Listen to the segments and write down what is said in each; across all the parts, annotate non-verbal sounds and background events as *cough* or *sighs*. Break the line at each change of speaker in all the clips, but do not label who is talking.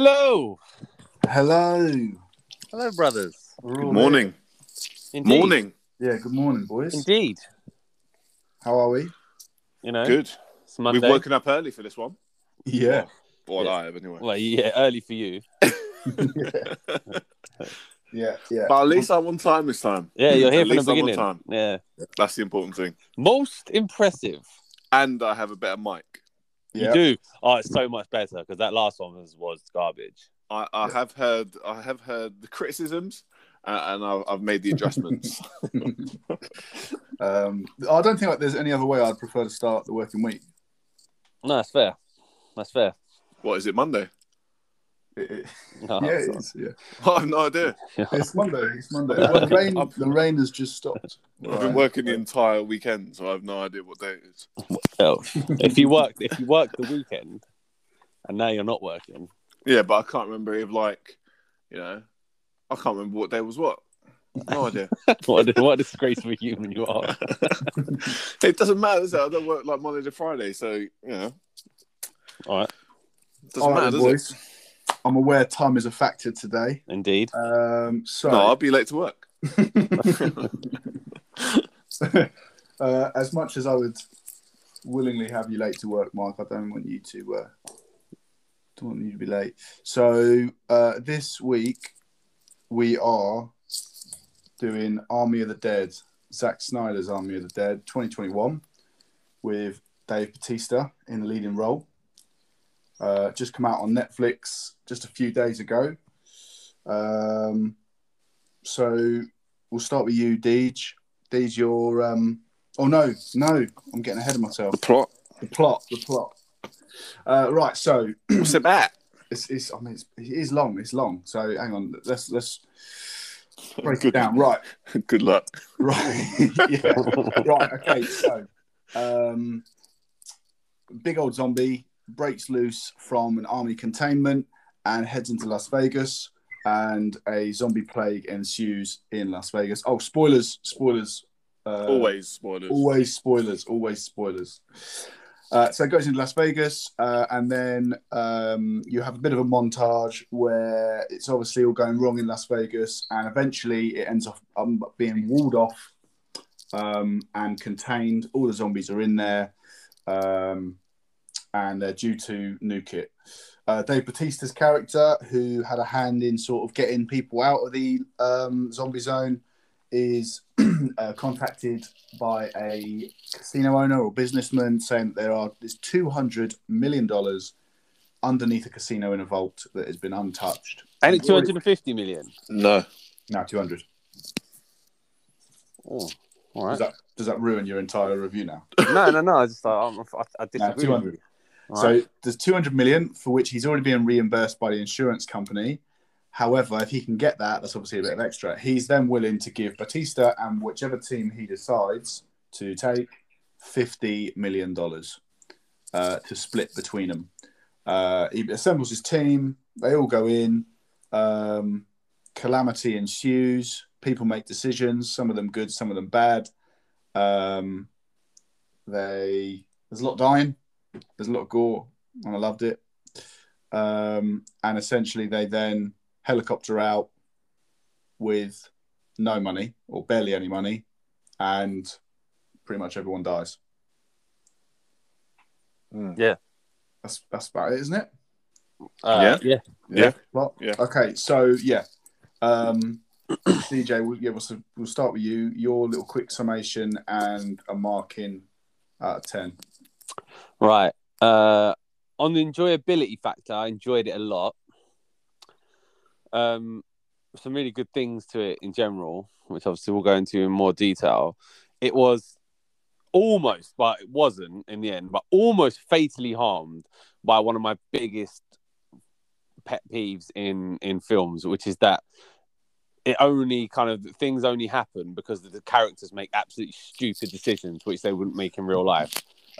Hello.
Hello.
Hello, brothers.
We're all
Good morning.
Indeed.
Morning.
Yeah, good morning, boys.
Indeed.
How are we?
You know,
Good.
it's Monday.
We've woken up early for this one.
Yeah.
Oh, well,
Yeah.
I have anyway.
Well, yeah, early for you. *laughs*
yeah, yeah.
But at least I'm on time this time.
Yeah, you're here
At
from the
least I'm on
beginning.
time.
Yeah.
That's the important thing.
Most impressive.
And I have a better mic.
Yeah.
You do. Oh, it's so much better because that last one was, was garbage.
I, I have heard I have heard the criticisms uh, and I've, I've made the adjustments. *laughs* *laughs*
Um, I don't think like there's any other way I'd prefer to start the working week.
No, that's fair. That's fair.
what is it, Monday?
It- *laughs* it-
No,
yeah,
it's
it
not.
Yeah, *laughs*
I have no idea.
it's Monday. It's Monday. *laughs* Well, the rain, the rain has just stopped.
I've been working the entire weekend, so I have no idea what day it is.
Well, if you work, if you work the weekend, and now you're not working,
Yeah, but I can't remember if like, you know, I can't remember what day was what. No idea.
what a, what a disgraceful human you are.
it doesn't matter. Does it? I don't work like Monday to Friday, so you know,
All right,
doesn't
All right,
matter,
then,
does
boys. I'm aware time is a factor today.
indeed.
Um, so.
No, I'll be late to work. *laughs* *laughs*
uh, as much as I would willingly have you late to work, Mark, I don't want you to. Uh, don't want you to be late. So uh, this week we are doing Army of the Dead, Zack Snyder's Army of the Dead, 2021, with Dave Bautista in the leading role. Uh, just come out on Netflix just a few days ago. Um, so we'll start with you, Deej. Deej, your um. Oh no, no, I'm getting ahead of myself.
The plot.
The plot, the plot. Uh, right, so *clears throat*
What's it about?
it's, it's I mean it's, it is long. It's long. So hang on, let's let's break it
Good,
down. Right, *laughs*
good luck.
right, *laughs* yeah, right. Okay, so um, big old zombie breaks loose from an army containment and heads into Las Vegas, and a zombie plague ensues in Las Vegas. Oh, spoilers! Spoilers! Uh,
Always spoilers.
Always spoilers. Always spoilers. Uh, so it goes into Las Vegas, uh, and then um, you have a bit of a montage where it's obviously all going wrong in Las Vegas, and eventually it ends up um, being walled off um, and contained. All the zombies are in there, um, and they're due to nuke it. Uh, Dave Bautista's character, who had a hand in sort of getting people out of the um, zombie zone, is *clears throat* uh, contacted by a casino owner or businessman saying that there are there's 200 million dollars underneath a casino in a vault that has been untouched.
And it's 250 million?
No.
No, 200.
Oh, all
Does that does that ruin your entire review now?
No, no, no. I just I'm, I, I disagree. with
200.
you. All
so there's 200 million for which he's already being reimbursed by the insurance company. However, if he can get that, that's obviously a bit of extra. He's then willing to give Bautista and whichever team he decides to take 50 million dollars uh, to split between them. Uh, he assembles his team. They all go in. Um, calamity ensues. People make decisions. Some of them good, some of them bad. Um, they there's a lot dying. There's a lot of gore, and I loved it. Um, and essentially, they then helicopter out with no money or barely any money, and pretty much everyone dies.
Yeah.
That's that's about it, isn't it?
Uh, yeah.
Yeah.
Well,
Yeah.
Okay, so yeah, um, *coughs* DJ, we'll, yeah, we'll, we'll start with you. Your little quick summation and a marking out of ten.
Right. Uh, on the enjoyability factor, I enjoyed it a lot. Um, some really good things to it in general, which obviously we'll go into in more detail. It was almost, but it wasn't in the end, but almost fatally harmed by one of my biggest pet peeves in in films, which is that it only kind of things only happen because the characters make absolutely stupid decisions which they wouldn't make in real life.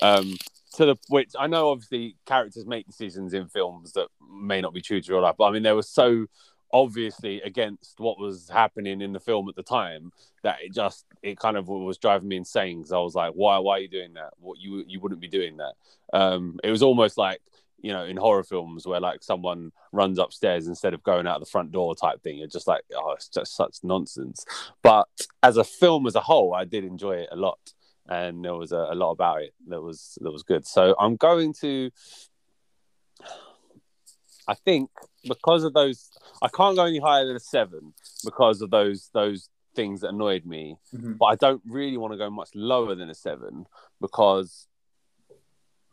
Um, to the which I know obviously characters make decisions in films that may not be true to real life, but I mean they were so obviously against what was happening in the film at the time that it just it kind of was driving me insane because I was like, why why are you doing that? What you you wouldn't be doing that. Um, it was almost like you know, in horror films where like someone runs upstairs instead of going out the front door type thing. You're just like, oh, it's just such nonsense. But as a film as a whole, I did enjoy it a lot, and there was a, a lot about it that was that was good. So I'm going to. I think because of those, I can't go any higher than a seven because of those those things that annoyed me.
Mhm.
But I don't really want to go much lower than a seven because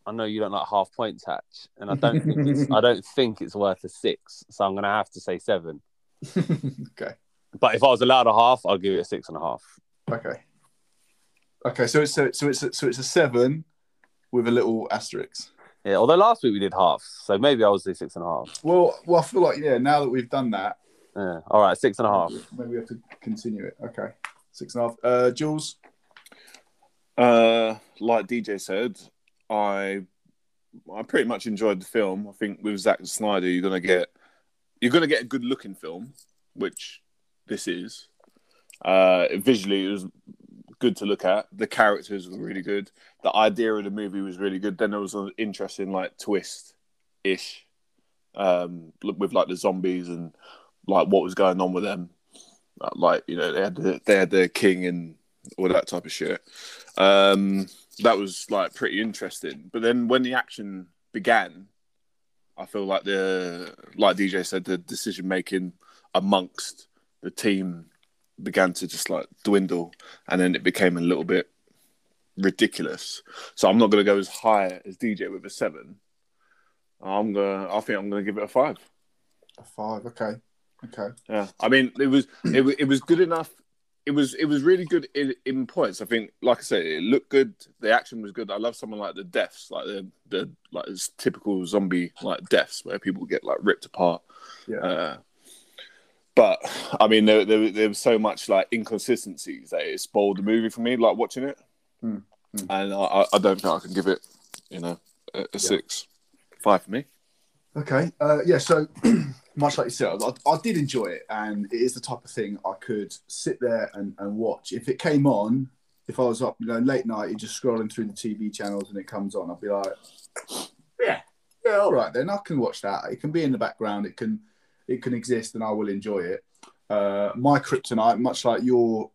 I know you don't like half points hatch, and I don't think it's, I *laughs* don't think it's worth a six. So I'm going to have to say seven. *laughs*
okay.
But if I was allowed a half, I'll give it a six and a half.
Okay. Okay. So it's so, so it's a, so it's a seven with a little asterisk.
Yeah. Although last week we did halves, so maybe I will say six and a half.
Well, well, I feel like yeah. Now that we've done that,
Yeah. All right, six and a half.
maybe we have to continue it. Okay. Six and a half. Uh, Jules.
Uh, like DJ said, I I pretty much enjoyed the film. I think with Zack Snyder, you're gonna get you're gonna get a good looking film, which this is. Uh, visually, it was good to look at. The characters were really good. The idea of the movie was really good. Then there was an interesting like twist ish, um, with like the zombies and like what was going on with them. Uh, Like you know, they had the, they had their king and all that type of shit. Um, that was like pretty interesting. But then when the action began, I feel like the like DJ said, the decision making amongst the team began to just like dwindle, and then it became a little bit ridiculous. So I'm not going to go as high as DJ with a seven. I'm gonna. I think I'm gonna give it a five.
A five. Okay. Okay.
Yeah, I mean, it was it, wa- it was good enough. It was it was really good in, in points. I think, like I said, it looked good. The action was good. I love someone like the deaths, like the the like it's typical zombie like deaths where people get like ripped apart.
Yeah.
Uh, but I mean, there, there there was so much like inconsistencies that it spoiled the movie for me. Like watching it,
Hmm, hmm.
and I, I- don't think I can give it, you know, a, a six, five for me.
Okay. Uh, yeah. So *clears throat* much like yourself, I, I did enjoy it, and it is the type of thing I could sit there and, and watch. If it came on, if I was up, you know, late night, you're just scrolling through the TV channels and it comes on, I'd be like, yeah, yeah, all right, then I can watch that. It can be in the background. It can, it can exist, and I will enjoy it. Uh, my kryptonite, much like you're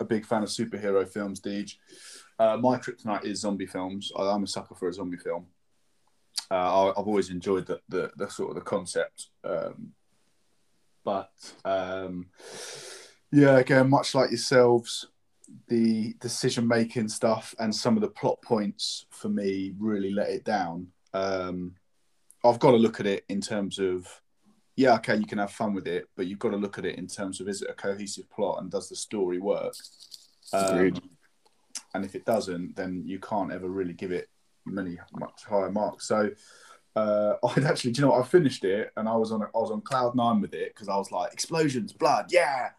a big fan of superhero films, Deej. Uh, my kryptonite is zombie films. I, I'm a sucker for a zombie film. Uh, I, I've always enjoyed the, the, the sort of the concept, um, but um, yeah, again, much like yourselves, the decision making stuff and some of the plot points for me really let it down. Um, I've got to look at it in terms of yeah, okay, you can have fun with it, but you've got to look at it in terms of is it a cohesive plot and does the story work? Um, and if it doesn't, then you can't ever really give it many much higher marks. So uh, *laughs* I'd actually, do you know, what? I finished it and I was on I was on cloud nine with it because I was like explosions, blood, yeah.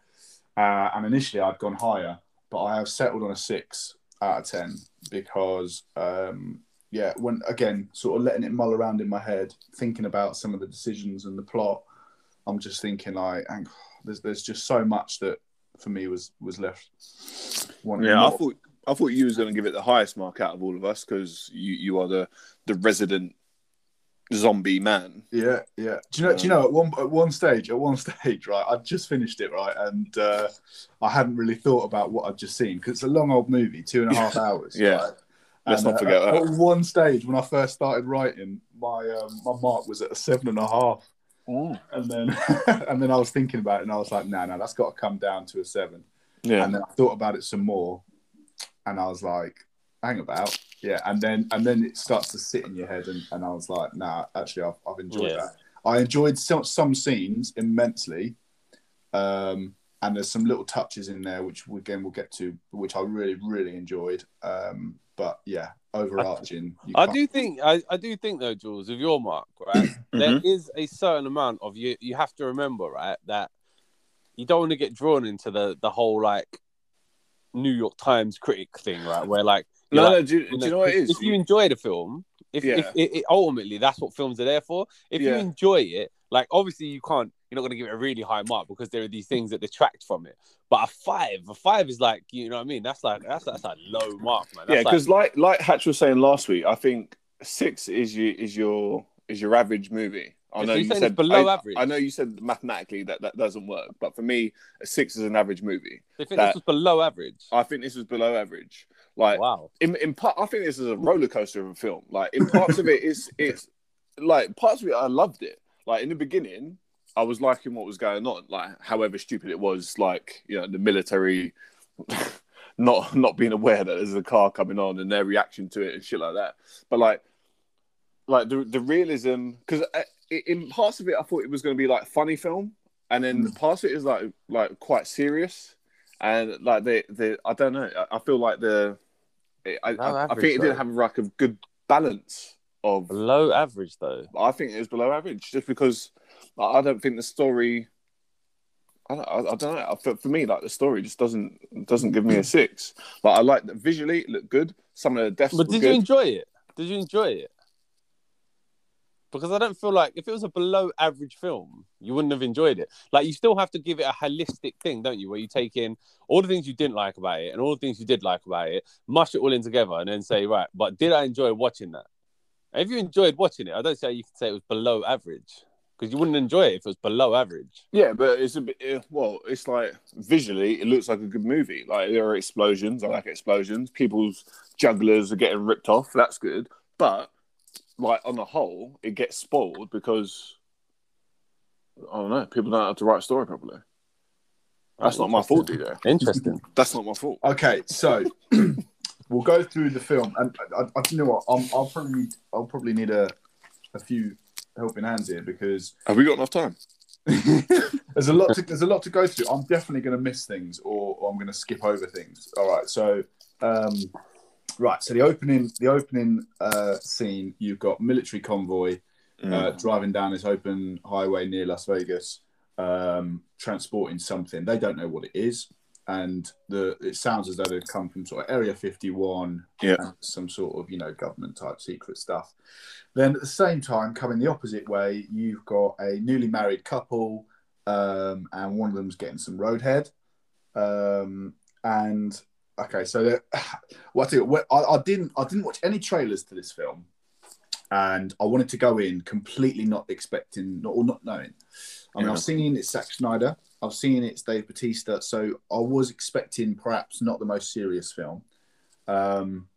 Uh, and initially I'd gone higher, but I have settled on a six out of ten because um, yeah, when again sort of letting it mull around in my head, thinking about some of the decisions and the plot, I'm just thinking like, there's there's just so much that for me was was left. wanting
Yeah, I thought I thought you was going to give it the highest mark out of all of us because you, you are the the resident zombie man.
Yeah, yeah. Do you know? Do you know? At one at one stage, at one *laughs* stage, right? I'd just finished it, right, and uh, I hadn't really thought about what I'd just seen because it's a long old movie, two and a half *laughs* hours.
Yeah.
right?
Let's
And,
not forget
uh,
that.
At one stage, when I first started writing, my um, my mark was at a seven and a half, and then *laughs* and then I was thinking about it, and I was like, no, no, that's got to come down to a seven.
Yeah,
And then I thought about it some more, and I was like, hang about, yeah. And then and then it starts to sit in your head, and, and I was like, nah, actually, I've, I've enjoyed
Yeah.
that. I enjoyed some, some scenes immensely, um, and there's some little touches in there which again we'll get to, which I really really enjoyed. Um, but yeah, overarching.
I do think I, I do think though, Jules, with your mark, right? *clears throat* Mm-hmm. there is a certain amount of you you have to remember, right, that you don't want to get drawn into the the whole like New York Times critic thing, right? Where like
no,
like,
no. Do, you- do you know what it is?
If you enjoy the film, if,
Yeah.
if it, it, ultimately that's what films are there for. If you enjoy it, like obviously you can't, you're not going to give it a really high mark because there are these things that detract from it. But a five, a five is like, you know what I mean? That's like that's that's a low mark, man.
yeah, because like like Hatch was saying last week, I think six is your is your is your average movie. I
So
know
you're
you said
it's below
I,
average?
I know you said mathematically that that doesn't work, but for me, a six is an average movie.
They think
That-
this was below average.
I think this was below average. Like
wow.
in in part, I think this is a roller coaster of a film. Like in parts of it, it's it's like parts of it, I loved it. Like in the beginning, I was liking what was going on. Like however stupid it was, like you know the military *laughs* not not being aware that there's a car coming on and their reaction to it and shit like that. But like like the the realism because in parts of it, I thought it was going to be like funny film, and then
Mm.
parts of it is like like quite serious. And like the the I don't know. I- feel like the I, I, I think it didn't have like a good balance of.
Below average though.
I think it was below average just because like, I don't think the story. I don't, I, I don't know. For, for me, like the story just doesn't doesn't give me a six. Like I like that visually, it looked good. Some of the deaths
But did
good.
you enjoy it? Did you enjoy it? Because I don't feel like if it was a below average film, you wouldn't have enjoyed it. Like you still have to give it a holistic thing, don't you? Where you take in all the things you didn't like about it and all the things you did like about it, mush it all in together, and then say, right, but did I enjoy watching that? If you enjoyed watching it, I don't say you can say it was below average because you wouldn't enjoy it if it was below average.
Yeah, but it's a bit. eh, Well, it's like visually, it looks like a good movie. Like there are explosions. I like explosions. People's jugglers are getting ripped off. That's good. But like on the whole, it gets spoiled because I don't know. People don't have to write a story properly. That's not my fault, DJ.
Interesting. *laughs*
That's not my fault.
Okay, so *clears throat* we'll go through the film, and I, I, you know what? I'm, I'll probably I'll probably need a a few helping hands here because
Have we got enough time? *laughs*
there's a lot to there's a lot to go through. I'm definitely going to miss things, or, or I'm going to skip over things. All right, so um, right, so the opening the opening uh, scene, you've got military convoy uh, driving down this open highway near Las Vegas, um, transporting something. They don't know what it is, and the it sounds as though they've come from sort of Area 51,
Yeah.
some sort of you know government type secret stuff. Then at the same time, coming the opposite way, you've got a newly married couple, um, and one of them's getting some roadhead, um, and okay, so *sighs* what I, you, what- I, I didn't I didn't watch any trailers to this film and I wanted to go in completely not expecting not, or not knowing. I mean,
Yeah.
I've seen it's Zack Snyder, I've seen it's Dave Bautista, so I was expecting perhaps not the most serious film. Um,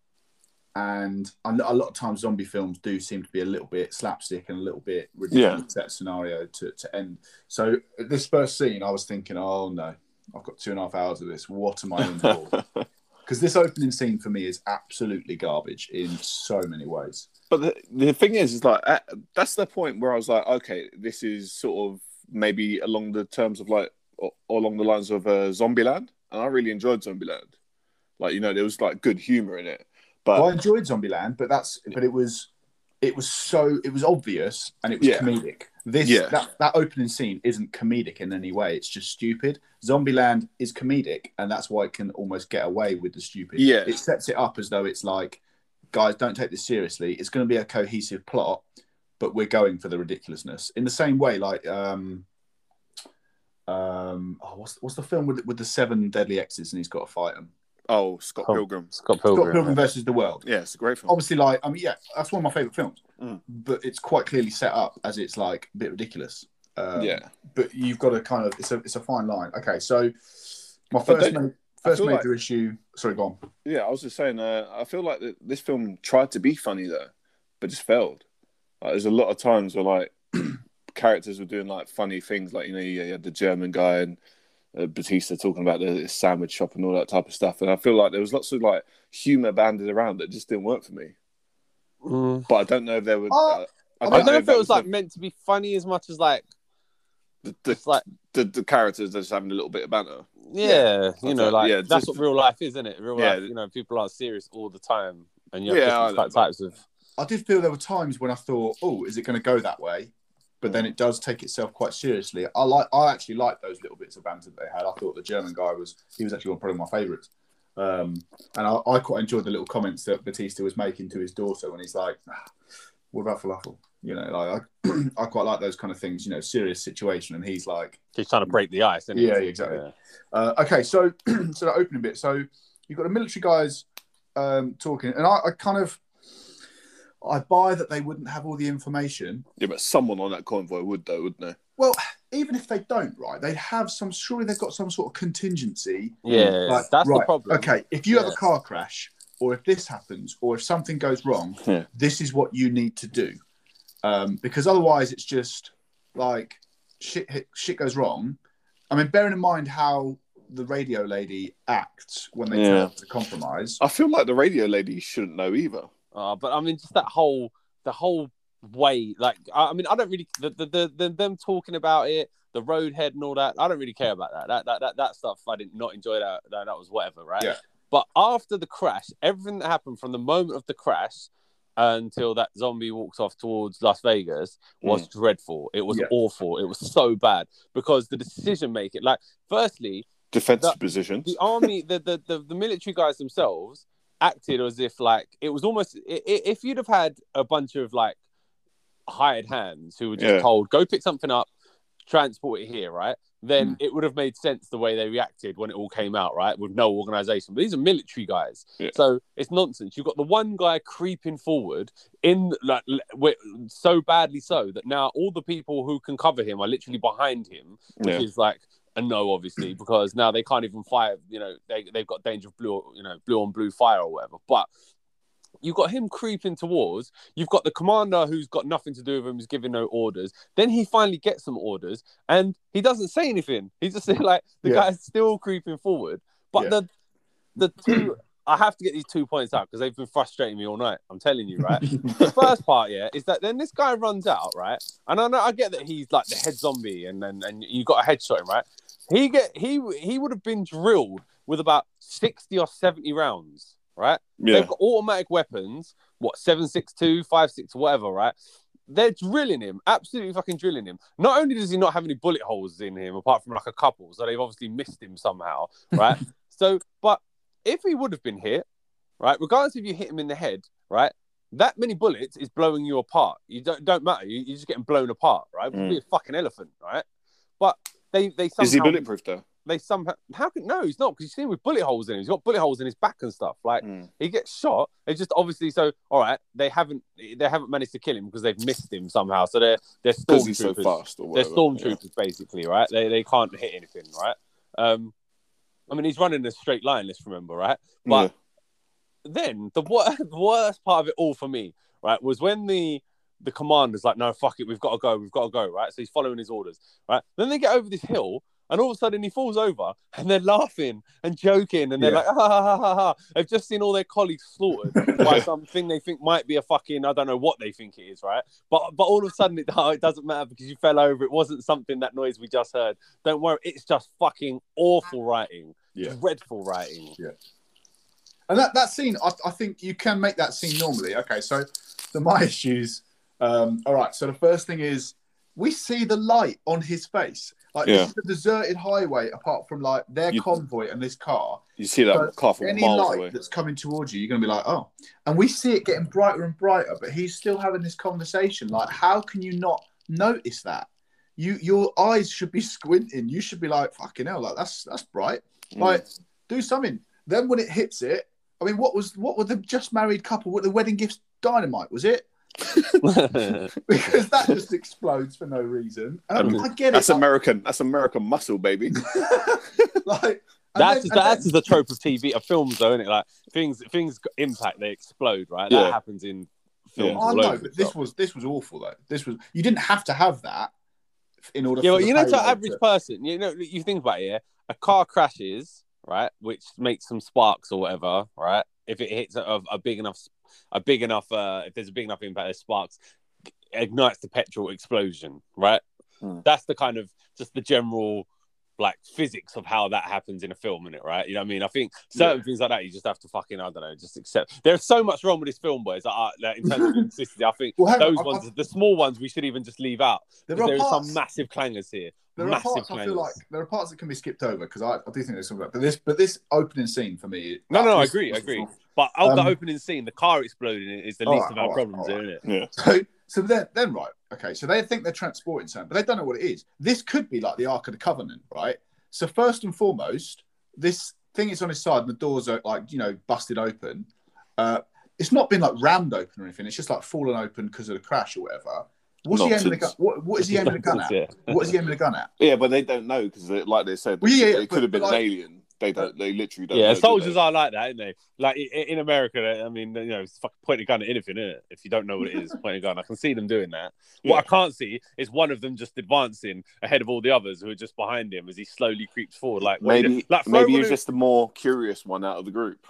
and a lot of times, zombie films do seem to be a little bit slapstick and a little bit ridiculous that scenario to, to end. So this first scene, I was thinking, oh no, I've got two and a half hours of this. What am I in for? *laughs* Because this opening scene for me is absolutely garbage in so many ways.
But the, the thing is, is like at, that's the point where I was like, okay, this is sort of maybe along the terms of like or, or along the lines of uh, Zombieland, and I really enjoyed Zombieland. Like you know, there was like good humor in it, but
Well, I enjoyed Zombieland, but that's but it was it was so it was obvious and it was
Yeah.
comedic. This
Yeah.
that that opening scene isn't comedic in any way. It's just stupid. Zombieland is comedic, and that's why it can almost get away with the stupid.
Yeah.
it sets it up as though it's like, guys, don't take this seriously. It's going to be a cohesive plot, but we're going for the ridiculousness in the same way. Like, um, um, oh, what's what's the film with with the seven deadly exes and he's got to fight them?
oh, Scott
Oh.
Pilgrim,
Scott pilgrim,
Scott
Pilgrim.
Pilgrim versus the World
yeah, it's a great film.
obviously like I mean yeah that's one of my favorite films
Mm.
but it's quite clearly set up as it's like a bit ridiculous um,
yeah,
but you've got to kind of it's a it's a fine line okay so my first ma- first major
like-
issue sorry go on
yeah. I was just saying, uh, I feel like this film tried to be funny though, but just failed. Like, there's a lot of times where like *clears throat* characters were doing like funny things, like you know, you had the German guy and uh, Bautista talking about the sandwich shop and all that type of stuff, and I feel like there was lots of like humor banded around that just didn't work for me.
Mm.
But I don't know if there were.
Oh,
uh,
I don't know if
that
it was like
the,
meant to be funny as much as like
the, the,
it's like
the, the characters just having a little bit of banter.
yeah, you know, like
yeah,
that's
just-
what real life is, isn't it? Real
Yeah.
life, you know, people are serious all the time, and you have
Yeah,
different
know,
types of.
I did feel there were times when I thought oh is it going to go that way? But then it does take itself quite seriously. I like I actually like those little bits of banter that they had. I thought the German guy was he was actually one probably my favourites um, and I, I quite enjoyed the little comments that Bautista was making to his daughter when he's like "Ah, what about falafel? You know like I, *clears throat* I quite like those kind of things you know serious situation. And he's like
He's trying to break the ice, isn't he?
Yeah, exactly. Uh, okay, so *clears throat* so that opening bit. So you've got the military guys um, talking, and I, I kind of I buy that they wouldn't have all the information.
Yeah, but someone on that convoy would, though, wouldn't they?
Well, even if they don't, right, they'd have some. Surely they've got some sort of contingency.
Yeah,
Like,
that's the problem.
Okay, if you have a car crash, or if this happens, or if something goes wrong,
Yeah.
this is what you need to do. Um, because otherwise, it's just like shit. Shit goes wrong. I mean, bearing in mind how the radio lady acts when they
Yeah.
tell to compromise.
I feel like the radio lady shouldn't know either.
Uh, but I mean, just that whole the whole way. Like, I, I mean, I don't really the, the the the them talking about it, the roadhead and all that. I don't really care about that. That that that, that stuff. I did not enjoy that. That, that was whatever, right?
Yeah.
But after the crash, everything that happened from the moment of the crash until that zombie walks off towards Las Vegas was dreadful. It was
Yeah.
awful. It was so bad because the decision making, like, firstly,
Defensive positions.
the army, the, the the the military guys themselves acted as if like it was almost if you'd have had a bunch of like hired hands who were just
Yeah.
told go pick something up, transport it here, right? Then hmm. it would have made sense the way they reacted when it all came out, right? With no organization. But these are military guys,
Yeah.
so it's nonsense. You've got the one guy creeping forward in like so badly so that now all the people who can cover him are literally behind him which
Yeah.
is like a no, obviously, *clears throat* because now they can't even fire. You know, they they've got danger of blue, you know, blue on blue fire or whatever. But you've got him creeping towards. You've got the commander who's got nothing to do with him, who's giving no orders. Then he finally gets some orders, and he doesn't say anything. He's just *laughs* like the
Yeah.
guy's still creeping forward. But
Yeah.
the the two. I have to get these two points out because they've been frustrating me all night. I'm telling you, right? the *laughs* first part, yeah, is that then this guy runs out, right? And I know I get that he's like the head zombie, and then and you got a headshot him, right? He get he he would have been drilled with about sixty or seventy rounds, right?
Yeah.
They've got automatic weapons, what seven six two, five six, whatever, right? They're drilling him, absolutely fucking drilling him. Not only does he not have any bullet holes in him, apart from like a couple, so they've obviously missed him somehow, *laughs* right? so, but if he would have been hit, right, regardless if you hit him in the head, right, that many bullets is blowing you apart. You don't don't matter. You, you're just getting blown apart, right?
Mm.
Be a fucking elephant, right? But they they somehow
Is he bulletproof though?
they somehow how can no he's not because you see him with bullet holes in him. He's got bullet holes in his back and stuff. Like
Mm.
he gets shot. It's just obviously so. All right, they haven't they haven't managed to kill him because they've missed him somehow. So they're they're
he's so
stormtroopers.
fast
they're stormtroopers basically, right? They they can't hit anything, right? Um, I mean he's running a straight line. Let's remember, right?
Yeah.
But then the wor- *laughs* the worst part of it all for me, right, was when the the commander's like, no, fuck it, we've got to go, we've got to go, right? So he's following his orders, right? Then they get over this hill, and all of a sudden he falls over, and they're laughing and joking, and they're
Yeah.
like, ha ha ha ha ha. They've just seen all their colleagues slaughtered *laughs* by something they think might be a fucking, I don't know what they think it is, right? But but all of a sudden it, *laughs* oh, it doesn't matter because you fell over. It wasn't something that noise we just heard. Don't worry, it's just fucking awful writing,
Yeah.
dreadful writing. Yeah.
And that, that scene, I, I think you can make that scene normally. Okay, so the my *laughs* issues. Um, all right, so the first thing is we see the light on his face. Like
Yeah.
this is a deserted highway, apart from like their
You-
convoy and this car.
You see that
So
car from
Any
miles
light
away.
that's coming towards you, you're gonna be like, oh. And we see it getting brighter and brighter, but he's still having this conversation. Like, how can you not notice that? You your eyes should be *laughs* squinting. You should be like, fucking hell, like that's that's bright.
Mm.
Like, do something. Then when it hits it, I mean, what was what were the just married couple? What the wedding gifts? Dynamite was it? *laughs* Because that just explodes for no reason. Um, and I, mean, I get it.
That's
like,
American. That's American muscle, baby. *laughs*
like,
that's
then,
that's
then-
the trope of TV of films, though, isn't it? Like things things impact, they explode, right?
Yeah.
That happens in films.
Yeah.
I
all
know, but
and
this was this was awful though. This was you didn't have to have that in order.
yeah,
for
well, you know, to average
to-
person, you know, you think about it, yeah, a car crashes, right, which makes some sparks or whatever, right? If it hits a, a big enough, a big enough, uh, if there's a big enough impact, there's sparks ignites the petrol explosion, right?
Hmm.
That's the kind of just the general like physics of how that happens in a film, in it, right? You know what I mean? I think certain things like that you just have to fucking I don't know, just accept. There's so much wrong with this film, boys. Are, in terms of *laughs* consistency, I think
Well, on,
those
I- I-
ones, the small ones, we should even just leave out.
There are
there
parts.
some massive clangers here.
there are
massive
parts I feel like there are parts that can be skipped over because I, I do think there's something. But this, but this opening scene for me.
No, no, I agree, I
was-
agree. But of the
Um,
opening scene, the car exploding is the least
right,
of our
right,
problems,
right.
isn't it?
Yeah. *laughs*
So, so then, then right, okay. So they think they're transporting something, but they don't know what it is. This could be like the Ark of the Covenant, right? So first and foremost, this thing is on his side, and the doors are like you know busted open. Uh, it's not been like rammed open or anything. It's just like fallen open because of the crash or whatever. What's he aiming the gun?
Nonsense.
What, what is he aiming the gun at? *laughs*
Yeah.
What is he aiming the gun at?
Yeah, but they don't know because, like they said,
Well, yeah, yeah,
it could have
but
been
like-
an alien. They don't. They literally don't.
Yeah,
know,
soldiers
they?
are like that, aren't they? Like in America, I mean, you know, it's fucking point a gun at anything, is it? If you don't know what it is, point a gun. I can see them doing that. What I can't see is one of them just advancing ahead of all the others who are just behind him as he slowly creeps forward. Like what he
Maybe,
did- like
maybe
one
he's just the more curious one out of the group.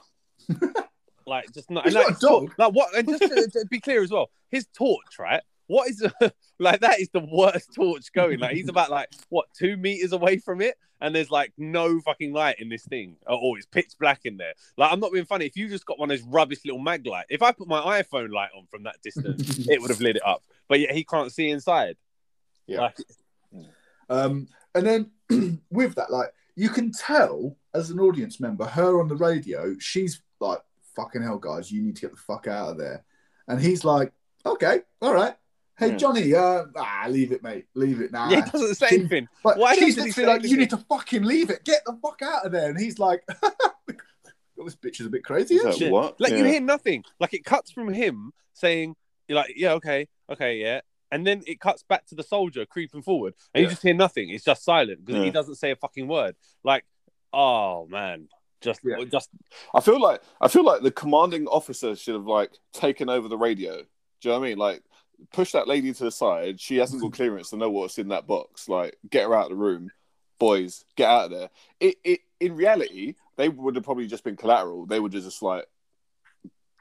*laughs*
like just not.
He's
and
not
like,
a dog.
Like what? And just to, to be clear as well, his torch, right? What is *laughs* like that is the worst *laughs* torch going. Like he's about like what two meters away from it, and there's like no fucking light in this thing. Oh, oh, it's pitch black in there. Like I'm not being funny. If you just got one of those rubbish little mag light, if I put my iPhone light on from that distance, it would have lit it up. But yet he can't see inside.
Yeah.
Like,
Um, and then *clears throat* with that, like you can tell as an audience member, her on the radio, she's like, "Fucking hell, guys, you need to get the fuck out of there." And he's like, "Okay, all right. Hey,
Yeah.
Johnny, uh, ah, leave it, mate. Leave it now." *laughs*
yeah, he doesn't say
She-
anything.
Like,
Why
she's
doesn't he
literally like, "You need to fucking leave it. Get the fuck out of there." And he's like, *laughs* "Well, "This bitch is a bit crazy."
Is
Isn't
that
she?
what?
Like you hear nothing. Like it cuts from him saying, "You're like, yeah, okay, okay, yeah," and then it cuts back to the soldier creeping forward, and
Yeah.
you just hear nothing. It's just silent because he doesn't say a fucking word. Like, oh man, just,
Yeah.
just
I feel like I feel like the commanding officer should have like taken over the radio. Do you know what I mean? Like push that lady to the side. She hasn't got *laughs* clearance to know what's in that box. Like get her out of the room. Boys, get out of there. It, it in reality, they would have probably just been collateral. They would have just like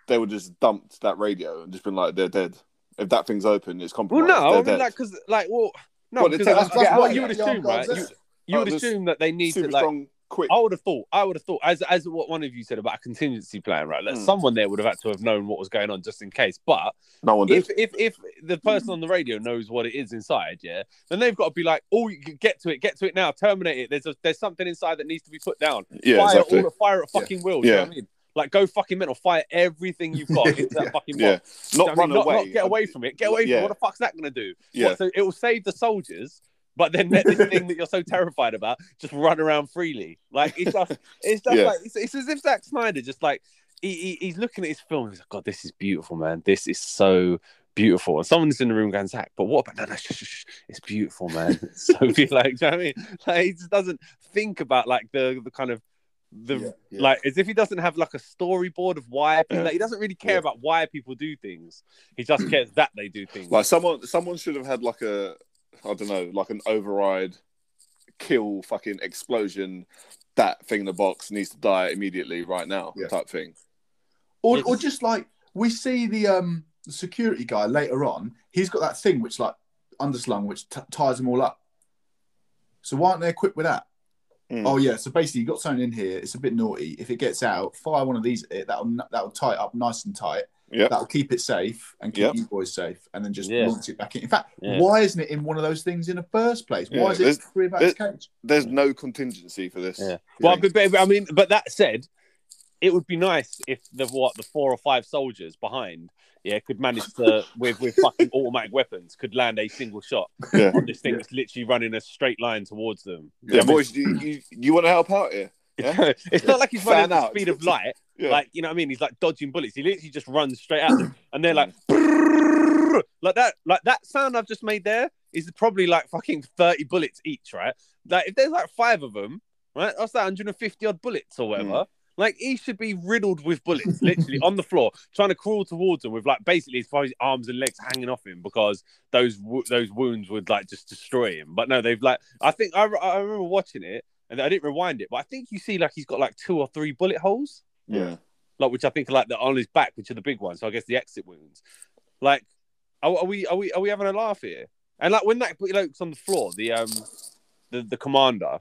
they would just dumped that radio and just been like they're dead. If that thing's open, it's
well,
compromised.
no, I
they're
mean, like, because, like, well, no,
Well, take
I-
us
what you would assume, right? You, you
Oh,
would assume that they need to like.
strong, quick.
I would have thought. I would have thought, as as what one of you said about a contingency plan, right? That
Hmm.
someone there would have had to have known what was going on just in case. But
no one did.
if if if the person on the radio knows what it is inside, yeah, then they've got to be like, oh, you get to it, get to it now, terminate it. There's a, there's something inside that needs to be put down.
yeah,
fire
exactly.
all the fire at
Yeah.
fucking will. do You know
Yeah.
what I mean? Like go fucking mental, fire everything you've got into that *laughs*
Yeah.
fucking
Yeah.
box.
Not
you know what I
run
mean? not,
away.
not get away from it. Get away from it. What the fuck's that gonna do?
Yeah.
What, so it will save the soldiers. But then let this thing that *laughs* you're so terrified about just run around freely. Like it's just, it's just
Yeah.
like it's, it's as if Zack Snyder just like he, he, he's looking at his film. He's like, God, this is beautiful, man. This is so beautiful. And someone's in the room going, Zack, but what about no, no, shh, shh, shh. it's beautiful, man. *laughs* So *laughs* beautiful. Like, do you know what I mean? Like, he just doesn't think about like the the kind of the
Yeah, yeah.
like as if he doesn't have like a storyboard of why people, like, he doesn't really care
Yeah.
about why people do things. He just cares that they do things.
Like someone, someone should have had like a, I don't know, like an override, kill, fucking explosion. That thing in the box needs to die immediately, right now,
Yeah.
type thing.
Or,
It's-
or just like we see the um the security guy later on, he's got that thing which like underslung, which t- ties them all up. So why aren't they equipped with that?
Mm.
Oh yeah, so basically you got something in here. It's a bit naughty. If it gets out, fire one of these. at It that'll that'll tie it up nice and tight.
Yeah,
That'll keep it safe and keep
Yep.
you boys safe, and then just
Yeah.
launch it back in. In fact,
Yeah.
why isn't it in one of those things in the first place? Why
Yeah,
is it
there's-
free about his cage?
there's no contingency for this.
Yeah. Well,
Yeah.
but, but, I mean, but that said, it would be nice if the what the four or five soldiers behind, yeah, could manage to with with fucking automatic weapons could land a single shot
Yeah.
on this thing
Yeah.
that's literally running a straight line towards them.
Yeah, boys, you, you, you want to help out here? *laughs* Yeah.
it's not like he's
Fan
running at the
out.
speed of light. *laughs*
Yeah.
Like you know what I mean? He's like dodging bullets. He literally just runs straight at them, and they're like, mm. "Brrrr." like that. Like that sound I've just made there is probably like fucking thirty bullets each, right? Like if there's like five of them, right? That's that 150 odd bullets or whatever. Mm. Like he should be riddled with bullets, literally on the floor, trying to crawl towards them with like basically his his arms and legs hanging off him because those those wounds would like just destroy him. But no, they've like I think I, I remember watching it and I didn't rewind it, but I think you see like he's got like two or three bullet holes,
yeah.
like which I think are like the on his back, which are the big ones. So I guess the exit wounds. Like, are, are we are we are we having a laugh here? And like when that bloke's on the floor, the um the the commander.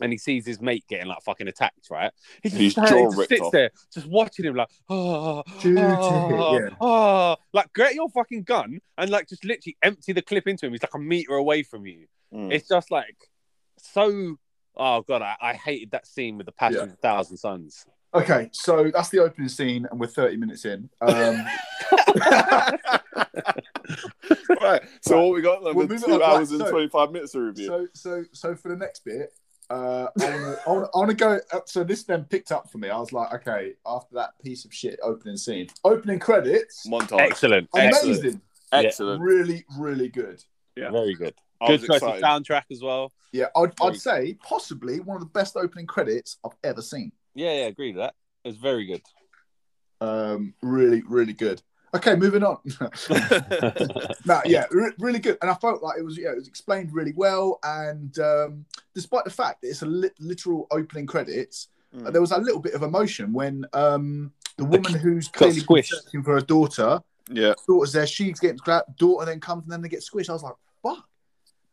And he sees his mate getting like fucking attacked, right? He just,
His
stands-
jaw
just sits
off.
there, just watching him, like, oh,
Shoot
oh,
yeah.
oh. like get your fucking gun and like just literally empty the clip into him. He's like a meter away from you.
Mm.
It's just like so. Oh god, I, I hated that scene with the passion
Yeah.
of a thousand suns.
Okay, so that's the opening scene, and we're 30 minutes in. *laughs* Um, *laughs*
right. So what we got? Like,
We'll
two
on, right,
hours and
so-
twenty five minutes to review.
so, so, so for the next bit, Uh, I want to go. uh, So this then picked up for me. I was like, okay, after that piece of shit opening scene, opening credits,
Montage.
Excellent.
amazing,
Excellent.
Excellent.
really, really good.
Yeah.
Very good.
I
Good
was
choice of
excited.
soundtrack as well.
Yeah, I'd, I'd say possibly one of the best opening credits I've ever seen.
Yeah, yeah, agree with that. It's very good.
Um, really, really good. Okay, moving on. *laughs* no, yeah, re- really good. And I felt like it was, yeah, it was explained really well. And um, despite the fact that it's a li- literal opening credits,
Mm.
there was a little bit of emotion when um, the
The
woman who's
got
clearly
squished.
searching for her daughter,
Yeah.
daughter's there, she's getting grabbed, daughter then comes and then they get squished. I was like, fuck.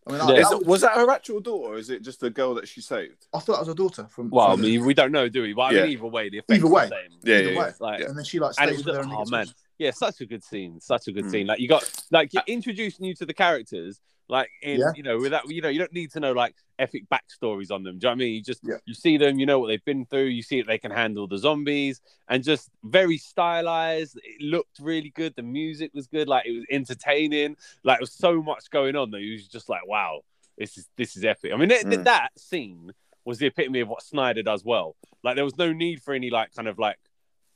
I mean,
Yeah.
Is
that
it,
was-
was that her actual daughter, or is it just the girl that she saved?
I thought that was her daughter from.
Well, I
from the-
mean, we don't know, do we? But I
Yeah.
mean, either way, the effect's
Either way.
the same.
Yeah,
Either
yeah,
way.
yeah.
Like,
and then she like stays with her
oh man, yeah, such a good scene, such a good
Mm.
scene. Like you got like you're introducing you to the characters, like in
Yeah.
you know without you know you don't need to know like epic backstories on them. Do you know what I mean? You just
Yeah.
you see them, you know what they've been through, you see that they can handle the zombies, and just very stylized. It looked really good. The music was good. Like it was entertaining. Like there was so much going on that you was just like, wow, this is this is epic. I mean, th-
Mm.
that scene was the epitome of what Snyder does well. Like there was no need for any like kind of like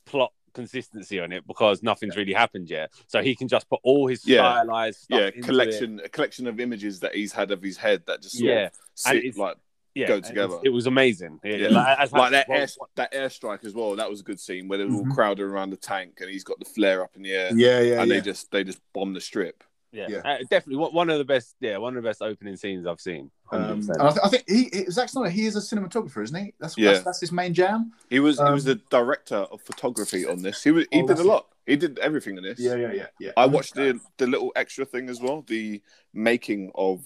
plot consistency on it because nothing's really happened yet. So he can just put all his
Yeah.
stylized stuff
Yeah,
into
collection a collection of images that he's had of his head that just sort
Yeah,
of sit like
yeah,
go together.
It was amazing. Yeah,
Yeah.
Like, as
like that
well,
air that airstrike as well. That was a good scene where they were all
Mhm.
crowded around the tank and he's got the flare up in the air
Yeah, yeah,
and
yeah.
they just they just bomb the strip.
Yeah,
Yeah.
Uh, definitely one- one of the best. Yeah, one of the best opening scenes I've seen.
Um, I, th- I think he, he Zack Snyder. He is a cinematographer, isn't he? That's
Yeah.
that's, that's his main jam.
He was he was
Um,
the director of photography on this. He was he
Oh,
did a
that's-
lot. He did everything in this.
yeah, yeah, yeah.
I watched the the little extra thing as well, the making of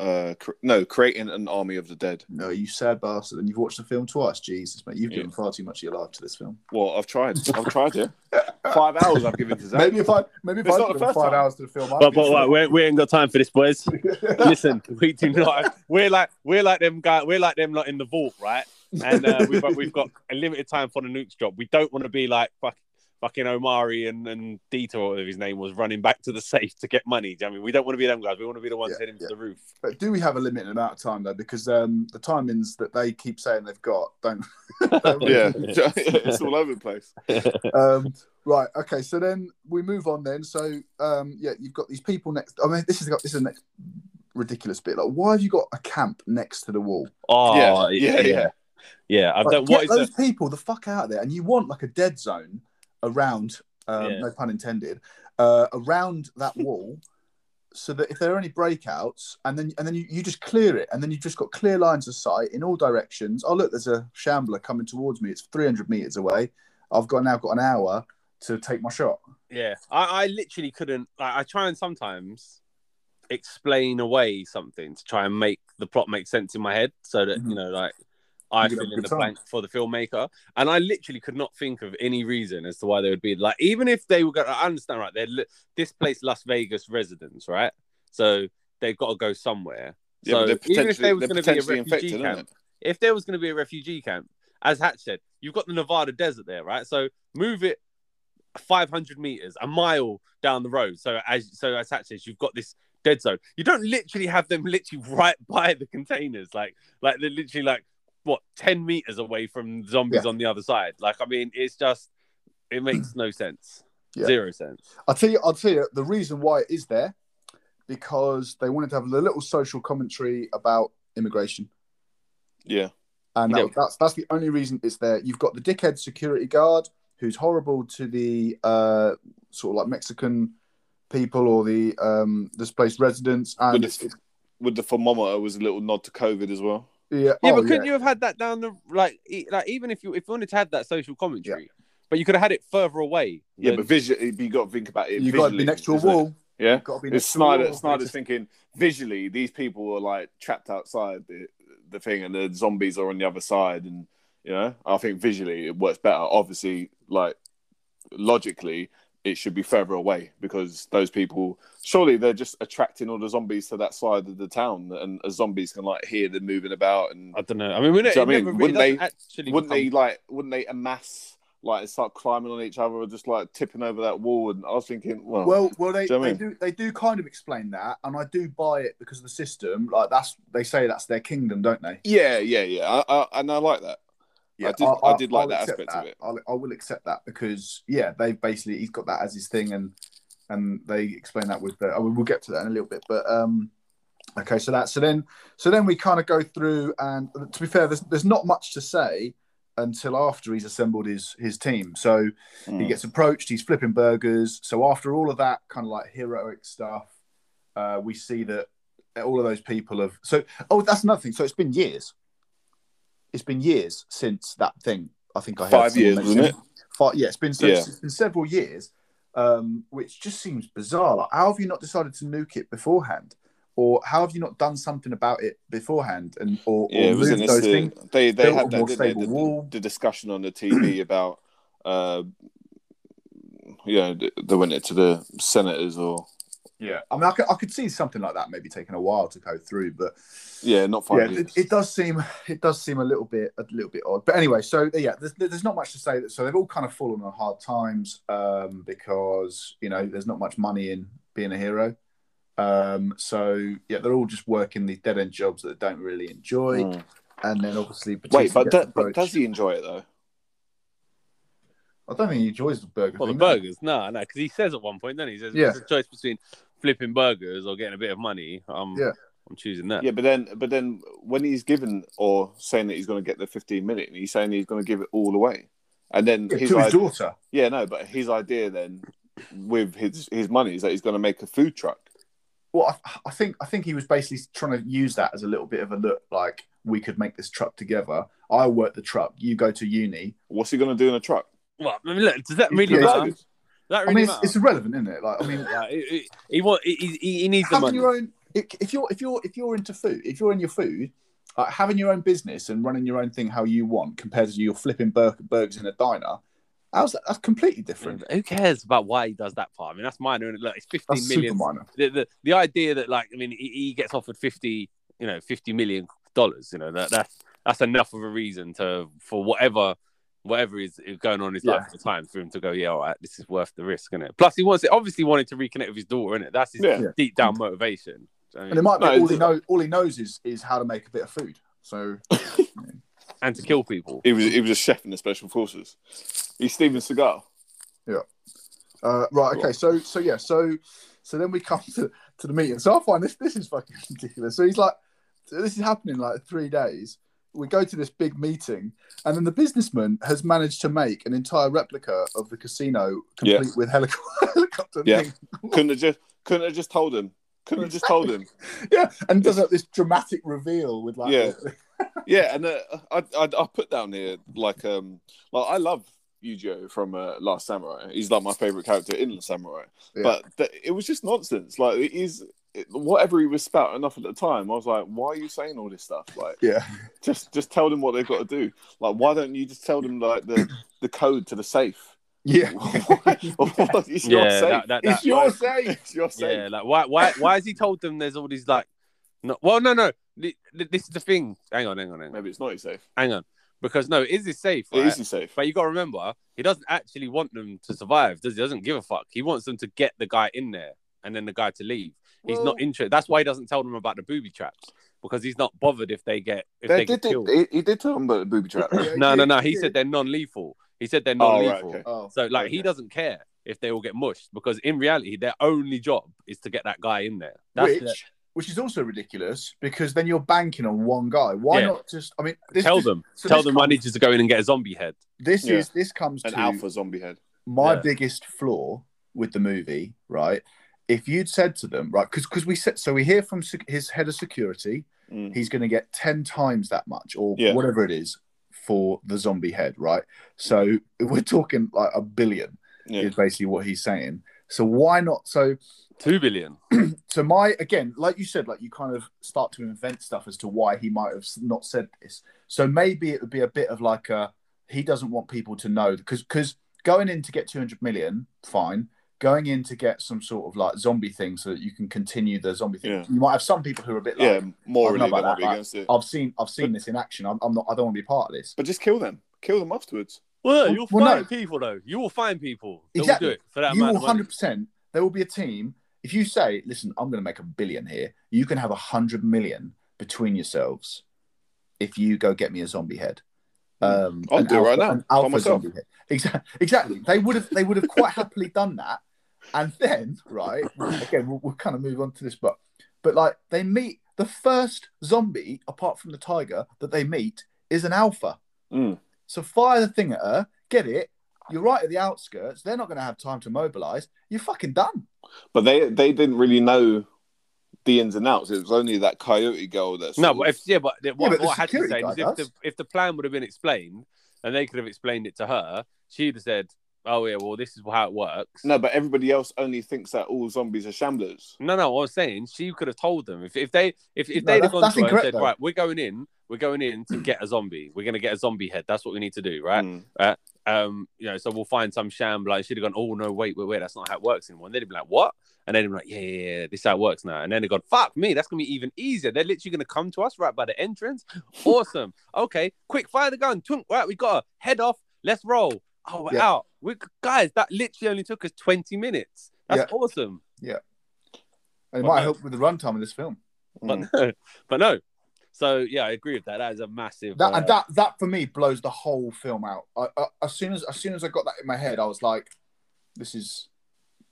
uh cr- no, creating an army of the dead.
No, you sad bastard, and you've watched the film twice. Jesus, mate, you've
Yeah.
given far too much of your life to this film.
Well, I've tried. I've tried, yeah. Five hours I've given to Zack.
Maybe if I maybe if
It's
I
not the first
five
time.
hours to the film, I'd
but but like, we, we ain't got time for this, boys. *laughs* Listen, we do not. We're like we're like them guy. We're like them lot in the vault, right? And uh, we've got, we've got a limited time for the nukes drop. We don't want to be like fuck, fucking Omari and and Dieter, or whatever his name was, running back to the *laughs* safe to get money. Do you know what I mean, we don't want to be them guys. We want to be the ones
Yeah,
heading
yeah.
for the roof.
But do we have a limited amount of time though? Because um, the timings that they keep saying they've got don't. *laughs* don't
Yeah, *laughs* it's all over the place.
um, right. Okay. So then we move on. Then so um, yeah, you've got these people next. I mean, this is this is the next ridiculous bit. Like, why have you got a camp next to the wall?
Oh
Yeah, yeah, yeah.
yeah. I've
Like,
done.
get
What is
those
the,
people the fuck out of there, and you want like a dead zone around. Um,
Yeah.
No pun intended. Uh, around that *laughs* wall. So that if there are any breakouts, and then and then you, you just clear it, and then you've just got clear lines of sight in all directions. Oh look, there's a shambler coming towards me. It's 300 meters away. I've got now got an hour to take my shot.
Yeah, I, I literally couldn't. Like, I try and sometimes explain away something to try and make the plot make sense in my head, so that
Mhm.
you know, like I
You
fill in the
time.
blank for the filmmaker. And I literally could not think of any reason as to why they would be like, even if they were going. to I understand, right? They're li- this place, Las Vegas residents, right? So they've got to go somewhere.
Yeah,
so even if
potentially,
there was going to be a refugee
infected,
camp, if there was going to be a refugee camp, as Hatch said, you've got the Nevada desert there, right? So move it 500 meters, a mile down the road. So as so as Hatch says, you've got this dead zone. You don't literally have them literally *laughs* right by the containers, like like they're literally like what 10 meters away from zombies on the other side. Like I mean, it's just it makes no sense, *clears throat*
Yeah.
zero sense.
I'll tell you. I'll tell you the reason why it is there, because they wanted to have a little social commentary about immigration.
Yeah,
and that,
Yeah.
that's that's the only reason it's there. You've got the dickhead security guard who's horrible to the uh, sort of like Mexican people or the um, displaced residents, and
with
it's,
the, with the thermometer was a little nod to COVID as well.
Yeah,
Yeah,
oh,
but couldn't you have had that down the like e- like even if you if you wanted to have that social commentary, but you could have had it further away.
Yeah,
than-
but visually, you got to think about it.
You got to be next to a
isn't it?
wall.
Yeah,
got to be
It's
next to a
Snyder.
wall.
Snyder's thinking visually, these people were like trapped outside the, the thing, and the zombies are on the other side. And you know, I think visually it works better. Obviously, like logically, it should be further away because those people surely they're just attracting all the zombies to that side of the town, and as zombies can like hear them moving about and
I don't know. I mean, we
Do you know I mean?
never,
Wouldn't they-
actually
wouldn't
become-
they like wouldn't they amass like start climbing on each other or just like tipping over that wall. And I was thinking, well,
Well, well, they,
Do you know what I
they do they do kind of explain that, and I do buy it because of the system. Like that's they say that's their kingdom, don't they?
yeah, yeah, yeah, I, I, and I like that. I did- I did like that aspect of it.
I'll, I will accept that because yeah, they basically he's got that as his thing, and and they explain that with the. I mean, we'll get to that in a little bit, but um, okay, so that so then so then we kind of go through, and to be fair, there's there's not much to say until after he's assembled his his team. So he
Mm.
gets approached, he's flipping burgers. So after all of that kind of like heroic stuff, uh, we see that all of those people have. So oh, that's another thing. So it's been years. It's been years since that thing. I think I heard
Five years, wasn't
Five, yeah, it's been so,
Yeah.
it's been several years, um, which just seems bizarre. Like, how have you not decided to nuke it beforehand, or how have you not done something about it beforehand, and or,
Yeah,
or
it
moved those
uh,
things?
they they had that they? The, the discussion on the TV *clears throat* about uh, you know they went it to the senators or
Yeah, I mean, I could, I could see something like that maybe taking a while to go through, but
yeah, not five
yeah,
years.
it, it does seem it does seem a little bit a little bit odd. But anyway, so yeah, there's, there's not much to say. That, So they've all kind of fallen on hard times um, because you know there's not much money in being a hero. Um, so yeah, they're all just working these dead end jobs that they don't really enjoy,
Mm.
and then obviously
Wait, but
gets
that, but does he enjoy it though?
I don't think he enjoys the burger.
Well, the
thing, no.
burgers, no, no, because he says at one point, then he? he says,
Yeah.
"There's a choice between flipping burgers or getting a bit of money." Um,
Yeah.
I'm choosing that.
Yeah, but then but then when he's given or saying that he's going to get the 15 million, he's saying he's going to give it all away, and then
Yeah,
his
to his
idea,
daughter.
yeah, no, but his idea then with his his money is that he's going to make a food truck.
Well, I, I think I think he was basically trying to use that as a little bit of a look, like we could make this truck together. I work the truck, you go to uni.
What's he going to do in a truck?
Well, I mean, look, does that
He's
really
got
matter? That
I mean, it's, it's irrelevant, isn't it? Like, I mean, *laughs*
Like, he, he, he, he, needs the
having
money.
your own. If you're if you're if you're into food, if you're in your food, like having your own business and running your own thing how you want, compared to you're flipping bur- burgers in a diner, how's that? That's completely different.
Who cares about why he does that part? I mean, that's minor. isn't? Look, it's 15
That's
million.
minor.
The, the, the idea that, like, I mean, he, he gets offered 50, you know, 50 million dollars, you know, that that's that's enough of a reason to, for whatever whatever is, is going on in his
Yeah.
life at the time for him to go, yeah, all right, this is worth the risk, isn't it? Plus, he wants it, obviously wanted to reconnect with his daughter, isn't it? That's his
Yeah.
Yeah.
deep down motivation. I mean,
And it might be
No,
all he knows. All he knows is is how to make a bit of food. So *laughs*
and to kill people.
He was he was a chef in the special forces. He's Steven Seagal. Yeah.
Uh, right. Okay. So so yeah. So so then we come to, to the meeting. So I find this this is fucking ridiculous. So he's like, this is happening like three days. We go to this big meeting, and then the businessman has managed to make an entire replica of the casino, complete
Yeah.
with helico- *laughs* helicopter.
Yeah.
thing.
Couldn't have just couldn't have just told him. Couldn't have just told him. *laughs*
yeah, and does like this dramatic reveal with like,
Yeah. *laughs* Yeah, and uh, I, I I put down here like um like I love Ujio from uh, Last Samurai. He's like my favorite character in Last Samurai.
Yeah.
But th- it was just nonsense. Like it is it, whatever he was spouting off at the time. I was like, why are you saying all this stuff? Like
yeah,
just just tell them what they've got to do. Like why don't you just tell them like the the code to the safe?
yeah. *laughs*
it's your
Yeah,
safe.
that, that,
it's
that,
your safe.
It's your safe.
yeah, like why, why, why has he told them there's all these like, no, well, no, no, Th- th- this is the thing. Hang on, hang on, hang on,
Maybe it's not your safe.
hang on, because no, it is his safe,
It
right?
is your safe.
But you got to remember, he doesn't actually want them to survive. Does he? Doesn't give a fuck. He wants them to get the guy in there and then the guy to leave. He's
Well-
not interested. That's why he doesn't tell them about the booby traps because he's not bothered if they get if they,
They
get
did,
killed.
he, he did tell them about the booby trap. *laughs*
Yeah,
no, no, no. He
he
said they're non-lethal. He said they're
Oh, right,
non-lethal.
okay.
Oh,
So like he doesn't care if they all get mushed because in reality their only job is to get that guy in there. That's
which
the-
which is also ridiculous because then you're banking on one guy. Why
Yeah.
not just? I mean, this,
tell
this-
them.
so
tell
this
them I need you to go in and get a zombie head.
This
Yeah.
is this comes
An
to
alpha zombie head.
my
Yeah.
biggest flaw with the movie. Right, if you'd said to them, right, because because we said so we hear from sec- his head of security,
Mm.
he's going to get ten times that much or
Yeah.
whatever it is for the zombie head, right? So we're talking like a billion
Yeah.
is basically what he's saying. So why not? So
Two billion. *clears throat*
so my again like you said like you kind of start to invent stuff as to why he might have not said this so maybe it would be a bit of like a he doesn't want people to know because because going in to get 200 million fine going in to get some sort of like zombie thing so that you can continue the zombie thing
Yeah.
you might have some people who are a bit like
Yeah, morally
I
they
don't know
might
about
be
that,
against it.
i've seen i've seen this in action I'm, I'm not i don't want to be part of this
But just kill them. Kill them afterwards.
Well,
Well-
you'll
well, no.
find people though. You will find people that
Exactly.
will do it for that
you will hundred percent. There will be a team. If you say, "Listen, I'm going to make a billion here," you can have a hundred million between yourselves if you go get me a zombie head. Um,
I'll
an
do it right now,
alpha zombie head. Exactly. Exactly. They would have. They would have quite happily done that. And then, right again, we'll, we'll kind of move on to this, but but like they meet the first zombie apart from the tiger that they meet is an alpha.
Mm.
So fire the thing at her, get it. You're right at the outskirts. They're not going to have time to mobilize. You're fucking done.
But they they didn't really know the ins and outs. It was only that coyote girl that.
No, but if yeah, but the- what,
but
what I had to say is if the if the plan would have been explained and they could have explained it to her, she'd have said, "Oh yeah, well this is how it works."
no, but everybody else only thinks that all zombies are shamblers.
No, no. I was saying, she could have told them if, if they if, if
No,
they'd
that's-
have gone to her and said,
though.
right, we're going in, we're going in to get a zombie. We're going to get a zombie head. That's what we need to do, right?
Mm.
Um, you know, so we'll find some shambler. And she'd have gone, oh no, wait, wait, wait, that's not how it works anymore. And they'd be like, what? And then they'd be like, yeah, yeah, yeah, this is how it works now. And then they go, fuck me, that's gonna be even easier. They're literally gonna come to us right by the entrance. *laughs* Awesome. okay, quick, fire the gun. Twink. Right, we got to head off. Let's roll. Oh, we're
Yeah.
We guys, that literally only took us twenty minutes. That's awesome.
And it
Well,
might
no.
help with the runtime of this film.
But
Mm.
no, but no. So yeah, I agree with that. That is a massive.
That
uh,
and that that for me blows the whole film out. I, I, as soon as as soon as I got that in my head, I was like, "This is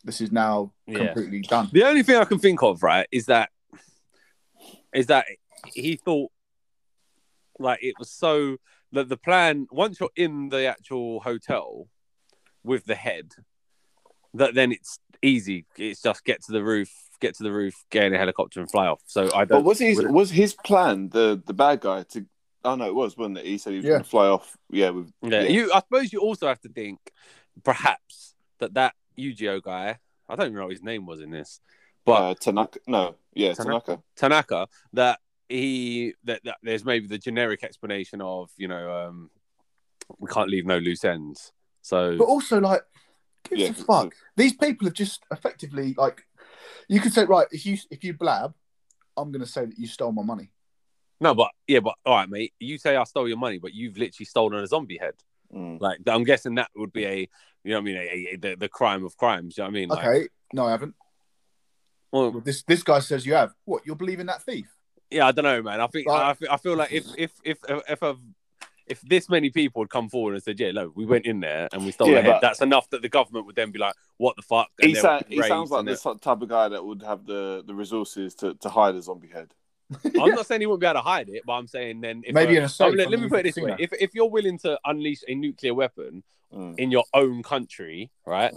this is now
Yeah.
completely done."
The only thing I can think of, right, is that is that he thought like it was so that the plan once you're in the actual hotel with the head, that then it's easy. It's just get to the roof, get to the roof, get in a helicopter and fly off. So I
But
don't.
was his
would
was his plan the the bad guy to? Oh no, it was, wasn't it? He said he was
Yeah.
going to fly off. Yeah, with
Yeah,
yeah.
you. I suppose you also have to think, perhaps that that Ujio guy. I don't even know what his name was in this, but
uh, Tanaka. No, yeah,
Tanaka.
Tanaka.
Tanaka that he that, that there's maybe the generic explanation of you know um we can't leave no loose ends. So
But also, like, gives
Yeah,
a fuck. These people have just effectively like, you could say, right, if you if you blab, I'm going to say that you stole my money.
no, but yeah, but all right, mate. You say I stole your money, but you've literally stolen a zombie head.
Mm.
Like I'm guessing that would be a you know what I mean a, a, the, the crime of crimes. You know what I mean? Like,
Okay, no, I haven't.
well,
Well, this this guy says you have. What? You're believing that thief?
Yeah, I don't know, man. I think
Like-
I, feel, I feel like if if if if a if this many people had come forward and said, "Yeah, look, we went in there and we stole
Yeah,
the head," that's enough that the government would then be like, "What the fuck?" And
He, sa- he sounds like
and
the type of guy that would have the, the resources to, to hide a zombie head.
I'm not saying he wouldn't be able to hide it, but I'm saying then if
Maybe
a-
in a safe
Oh, let, let me put it this way: if if you're willing to unleash a nuclear weapon
Mm.
in your own country, right?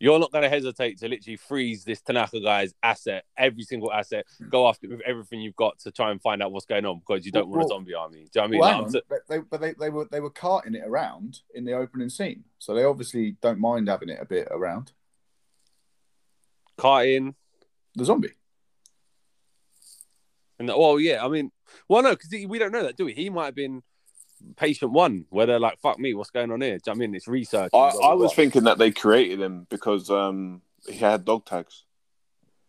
You're not going to hesitate to literally freeze this Tanaka guy's asset, every single asset, hmm. go after it with everything you've got to try and find out what's going on because you don't
Well,
want a zombie army. Do you know what I mean?
well,
Like,
hang on.
so-
But they, but they, they were they were carting it around in the opening scene, so they obviously don't mind having it a bit around
carting
the zombie.
and well, yeah, I mean, well, no, because we don't know that, do we? He might have been patient one, where they're like, "Fuck me, what's going on here?" Do you know what I mean? It's research.
I,
and blah, blah,
I was thinking that they created him because um, he had dog tags.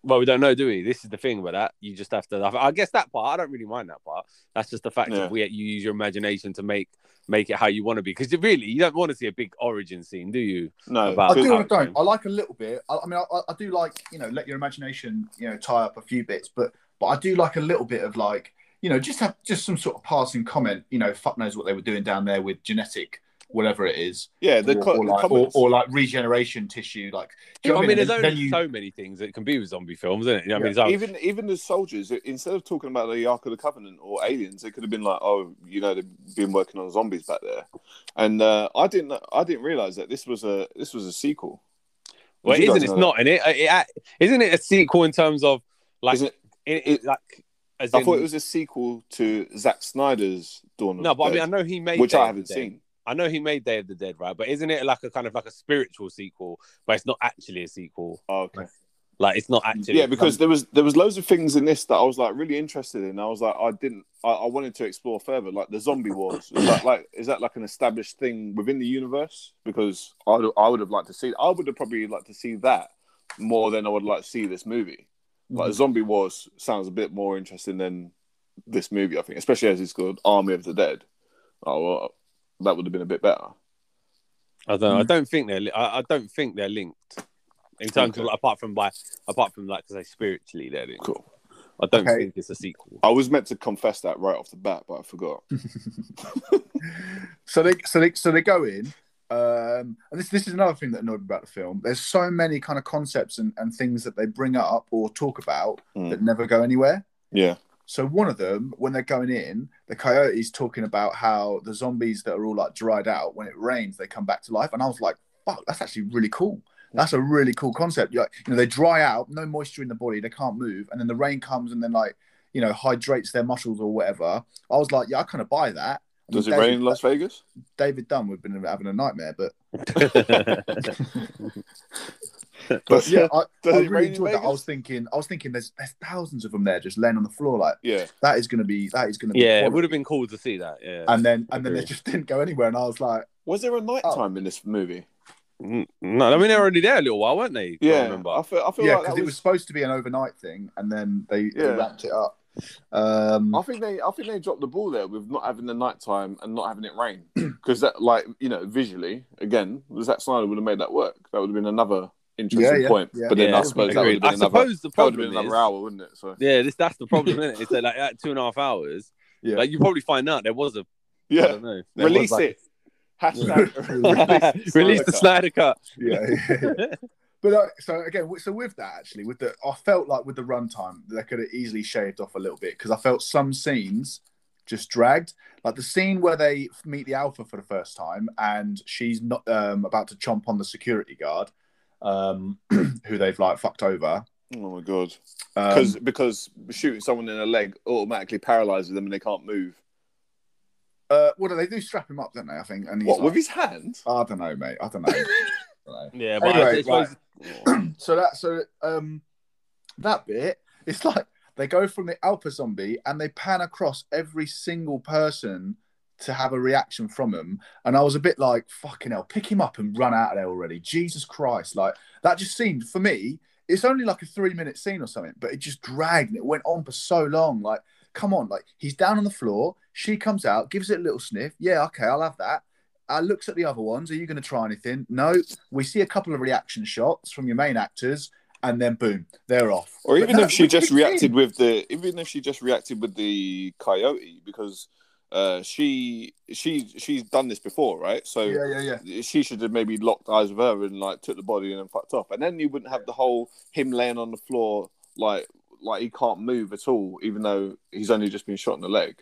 Well, we don't know, do we? This is the thing about that. You just have to. I guess that part. I don't really mind that part. That's just the fact
Yeah.
that we you use your imagination to make make it how you want to be. Because really, you don't want to see a big origin scene, do you?
No,
About-
I do I don't. I like a little bit. I, I mean, I, I do like you know let your imagination you know tie up a few bits, but but I do like a little bit of like you know just have just some sort of passing comment. You know, fuck knows what they were doing down there with genetic whatever it is,
yeah, the,
or,
co-
or
the
like, or, or like regeneration tissue. Like, do you know
I
what
mean, there's
then
only
you-
so many things that can be with zombie films, isn't it? You know what I mean? So,
even even the soldiers, instead of talking about the Ark of the Covenant or aliens, it could have been like, oh, you know, they've been working on zombies back there, and uh, I didn't I didn't realize that this was a this was a sequel.
well,
Did you
isn't
guys
it's not in it? it, it isn't it a sequel in terms of like
Isn't
it, it, like as
I
in,
thought it was a sequel to Zack Snyder's Dawn of
no, but I mean, I know he made
which
Day
I haven't
Dead.
seen.
I know he made Day of the Dead, right? But isn't it like a kind of like a spiritual sequel, but it's not actually a sequel?
Oh, okay.
Like it's not actually.
Yeah, because there was there was loads of things in this that I was like really interested in. I was like, I didn't, I, I wanted to explore further, like the zombie wars. Is that like is that like an established thing within the universe? Because I would, I would have liked to see. I would have probably liked to see that more than I would like to see this movie. Like zombie wars sounds a bit more interesting than this movie. I think, especially as it's called Army of the Dead. Oh, well, that would have been a bit better.
I don't. I
Mm.
don't think they're. li- I, I don't think they're linked in terms
Okay.
of like, apart from by apart from like to say spiritually they're linked.
Cool.
I don't
Okay.
think it's a sequel.
I was meant to confess that right off the bat, but I forgot. *laughs*
so they so they so they go in. Um, and this this is another thing that annoyed me about the film. There's so many kind of concepts and, and things that they bring up or talk about
Mm.
that never go anywhere.
Yeah.
So one of them, when they're going in, the coyote's talking about how the zombies that are all like dried out, when it rains, they come back to life. And I was like, fuck, that's actually really cool. That's a really cool concept. Like, you know, they dry out, no moisture in the body, they can't move, and then the rain comes and then like, you know, hydrates their muscles or whatever. I was like, yeah, I kind of buy that. I mean,
Does it
David,
rain in Las Vegas?
David Dunn would have been having a nightmare, but *laughs*
But
but yeah, I,
Does
I
it rain
really
in
enjoyed that. I was thinking, I was thinking, there's there's thousands of them there just laying on the floor. Like
Yeah.
that is going to be that is going to be
yeah, it would have been cool to see that. Yeah.
And then and then they just didn't go anywhere, and I was like,
Was there a night
Oh.
in this movie?
Mm, no, I mean they were only there a little while, weren't they? Can't
Yeah.
remember.
I feel, I feel
yeah,
like
because
that
it was supposed to be an overnight thing, and then they, they
Yeah.
wrapped it up. Um,
I think they, I think they dropped the ball there with not having the night time and not having it rain *clears throat* because that, like, you know, visually, again, Zack Snyder would have made that work. That would have been another interesting
Yeah, yeah,
point.
yeah.
But then
Yeah,
I suppose that would have
I
been another.
suppose the
That would have been
problem
another
is,
hour, wouldn't it? So
yeah, this that's the problem, isn't it? It's that, like at two and a half hours,
yeah.
like you probably find out there was a
yeah,
don't know there was,
release
like-
it. *laughs* Hashtag *laughs* *laughs*
release the Snyder cut.
yeah, yeah. But uh, so again, so with that actually, with the, I felt like with the runtime, they could have easily shaved off a little bit because I felt some scenes just dragged. Like the scene where they meet the Alpha for the first time, and she's not um, about to chomp on the security guard, um, *clears throat* who they've like fucked over.
Oh my god!
Um,
Because because shooting someone in the leg automatically paralyzes them and they can't move.
uh, what do they do? Strap him up, don't they? I think. And he's
What
like,
with his hand?
I don't know, mate. I don't know. *laughs* I don't know.
Yeah, but
Anyway,
I, I suppose *clears throat*
so that so um that bit it's like they go from the alpha zombie and they pan across every single person to have a reaction from him and i was a bit like fucking hell pick him up and run out of there already. Jesus christ like that just seemed for me it's only like a three minute scene or something but it just dragged and it went on for so long. Like come on like he's down on the floor she comes out gives it a little sniff. Yeah okay i'll have that uh, looks at the other ones. Are you going to try anything? No. We see a couple of reaction shots from your main actors, and then boom, they're off.
Or
But
even
that
if she just reacted
thing.
with the, even if she just reacted with the coyote, because uh, she she she's done this before, right? So
Yeah, yeah, yeah.
she should have maybe locked eyes with her and like took the body and then fucked off, and then you wouldn't have the whole him laying on the floor like like he can't move at all, even though he's only just been shot in the leg.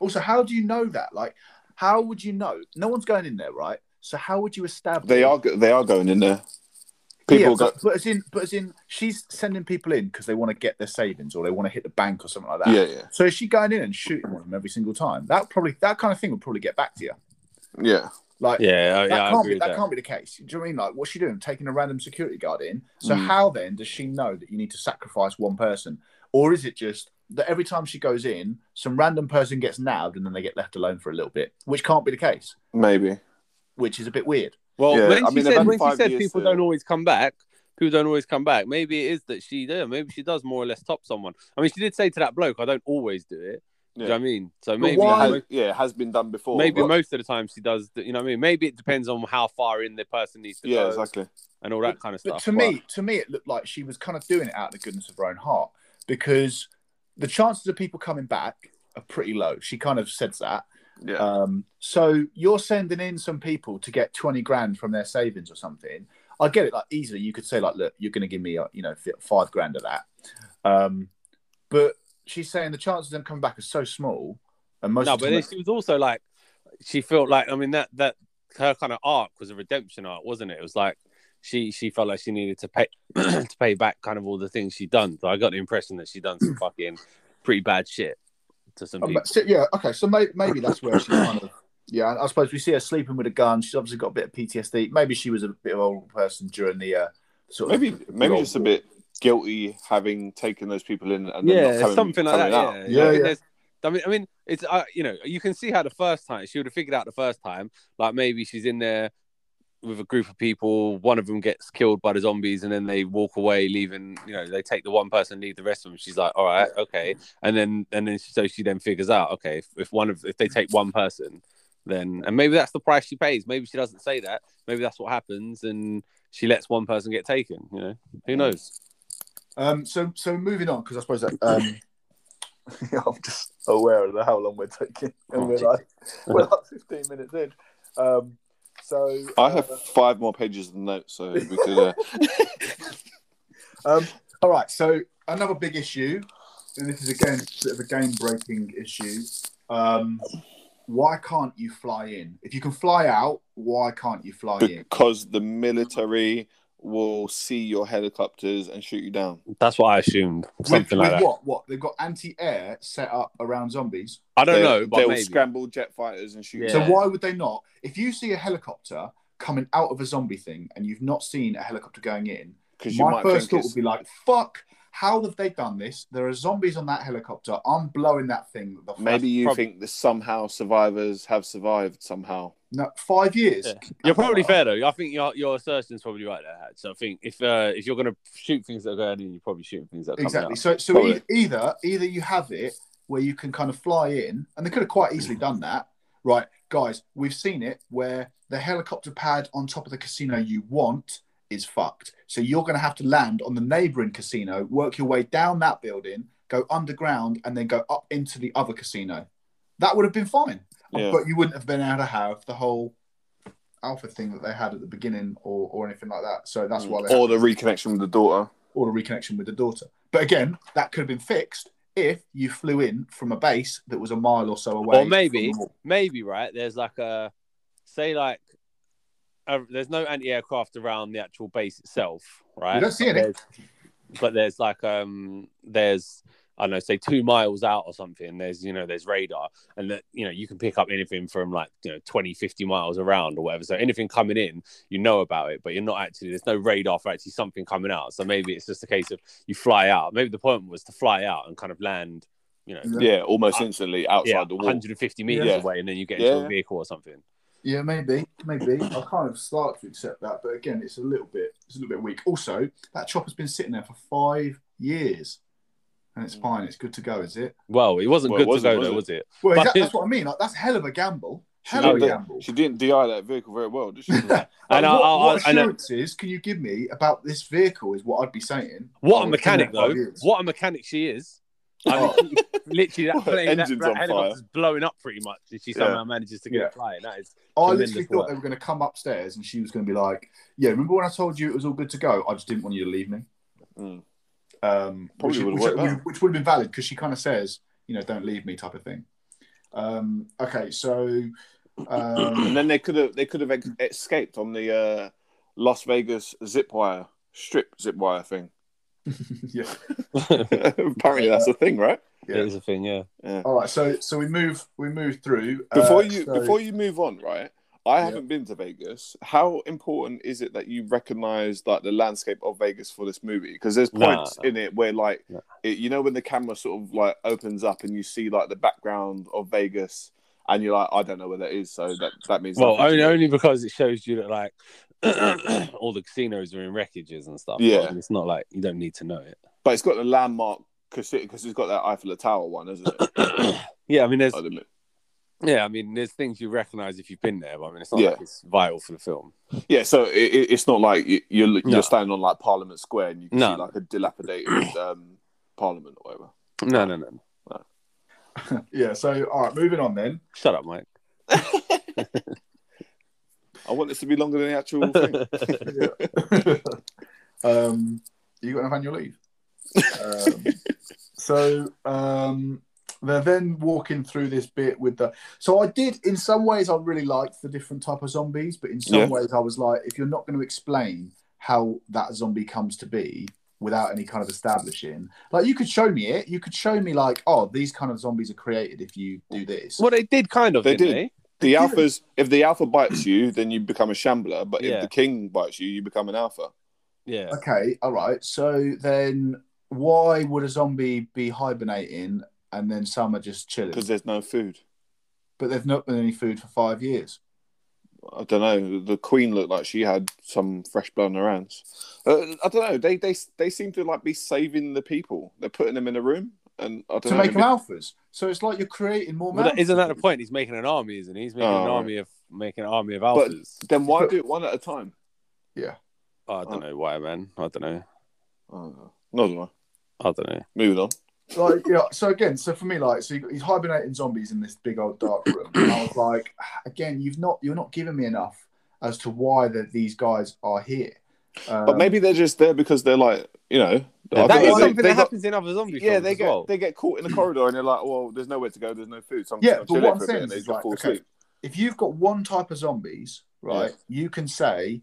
Also, how do you know that? Like, how would you know? No one's going in there, right? So how would you establish?
They are they are going in there.
Yeah,
People go.
but, but as in, but as in, she's sending people in because they want to get their savings or they want to hit the bank or something like that.
Yeah, yeah,
So is she going in and shooting them every single time? That probably that kind of thing would probably get back to you.
yeah.
Like,
yeah,
that
yeah,
can't
agree
be
with
that,
that.
can't be the case. Do you know I mean? Like, what's she doing? Taking a random security guard in. So
Mm.
how then does she know that you need to sacrifice one person, or is it just that every time she goes in, some random person gets nabbed and then they get left alone for a little bit, which can't be the case,
Maybe.
which is a bit weird.
Well,
Yeah,
when
I
she
mean,
said when she said people
to-
don't always come back, people don't always come back. Maybe it is that she, yeah, maybe she does more or less top someone. I mean, she did say to that bloke, "I don't always do it." Do you know what I mean? So maybe
why-
has, yeah, it has been done before.
maybe
but-
most of the time she does. You know what I mean? Maybe it depends on how far in the person needs to
yeah,
go
exactly.
and all that kind of
But
stuff.
to me, to me, it looked like she was kind of doing it out of the goodness of her own heart because the chances of people coming back are pretty low. She kind of says that.
Yeah,
Um, so you're sending in some people to get 20 grand from their savings or something. I get it like easily. You could say like, look, you're going to give me, uh, you know, fi- five grand of that. Um, but she's saying the chances of them coming back are so small. And most
no,
of
but
time,
she was also like, she felt like, I mean, that that her kind of arc was a redemption arc, wasn't it? It was like she she felt like she needed to pay *clears throat* to pay back kind of all the things she'd done. So I got the impression that she'd done some *clears throat* fucking pretty bad shit to some
Um,
people.
but- so- yeah, okay. So may, maybe that's where she kind of, yeah. I suppose we see her sleeping with a gun. She's obviously got a bit of PTSD. Maybe she was a bit of an old person during the uh, sort of
maybe maybe just a bit guilty having taken those people in and then not
yeah,
coming,
something like that.
out.
Yeah,
Yeah,
I,
yeah.
I mean, I mean, it's uh, you know, you can see how the first time she would have figured out the first time, like maybe she's in there with a group of people, one of them gets killed by the zombies, and then they walk away, leaving. You know, they take the one person, leave the rest of them. She's like, all right, okay, and then and then so she then figures out, okay, if, if one of if they take one person, then and maybe that's the price she pays. Maybe she doesn't say that. Maybe that's what happens, and she lets one person get taken. You know, who knows?
Um, so so moving on because I suppose that um, *laughs* I'm just aware of how long we're taking, and we're like we're like 15 minutes in. Um, so
I have
uh,
five more pages of notes, so we could. Uh... *laughs*
um, all right. So another big issue, and this is again sort of a game breaking issue. Um, why can't you fly in? If you can fly out, why can't you fly in?
because the military will see your helicopters and shoot you down.
That's what I assumed. Something
with,
like
with
that.
what? What they've got anti-air set up around zombies.
I don't
They-
know, but
they'll
maybe.
scramble jet fighters and shoot.
Yeah.
you
So why would they not? If you see a helicopter coming out of a zombie thing and you've not seen a helicopter going in,
Because you
my
might
first thought
it's
would be like, "Fuck! How have they done this? There are zombies on that helicopter. I'm blowing that thing." The
maybe you
prob-
think that somehow survivors have survived somehow.
No, five years.
Yeah. You're probably fair though. I think your your assertion's probably right there. So I think if uh, if you're gonna shoot things that are going in, you're probably shooting things that are coming
Exactly. So, so
Probably.
either either you have it where you can kind of fly in, and they could have quite easily done that, right, guys? We've seen it where the helicopter pad on top of the casino you want is fucked. So you're going to have to land on the neighboring casino, work your way down that building, go underground, and then go up into the other casino. That would have been fine,
Yeah.
but you wouldn't have been able to have the whole alpha thing that they had at the beginning or, or anything like that. So that's why they
or the reconnection with the daughter.
or the reconnection with the daughter. But again, that could have been fixed if you flew in from a base that was a mile or so away.
Or maybe,
from the wall.
maybe right. There's like a say like a, there's no anti-aircraft around the actual base itself, right?
You don't see
But
any.
there's- But there's like um there's I don't know, say two miles out or something. There's you know there's radar, and that you know you can pick up anything from like you know 20, 50 miles around or whatever. So anything coming in, you know about it, but you're not actually there's no radar for actually something coming out. So maybe it's just a case of you fly out. Maybe the point was to fly out and kind of land, you know,
Yeah.
Yeah, almost uh, instantly outside
yeah,
the wall.
150 meters
Yeah.
away, and then you get into a vehicle or something.
Yeah, maybe, maybe. I kind of start to accept that, but again, it's a little bit, it's a little bit weak. Also, that chopper's been sitting there for five years, and it's fine. It's good to go, is it?
Well, it wasn't
Well,
good
it wasn't,
to go
was
though,
it?
was it?
Well,
But
exactly,
it-
that's what I mean. Like, that's hell of a gamble.
She
Hell of a
didn't,
gamble.
she didn't DI that vehicle very well, did she?
And *laughs*
Like,
I-
what,
I-
what
I- I know-
assurances can you give me about this vehicle? Is what I'd be saying.
What
Oh,
a mechanic though!
years.
What a mechanic she is! I
Oh.
mean, *laughs* literally, that *laughs* plane, that,
engine's
that
on fire.
helicopter's blowing up pretty much. And she
Yeah.
somehow manages to get
Yeah.
it flying. That is
I
Tremendous
literally thought
work.
they were going to come upstairs and she was going to be like, "Yeah, remember when I told you it was all good to go? I just didn't want you to leave me."
Mm.
Um,
Probably
which,
would've
which, which, would have been valid because she kind of says, "You know, don't leave me," type of thing. Um, okay, so *clears throat*
and
um,
then they could have they could have ex- escaped on the uh, Las Vegas zip wire strip zip wire thing. *laughs*
yeah. *laughs*
Apparently, that's a thing, right?
Yeah.
it is a thing, yeah.
All right, so so we move we move through
Before
Uh,
you
so-
before you move on, right? I haven't been to Vegas. How important is it that you recognize like the landscape of Vegas for this movie? Because there's
Nah.
points in it where like
Nah.
it, you know when the camera sort of like opens up and you see like the background of Vegas and you're like I don't know where that is, so that that means
Well, only only because it shows you that like *clears throat* all the casinos are in wreckages and stuff.
Yeah.
But it's not like you don't need to know it.
but it's got the landmark because it's got that Eiffel Tower one, isn't it? *clears throat*
yeah, I mean, there's
the-
yeah, I mean, there's things you recognise if you've been there, but I mean, it's not
Yeah.
like it's vital for the film.
Yeah, so it, it- it's not like you- you're you're
No.
standing on like Parliament Square and you can
No.
see like a dilapidated um, Parliament or whatever.
No, no, no. *laughs*
yeah, so all right, moving on then.
Shut up, Mike. *laughs*
I want this to be longer than the actual *laughs* thing.
um, you got enough annual leave? Um, so um, they're then walking through this bit with the. So I did, in some ways, I really liked the different type of zombies, but in some
Yeah.
ways, I was like, if you're not going to explain how that zombie comes to be without any kind of establishing, like you could show me it, you could show me like, oh, these kind of zombies are created if you do this.
Well, they did kind of.
They
didn't
did.
They?
The
didn't.
alphas, if the alpha bites you, then you become a shambler. But
Yeah.
if the king bites you, you become an alpha.
Yeah.
Okay, all right. So then, why would a zombie be hibernating and then some are just chilling?
Because there's no food.
But they've not been any food for five years.
I don't know. The queen looked like she had some fresh blood on her hands. Uh, I don't know. They they they seem to like be saving the people. They're putting them in a room and I don't
to
know.
make
if
them
it-
alphas. So it's like you're creating more.
Well, that,
mountains.
isn't that the point? He's making an army, isn't he? He's making
Oh,
an
right.
army of making an army of
But-
alphas.
Then why do it *laughs* one at a time?
Yeah.
Oh, I don't know why, man. I don't know.
I don't know. No, do I?
I don't know.
Moving on.
Like yeah. So again, so for me, like, so he's hibernating zombies in this big old dark room. And I was like, again, you've not you're not giving me enough as to why that these guys are here. Um,
But maybe they're just there because they're like, you know, I
that
think
is
they-
something
they
that
got-
happens in other zombie
Yeah,
films
they
as
get
well.
they get caught in the corridor and they're like, well, there's nowhere to go, there's no food. So I'm
Yeah, but
gonna
what I'm
here for a bit
saying is like, okay, if you've got one type of zombies, right, you can say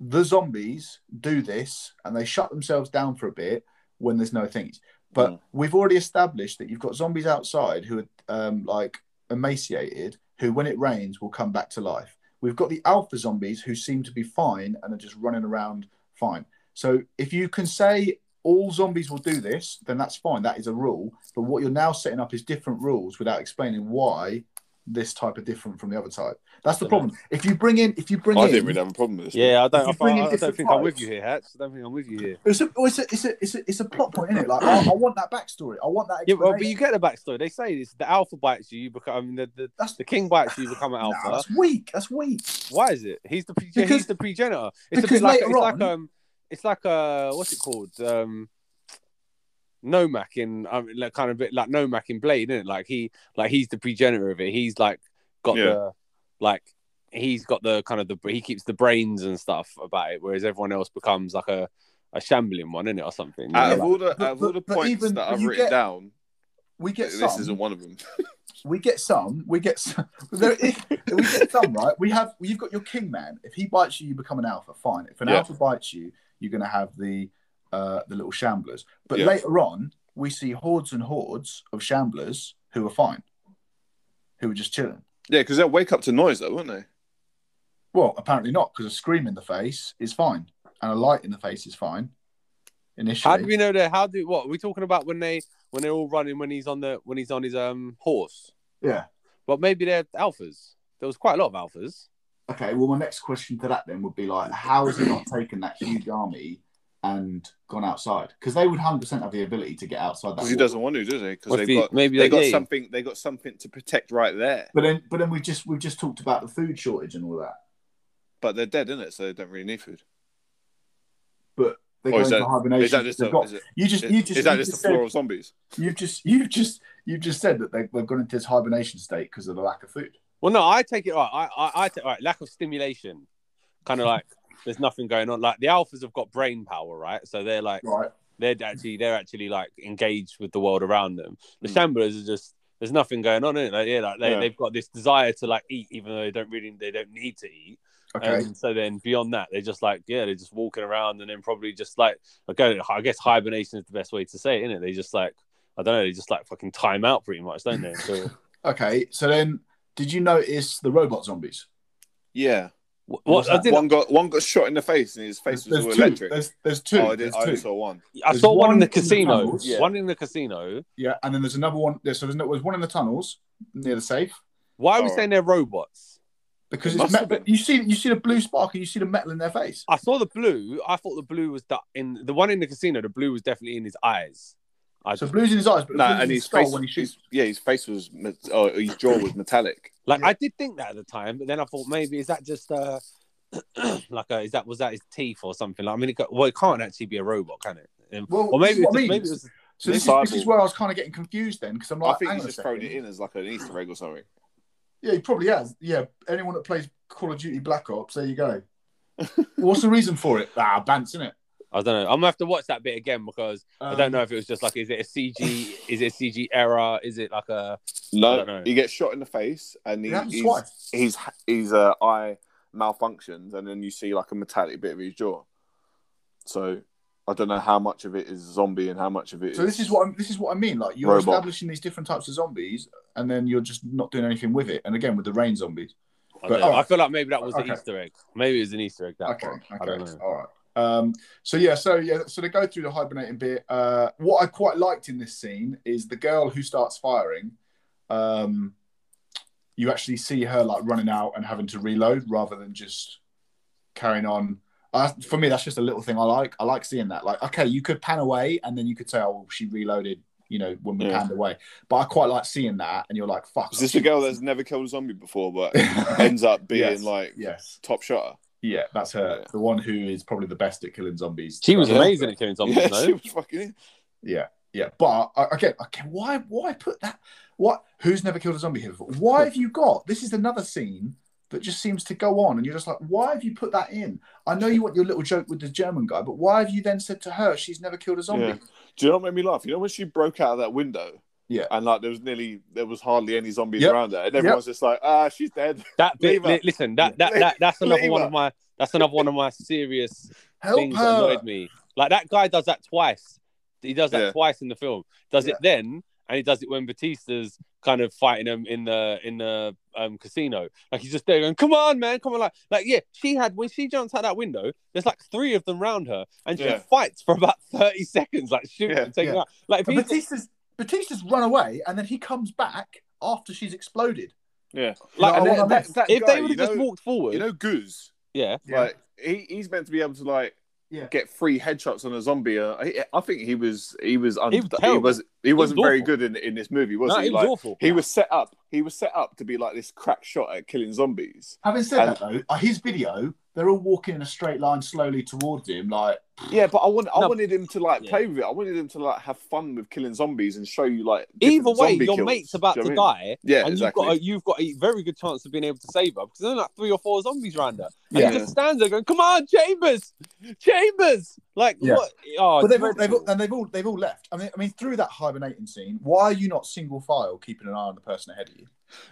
the zombies do this and they shut themselves down for a bit when there's no things. But
Mm.
we've already established that you've got zombies outside who are um, like emaciated, who when it rains will come back to life. We've got the alpha zombies who seem to be fine and are just running around fine. So if you can say all zombies will do this, then that's fine. That is a rule. But what you're now setting up is different rules without explaining why this type are different from the other type. That's the problem. If you bring in, if you bring
I
in,
didn't really have a problem with this.
Yeah, I don't.
you
I, I, I don't
different
think I'm with you here, Hatch. I don't think I'm with you here.
it's a, it's a, it's a, it's a, it's a plot point, isn't it? Like I, I want that backstory. I want that.
Yeah, well, but you get the backstory. They say this: the alpha bites you, you become. I mean, the, the,
That's
the king bites you, you become an
Nah,
alpha.
that's weak. That's weak.
Why is it? He's the pre-
Because-
he's the progenitor. It's a
because
bit like
later
it's like
on-
um it's like uh what's it called um Nomak in um like kind of bit like Nomak in Blade, isn't it? Like he like he's the progenitor of it. He's like got
Yeah.
the like he's got the kind of the he keeps the brains and stuff about it, whereas everyone else becomes like a a shambling one, isn't it, or something?
Out
You
of
know,
all the
But-
out of all the
but
points
even-
that I've written
get-
down,
We get
this
some.
isn't one of them.
We get some. We get some. There, we get some. Right. We have. You've got your king man. If he bites you, you become an alpha. Fine. If an
Yeah.
alpha bites you, you're going to have the uh, the little shamblers. But
Yeah.
later on, we see hordes and hordes of shamblers who are fine, who are just chilling.
Yeah, because they'll wake up to noise though, won't they?
Well, apparently not, because a scream in the face is fine, and a light in the face is fine. Initially,
how do we know that? How do what? Are we talking about when they when they're all running when he's on the when he's on his um horse?
yeah.
Well, maybe they're alphas. There was quite a lot of alphas.
Okay. Well, my next question to that then would be like, how has he not taken that huge army and gone outside? Because they would hundred percent have the ability to get outside that.
Because he doesn't want to, does he? Because they've got
maybe
they
they-
got
yeah.
something they got something to protect right there.
But then, but then we just we've just talked about the food shortage and all that.
But they're dead, isn't it? So they don't really need food.
But they
Or oh,
go
is
into hibernation.
Is that just a,
got-
it,
you just you just
is that just
just
the floor
said,
of zombies?
you've just you've just you've just said that they, they've gone into this hibernation state because of the lack of food.
Well, no, I take it right. I, I, I take right. Lack of stimulation, kind of like there's nothing going on. Like the alphas have got brain power, right? So they're like
Right.
they're actually they're actually like engaged with the world around them. The
Mm.
shamblers are just there's nothing going on in it. Like, yeah, like they,
Yeah.
they've got this desire to like eat, even though they don't really they don't need to eat.
Okay.
And so then beyond that, they're just like yeah, they're just walking around and then probably just like again, I guess hibernation is the best way to say it, isn't it? They just like I don't know, they just like fucking time out pretty much, don't they? *laughs* So,
okay. So then, did you notice the robot zombies?
Yeah.
What,
What's
I
that?
One got one got shot in the face and his face was
There's
all electric.
There's there's two.
oh, I, did,
there's
I
two.
saw one.
I
There's
saw one,
one
in the
in the
casino.
Yeah.
One in the casino.
Yeah, and then there's another one. There, so there's, no, there's one in the tunnels near the safe
Why are we
Oh.
saying they're robots?
because
It
it's
must
me-
have
you see you see the blue spark and you see the metal in their face.
I saw the blue. I thought the blue was the, in the one in the casino. The blue was definitely in his eyes. I
So
just,
blue's in his eyes, but
No,
blue's
and his
skull
face,
when he shoots.
his, yeah, his face was, oh, his jaw was metallic.
like
Yeah.
I did think that at the time, but then I thought maybe is that just uh *clears throat* like a, is that was that his teeth or something? Like I mean, it well, it can't actually be a robot, can it? Um,
Well,
or maybe
is
it's
what I mean.
maybe it was
So this is, this is where I was kind of getting confused then because I'm like,
I think
hang
he's just thrown it in as like an Easter egg or something.
Yeah, he probably has. Yeah, anyone that plays Call of Duty Black Ops, there you go. What's the reason for it? Ah, Bants, innit?
I don't know. I'm gonna have to watch that bit again because I
Um,
don't know if it was just like is it a CG? is it a CG error? Is it like a?
No,
don't know.
he gets shot in the face and he,
It happens
he's,
twice.
he's his uh, eye malfunctions, and then you see like a metallic bit of his jaw. So I don't know how much of it is zombie and how much of it.
So this is what I'm, this is what I mean. Like you're
Robot.
establishing these different types of zombies, and then you're just not doing anything with it. And again, with the rain zombies.
I,
But- oh.
I feel like maybe that was
Okay.
an Easter egg. Maybe it was an Easter egg. That
okay,
part. I
okay,
don't know.
all right. Um, so yeah, so yeah, so they go through the hibernating bit. Uh, what I quite liked in this scene is the girl who starts firing. Um, you actually see her like running out and having to reload rather than just carrying on. Uh, for me, that's just a little thing I like. I like seeing that. Like, okay, you could pan away and then you could say, "Oh, she reloaded you know, when we
Yeah.
panned away. But I quite like seeing that, and you're like, fuck.
Is this the girl that's never killed a zombie before, but *laughs* ends up being
Yes,
like
yes,
top shotter?
Yeah, that's her,
Yeah.
the one who is probably the best at killing zombies.
She was
Yeah.
amazing at killing zombies,
yeah,
no?
she was fucking.
Yeah, yeah. But again, okay, why why put that? What? Who's never killed a zombie here before? Why have you got? This is another scene that just seems to go on, and you're just like, why have you put that in? I know you want your little joke with the German guy, but why have you then said to her she's never killed a zombie?
Yeah. Do you know what made me laugh? You know when she broke out of that window?
Yeah.
And like there was nearly there was hardly any zombies
Yep.
around her. And everyone's just like, ah, she's dead.
That bit, li- listen, that, that, that *laughs* that's another
leave
one
her.
of my that's another one of my serious
Help
things that annoyed me. Like that guy does that twice. He does that
Yeah.
twice in the film. Does
Yeah.
it then, and he does it when Bautista's kind of fighting him in the in the um, casino. Like he's just there going, "Come on, man, come on!" Like, like yeah, she had when she jumps out that window. There's like three of them round her, and she
Yeah.
fights for about *laughs* thirty seconds, like shooting
Yeah,
and taking
yeah.
out. Like
Bautista's Bautista's run away, and then he comes back after she's exploded.
Yeah.
Like,
You
And
know,
that, that, that
if
guy,
they would have just
know,
walked forward,
you know, Goose,
yeah,
Yeah.
like he, he's meant to be able to like
Yeah.
get free headshots on a zombie. Uh, I, I think he was he was un-
He was
he, was, he wasn't
was
very good in in this movie, was
no,
he?
it was
Like,
awful.
he was set up. He was set up to be like this crack shot at killing zombies.
Having said
And-
that, though, uh, his video, they're all walking in a straight line slowly towards him, like
Yeah, but I want I
No.
wanted him to like
Yeah.
play with it. I wanted him to like have fun with killing zombies and show you like
Either way, your
kills.
mate's about
you
to
know what I mean?
die,
Yeah,
and
exactly.
you've got a, you've got a very good chance of being able to save her because there's like three or four zombies around her. And
Yeah.
he just stands there going, "Come on, Chambers, Chambers!" Like
Yeah.
what? Oh,
but they've all, they've all, and they've all they've all left. I mean, I mean, through that hibernating scene, why are you not single file keeping an eye on the person ahead of you?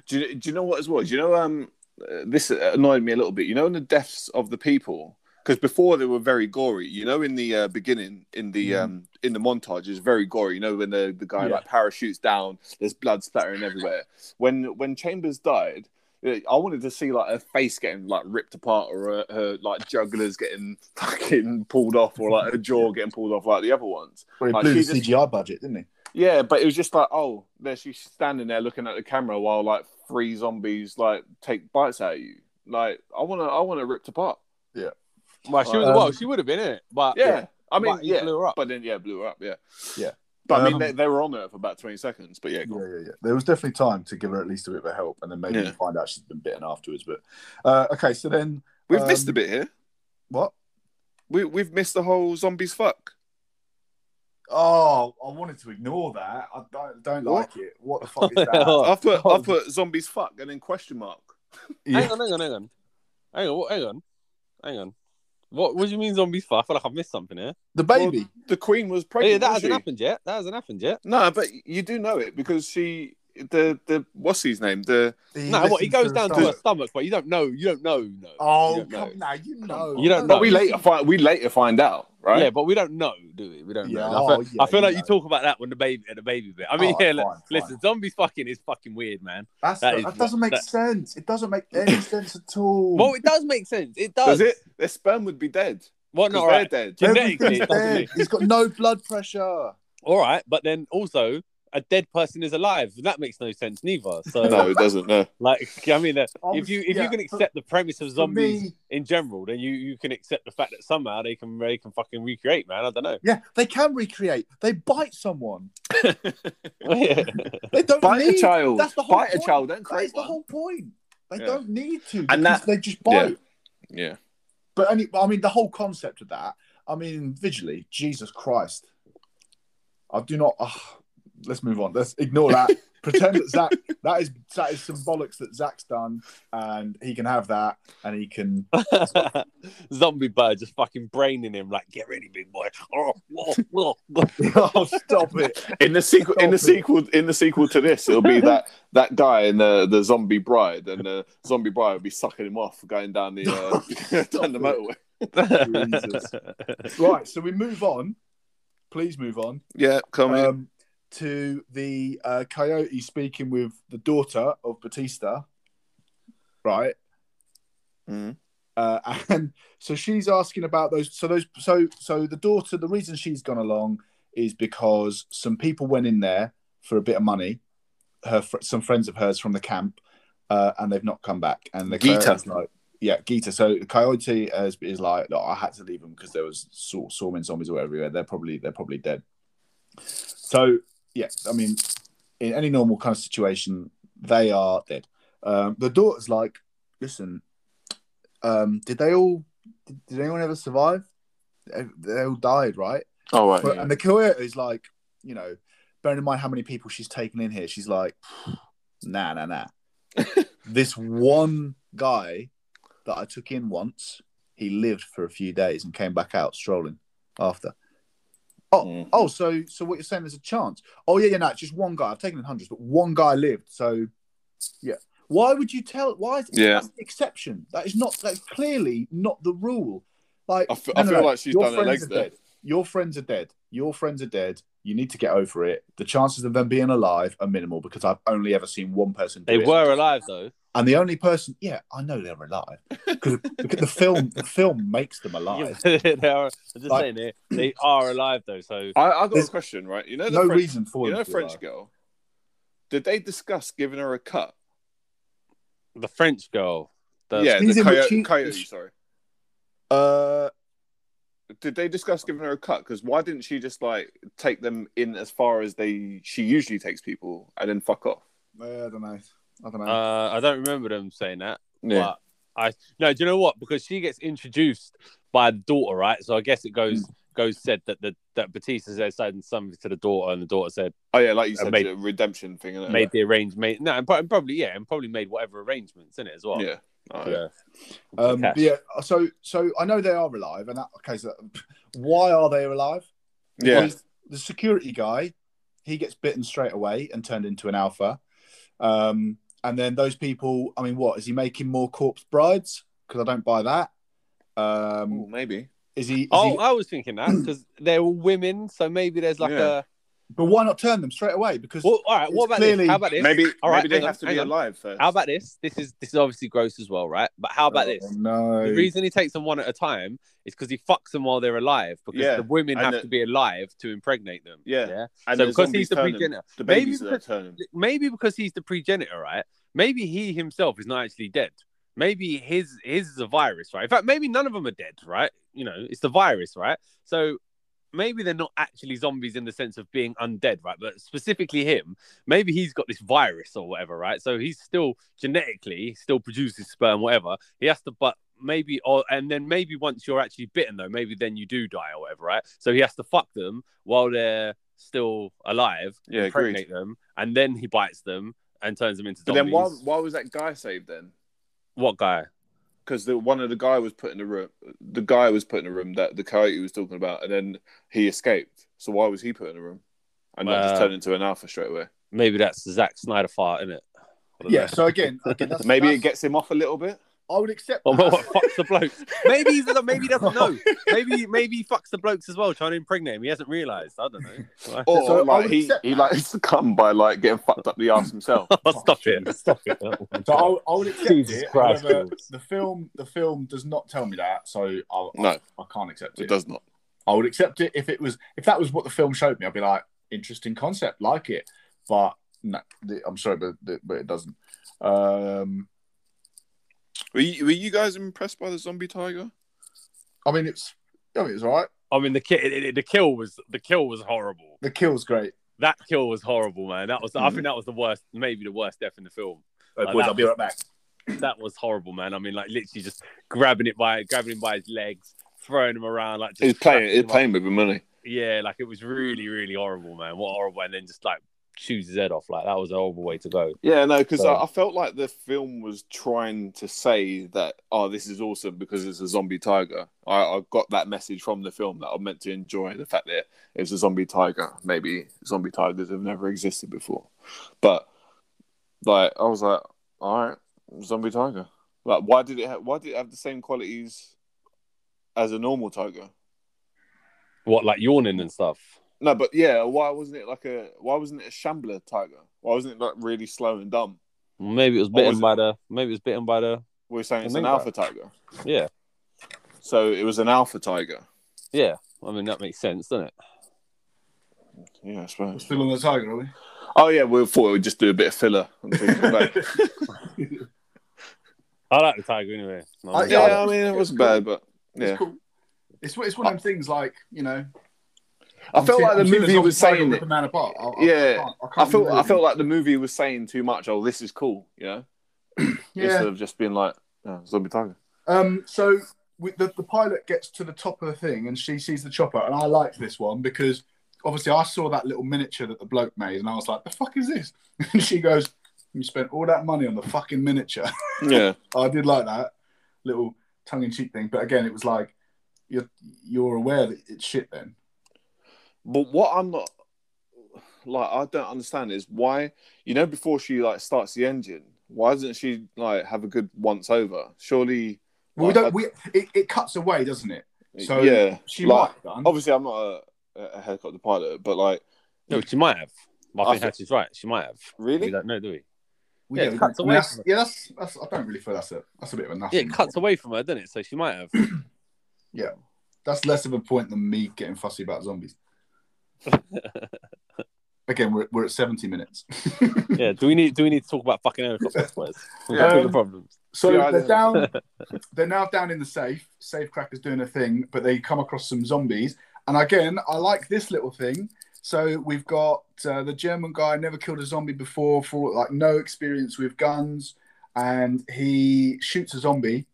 Do you, do you know what as well? Do you know um uh, this annoyed me a little bit. You know, in the deaths of the people because before they were very gory. You know, in the uh, beginning, in the
Mhm.
um in the montage, is very gory. You know, when the the guy
Yeah.
like parachutes down, there's blood splattering everywhere. When when Chambers died. uh, I wanted to see like her face getting like ripped apart, or her, her like jugglers getting *laughs* fucking pulled off, or like her jaw getting pulled off, like the other ones.
Well, he
Like,
blew the
just-
CGI budget, didn't he?
Yeah, but it was just like, oh, there she's standing there looking at the camera while like three zombies like take bites out of you. Like, I wanna, I wanna ripped apart. Yeah.
Well, she was
Um,
well, she would have been in it, but
Yeah, I mean,
But
yeah,
blew her up.
but then yeah, blew her up. Yeah,
Yeah.
But I mean,
Um,
they, they were on there for about twenty seconds. But yeah.
Yeah, yeah, yeah. There was definitely time to give her at least a bit of a help, and then maybe
Yeah.
find out she's been bitten afterwards. But uh, okay, so then
we've
um,
missed a bit here.
what?
We we've missed the whole zombies fuck.
Oh, I wanted to ignore that. I don't don't like it. What the fuck is *laughs* that?
Oh,
I've put
oh.
I've put zombies fuck and then question mark.
hang on, hang on, hang on, hang on, what- hang on, hang on. What? What do you mean zombies? Fuck? I feel like I've missed something here.
The baby.
The queen was
Oh,
pregnant.
yeah, that
wasn't
hasn't
she?
happened yet. That hasn't happened yet.
No, but you do know it because she the the what's his name the
He
no, what? He goes
to
down to her
stomach.
stomach, but you don't know. You don't know. No.
Oh,
You don't
come now, you know.
You don't
But we later find we later find out, right?
Yeah, but we don't know, do we? We don't
Yeah,
know. I
oh,
feel,
yeah,
I feel
you
like you talk about that when the baby at the baby bit. I mean,
Oh,
yeah,
fine,
look,
fine.
listen, zombies fucking is fucking weird, man.
That's
That
that,
is-
doesn't make
that-
sense. It doesn't make any *coughs* sense at all.
Well, it does make sense. It does.
Does it? Their sperm would be dead.
Well,
'Cause
no, all
they're
right.
dead.
Genetically,
Everything's
it doesn't
dead. He's got no blood pressure.
All right, but then also a dead person is alive. and That makes no sense neither. So,
No, it doesn't. No.
like, I mean, uh, if you if
yeah,
you can
for-
accept the premise of zombies
me,
in general, then you you can accept the fact that somehow they can they can fucking recreate, man. I don't know.
yeah, they can recreate. They bite someone.
Yeah. *laughs*
They don't
Bite
need
a child.
That's the whole
Bite a
point.
child. Don't
That
create
is the whole point. They
Yeah.
don't need to
And that-
they just bite.
Yeah.
But any, I mean, the whole concept of that. I mean, visually, Jesus Christ. I do not. ugh, let's move on. Let's ignore that. *laughs* Pretend that Zack. That is that is symbolics that Zack's done, and he can have that, and he can. *laughs*
Zombie bird just fucking braining him like, get ready, big boy. Oh, oh, oh. *laughs*
oh, stop it!
In the sequel, in the
it.
sequel, in the sequel to this, it'll be that that guy and the the zombie bride, and the zombie bride will be sucking him off going down the uh, down the motorway.
Jesus. Right, so we move on. Please move on.
Yeah, come in.
um, to the uh, coyote speaking with the daughter of Bautista, right?
Mhm.
Uh, and so she's asking about those. So those. So so the daughter. The reason she's gone along is because some people went in there for a bit of money. Her fr- some friends of hers from the camp, uh, and they've not come back. And the Geeta. like, yeah, Geeta. So the coyote is, is like, "Look, I had to leave them because there was saw, swarming zombies all everywhere. They're probably they're probably dead. So yeah, I mean, in any normal kind of situation, they are dead. Um, the daughter's like, listen, um, did they all? Did, did anyone ever survive? They, they all died, right?
Oh right.
But,
yeah.
And the killer is like, you know, bearing in mind how many people she's taken in here, she's like, *sighs* nah, nah, nah. *laughs* this one guy that I took in once, he lived for a few days and came back out strolling after. Oh,
Mm.
oh, so so what you're saying there's a chance? Oh yeah, yeah, no, it's just one guy. I've taken in hundreds, but one guy lived. So yeah, why would you tell? Why is
Yeah.
that's the exception? That is not. That's clearly not the rule. Like
I f-
no,
I
no,
feel
no.
like she's
Your
done her
friends
legs
are
there.
dead. Your friends are dead. Your friends are dead. You need to get over it. The chances of them being alive are minimal because I've only ever seen one person. Do
They
it.
were alive though.
And the only person, yeah, I know they're alive because the film, the film makes them *laughs* alive. *laughs*
they are, I'm just
Like-
saying they, they are alive though. So
I, I got a question, right? You know the
No
French,
reason for
you know
to
French
alive.
girl. Did they discuss giving her a cut?
the French girl, the,
yeah,
She's
the
in-
coyote.
she-
coyote sorry.
Uh,
Did they discuss giving her a cut? Because why didn't she just like take them in as far as they she usually takes people and then fuck off?
I don't know. I don't know.
uh, I don't remember them saying that.
Yeah.
But I no, do you know what? Because she gets introduced by the daughter, right? So I guess it goes
Hmm.
goes said that the that Batista said something to the daughter, and the daughter said
Oh yeah, like you
Uh,
said,
made-
the redemption thing. Innit?
made the arrangement. No, and probably yeah, and probably made whatever arrangements in it as well.
Yeah. Oh,
yeah.
Um, yeah. So, so I know they are alive, and that okay. So, why are they alive?
Yeah.
Because the security guy, he gets bitten straight away and turned into an alpha. Um, and then those people, I mean, what is he making more corpse brides? Because I don't buy that. Um,
Ooh, maybe.
is he? Is
Oh,
he
I was thinking that because they're all women, so maybe there's like
Yeah.
But why not turn them straight away? Because.
Well, all right. What about
clearly-
this? How about this?
Maybe
All right,
maybe they
hang on,
have to be
on.
alive first.
How about this? This is this is obviously gross as well, right? But how about
Oh,
this?
No.
The reason he takes them one at a time is because he fucks them while they're alive. Because
Yeah,
the women
and
have
the-
to be alive to impregnate them.
Yeah.
yeah.
And
so
the
because he's the
turn them.
progenitor,
The
maybe
babies that
because- maybe because he's the progenitor, right? Maybe he himself is not actually dead. Maybe his his is a virus, right? In fact, maybe none of them are dead, right? You know, it's the virus, right? So maybe they're not actually zombies in the sense of being undead, right? But specifically him, maybe he's got this virus or whatever, right? So he's still genetically still produces sperm, whatever. He has to, but maybe, or and then maybe once you're actually bitten, though, maybe then you do die or whatever, right? So he has to fuck them while they're still alive,
Yeah,
impregnate them, and then he bites them and turns them into
But
zombies.
then why why was that guy saved then?
What guy?
Because the one of the guy was put in the room. The guy was put in a room that the coyote was talking about, and then he escaped. So why was he put in a room and not just turned into an alpha straight away?
Maybe that's Zack Snyder fart, isn't it?
Yeah. So again, again that's, *laughs*
Maybe
that's-
it gets him off a little bit.
I would accept.
Or
that.
what fucks the blokes? Maybe he's maybe he doesn't know. *laughs* Maybe maybe he fucks the blokes as well, trying to impregnate him. He hasn't realised. I don't know.
Or
So I
like
would
he
accept
he
that.
like succumbed by like getting fucked up the ass himself. *laughs* *laughs*
Stop it! Stop it!
So I, I would accept
Jesus
it.
Christ,
However, the film, the film does not tell me that, so I,
No.
I, I can't accept
It
it.
does not.
I would accept it if it was if that was what the film showed me. I'd be like, interesting concept, like it. But no, the- I'm sorry, but but it doesn't. Um,
Were you, were you guys impressed by the zombie tiger?
I mean, it's I mean, it's all right.
I mean, the ki- the kill was the kill was horrible.
The kill's great.
That kill was horrible, man. That was I
Mhm.
think that was the worst, maybe the worst death in the film.
Right,
Like
boys,
that
I'll be right back.
That was horrible, man. I mean, like literally just grabbing it by grabbing him by his legs, throwing him around like just
He's playing.
cracking
He's playing with the money.
Yeah, like it was really, really horrible, man. What horrible, and then just like his head off. Like that was a horrible way to go.
Yeah, no, because
So-
I, I felt like the film was trying to say that, oh, this is awesome because it's a zombie tiger. I, I got that message from the film that I'm meant to enjoy the fact that it's a zombie tiger. Maybe zombie tigers have never existed before, but like I was like, all right, zombie tiger. Like, why did it? Ha- why did it have the same qualities as a normal tiger?
What like yawning and stuff.
No, but yeah, why wasn't it like a? Why wasn't it a shambler tiger? Why wasn't it like really slow and dumb?
Maybe it was bitten
was it-
by the. Maybe it was bitten by the.
We're saying it's an
think
alpha tiger.
Yeah,
So it was an alpha tiger.
yeah. I mean that makes sense, doesn't it?
Yeah, I suppose.
Still on the tiger, are we?
Oh yeah, we thought we'd just do a bit of filler. on things, but- *laughs*
I like the tiger anyway. No,
I-
yeah, I mean it wasn't bad, but
It's
yeah,
cool. It's it's one of them things like you know,
I felt like the
I'm
movie was saying it.
a man apart. I, I,
Yeah,
I, I,
I felt I felt like the movie was saying too much. Oh, this is cool, you know, *clears throat*
yeah.
instead of just being like oh, zombie tiger.
Um, so the, the pilot gets to the top of the thing and she sees the chopper, and I like this one because obviously I saw that little miniature that the bloke made, and I was like, "The fuck is this?" *laughs* And she goes, "You spent all that money on the fucking miniature." *laughs*
Yeah,
I did like that little tongue-in-cheek thing, but again, it was like you're you're aware that it's shit. Then
but what I'm not like, I don't understand is why you know before she like starts the engine, why doesn't she like have a good once over? Surely,
well, we don't.
I-
We it, it cuts away, doesn't it? So
yeah,
she
like,
might have done.
Obviously, I'm not a, a helicopter pilot, but like,
No, she might have. I
I
think
thi-
Hatch's right. She might have.
really,
We don't know, do we?
Well,
yeah, it cuts
don't- I mean,
away
that's- yeah, that's, that's. I don't really feel that's a that's a bit of a
Yeah,
nothing.
it cuts away from her, doesn't it? So she might have. *clears throat*
Yeah, that's less of a point than me getting fussy about zombies. *laughs* Again, we're, we're at seventy minutes. *laughs*
yeah. Do we need do we need to talk about fucking helicopters *laughs* first? We've
Yeah.
got the problems.
So
Yeah,
they're down. they're now down in the safe. Safe cracker's doing a thing, but they come across some zombies. And again, I like this little thing. So we've got uh, the German guy never killed a zombie before, for like no experience with guns, and he shoots a zombie,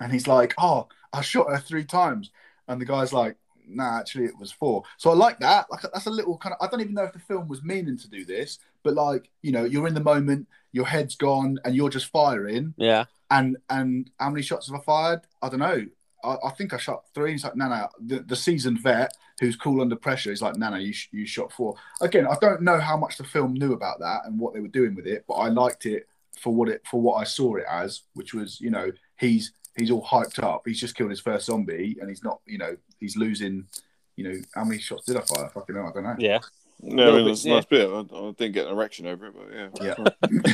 and he's like, "Oh, I shot her three times," and the guy's like. Nah, actually, it was four. So I like that. Like that's a little kind of. I don't even know if the film was meaning to do this, but like you know, you're in the moment, your head's gone, and you're just firing,
Yeah.
and and how many shots have I fired? I don't know. I, I think I shot three. He's like, no, no. The, the seasoned vet who's cool under pressure is like, no, no, you, sh- you shot four. Again, I don't know how much the film knew about that and what they were doing with it, but I liked it for what it for what I saw it as, which was, you know, he's he's all hyped up. He's just killed his first zombie, and he's not, you know, he's losing. You know, how many shots did I fire? Fucking hell, I don't know.
Yeah.
no, I mean,
bit,
it's a nice bit. I, I didn't get an erection over it, but yeah,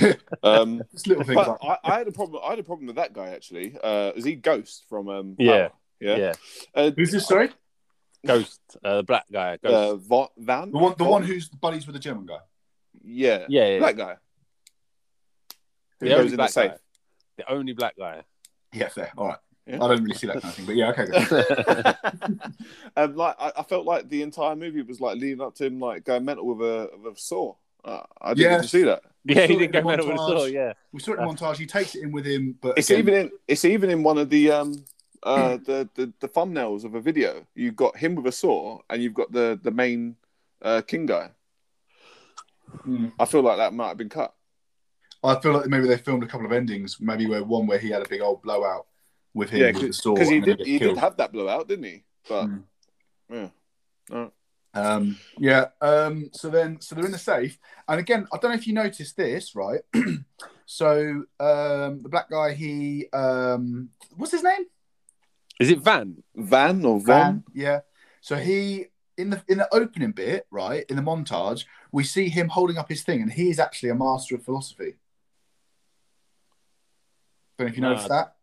Yeah. *laughs*
Um,
Just little things.
but
like,
I, I had a problem. I had a problem with that guy actually. Uh, is he Ghost from um?
Yeah.
Power? yeah.
Yeah.
Uh,
Who's this? Sorry,
Ghost. Uh, the black guy.
uh,
Ghost.
Va- Van.
the one, the one who's buddies with the German guy.
Yeah.
yeah. yeah.
That guy. Who
The
goes
only
in the safe.
guy. The only black guy.
Yeah, fair. All right.
Yeah.
I don't really see that kind of thing, but yeah, okay.
um, *laughs* like I, I felt like the entire movie was like leading up to him like going mental with a with a saw. Uh, I didn't get to
Yes.
see that.
yeah, he did
in
go
the
mental with a saw. Yeah.
We saw it in the montage. He takes it in with him, but
It's
again-
even in it's even in one of the um uh the, the the thumbnails of a video. You've got him with a saw, and you've got the the main uh, king guy.
Hmm.
I feel like that might have been cut.
I feel like maybe they filmed a couple of endings. Maybe where one where he had a big old blowout with him
Yeah,
with the sword.
because he did
get
he
killed.
did have that blowout, didn't he? But
Hmm.
yeah, no.
Um, yeah. Um, so then, so they're in the safe, and again, I don't know if you noticed this, right? *clears throat* so um, the black guy, he, um, what's his name?
Is it Van?
Van or Von?
Van. Yeah. So he in the in the opening bit, right in the montage, we see him holding up his thing, and he is actually a master of philosophy. Don't know if you
No,
noticed that.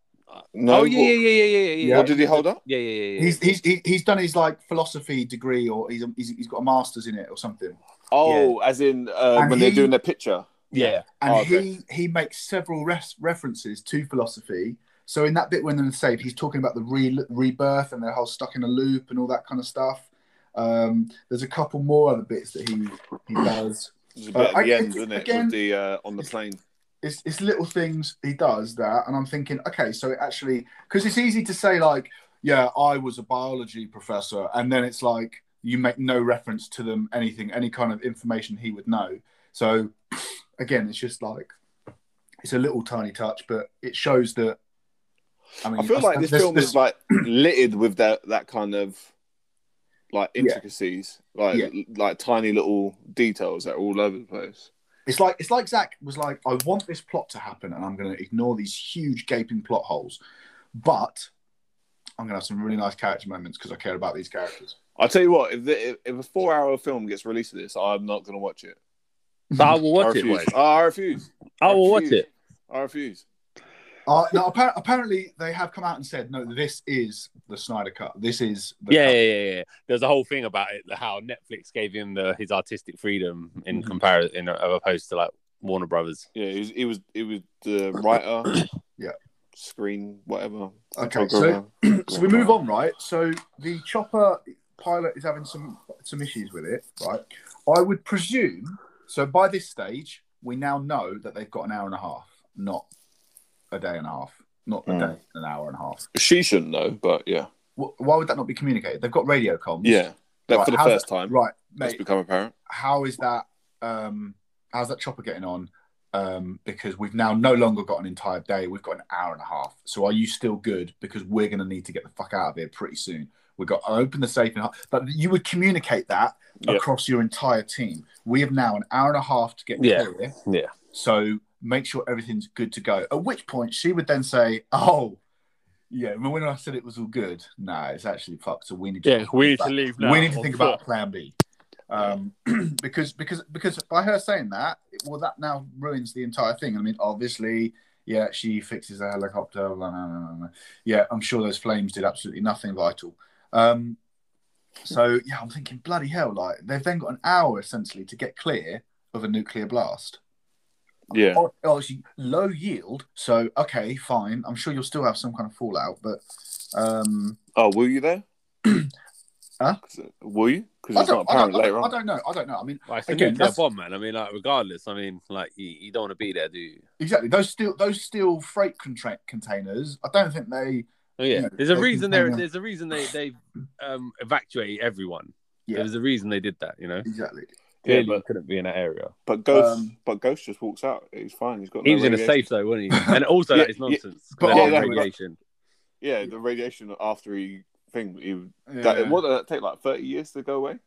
No,
oh yeah, yeah, yeah, yeah, yeah, yeah.
What did he hold up?
Yeah, yeah, yeah. yeah.
He's he's he's done his like philosophy degree, or he's he's, he's got a master's in it, or something.
Oh, as in uh,
And
when they're doing their picture.
yeah.
and
Oh, okay.
he he makes several res- references to philosophy. So in that bit when they're in the safe, he's talking about the re- rebirth and their whole stuck in a loop and all that kind of stuff. Um, there's a couple more other bits that he he does.
There's a bit
Uh,
at the
I-
end, isn't it?
again-
With the uh, on the plane.
It's, it's little things he does that, and I'm thinking, okay, so it actually because it's easy to say like, yeah, I was a biology professor, and then it's like you make no reference to them, anything, any kind of information he would know. So *sniffs* again, it's just like it's a little tiny touch, but it shows that. I mean,
I feel like this film
there's-
is like *clears throat* littered with that that kind of like intricacies, like
Yeah.
like tiny little details that are all over the place.
It's like it's like Zack was like, I want this plot to happen, and I'm going to ignore these huge gaping plot holes, but I'm going to have some really nice character moments because I care about these characters.
I tell you what, if the, if, if a four-hour film gets released of this, I'm not going to watch it.
But I will *laughs*
I
watch it.
refuse.
Wes.
I refuse.
I will watch
refuse.
it.
I refuse.
Uh, now, appa- apparently, they have come out and said, no, this is the Snyder cut. This is the
Yeah,
cut.
yeah, yeah, yeah. There's a whole thing about it, how Netflix gave him the his artistic freedom in
Mhm.
comparison, in opposed to like Warner Brothers.
Yeah, he was he was, he was the writer. *coughs*
Yeah.
Screen, whatever.
Okay,
photographer. *coughs*
So we move on, right? So the chopper pilot is having some some issues with it, right? I would presume. So by this stage, we now know that they've got an hour and a half, not a day and a half, not a
Mm.
day, an hour and a half.
She shouldn't know, but yeah,
Wh- Why would that not be communicated? They've got radio comms.
yeah. That
Right,
for the first
that-
time,
right,
that's
mate.
become apparent.
How is that? Um, how's that chopper getting on? Um, because we've now no longer got an entire day. We've got an hour and a half. So are you still good? Because we're going to need to get the fuck out of here pretty soon. We've got to open the safe. And, but you would communicate that
Yeah.
across your entire team. We have now an hour and a half to get
Yeah.
clear.
Yeah.
So make sure everything's good to go. At which point she would then say, "Oh, yeah." Remember when I said it was all good? No, it's actually fucked. So we need to
Yeah, we need
think
to
about-
leave now.
We need to think about Plan B. Um, *clears throat* because because because by her saying that, well, that now ruins the entire thing. I mean, obviously, yeah, she fixes a helicopter. Blah, blah, blah. Yeah, I'm sure those flames did absolutely nothing vital. Um, so yeah, I'm thinking bloody hell. Like they've then got an hour essentially to get clear of a nuclear blast.
Yeah,
Oh, Obviously, low yield. So okay, fine. I'm sure you'll still have some kind of fallout, but um,
Oh, were you there? *clears throat*
Huh?
Were you? Because it's not apparent
I,
later
don't, I don't know. I don't know. I mean,
Like, it's a
Again,
nuclear
that's-
bomb, man. I mean, like, regardless, I mean, like, you, you don't want to be there, do you?
exactly those steel those steel freight contra- containers. I don't think they.
Oh yeah,
Yeah,
there's a reason there. There's a reason they they um evacuate everyone.
Yeah.
There's a reason they did that. You know,
Exactly.
Yeah, but-
couldn't be in that area.
But Ghost,
Um,
but Ghost just walks out. He's fine. He's got. No
He was in a safe though, wasn't he? *laughs* And also
Yeah,
that is nonsense.
But
But
yeah,
that-
radiation.
Yeah, the radiation after he thing. He,
Yeah.
that, what did that take? Like thirty years to go away.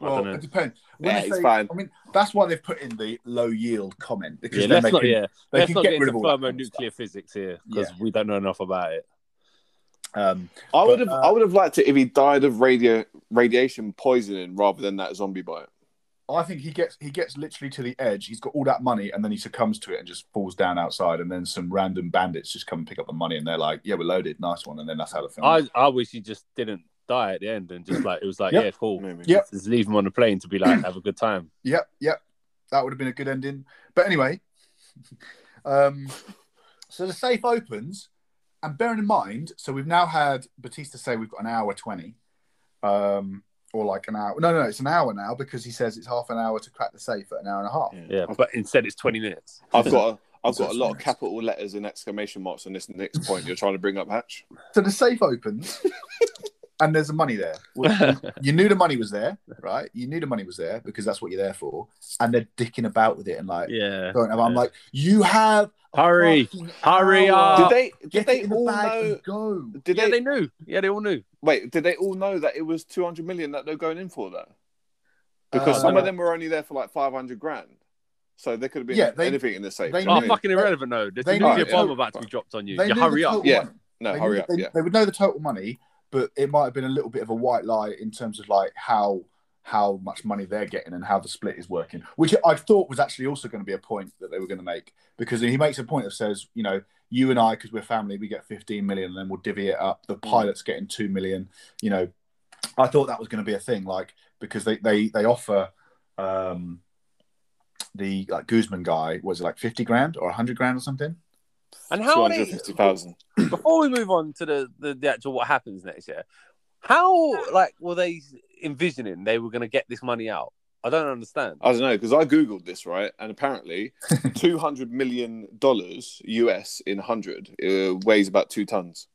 I
well, it depends. When
Yeah,
they
it's
say-
fine.
I mean, that's why they've put in the low yield comment because
Yeah,
then
let's
they
not.
can,
Yeah,
they
let's
can
not
get
get
rid of
into
all that kind of
thermonuclear
stuff.
physics here because
Yeah.
we don't know enough about it.
Um,
I would have.
uh,
I would have liked it if he died of radio radiation poisoning rather than that zombie bite.
I think he gets he gets literally to the edge. He's got all that money, and then he succumbs to it and just falls down outside. And then some random bandits just come and pick up the money, and they're like, "Yeah, we're loaded, nice one." And then that's how the film.
I I wish he just didn't die at the end and just like it was like
Yep.
yeah cool.
Maybe.
Yep.
Just leave him on the plane to be like *clears throat* have a good time.
Yep, yep. That would have been a good ending. But anyway, *laughs* um, so the safe opens, and bearing in mind, so we've now had Batista say we've got an hour 20, um, or like an hour. No, no, it's an hour now because he says it's half an hour to crack the safe at an hour and a half.
Yeah, but instead it's twenty minutes.
I've got. A, I've
So
got a
it's
lot of capital letters and exclamation marks on this next point you're trying to bring up, Hatch.
So the safe opens, *laughs* and there's the money there. *laughs* You knew the money was there, right? You knew the money was there because that's what you're there for. And they're dicking about with it and like,
yeah.
going, I'm like, you have
Hurry. Hurry
hour.
up.
Did they? Did
Get
they
it the
all know?
go.
Did
yeah,
they,
they knew. Yeah, they all knew.
wait? Did they all know that it was two hundred million that they're going in for though? Because
Uh,
some of them were only there for like five hundred grand, so there could have been
Yeah, they-
anything in the safe.
they
Do you know
Oh,
I mean?
fucking irrelevant though. There's
they
a
knew
nuclear bomb about to be dropped on you.
They
You hurry up.
total
Yeah.
money.
No,
they
hurry
knew,
up.
They,
Yeah.
they would know the total money, but it might have been a little bit of a white lie in terms of like how how much money they're getting and how the split is working, which I thought was actually also going to be a point that they were going to make because he makes a point that says, you know, you and I, because we're family, we get 15 million and then we'll divvy it up. The pilot's getting 2 million, you know. I thought that was going to be a thing, like, because they, they, they offer um, the like Guzman guy, was it like 50 grand or 100 grand or something?
And how are
hundred fifty thousand.
Before we move on to the, the the actual what happens next year, how like were they envisioning they were going to get this money out? I don't understand.
I don't know because I googled this right, and apparently, *laughs* two hundred million dollars US in hundred uh, weighs about two tons.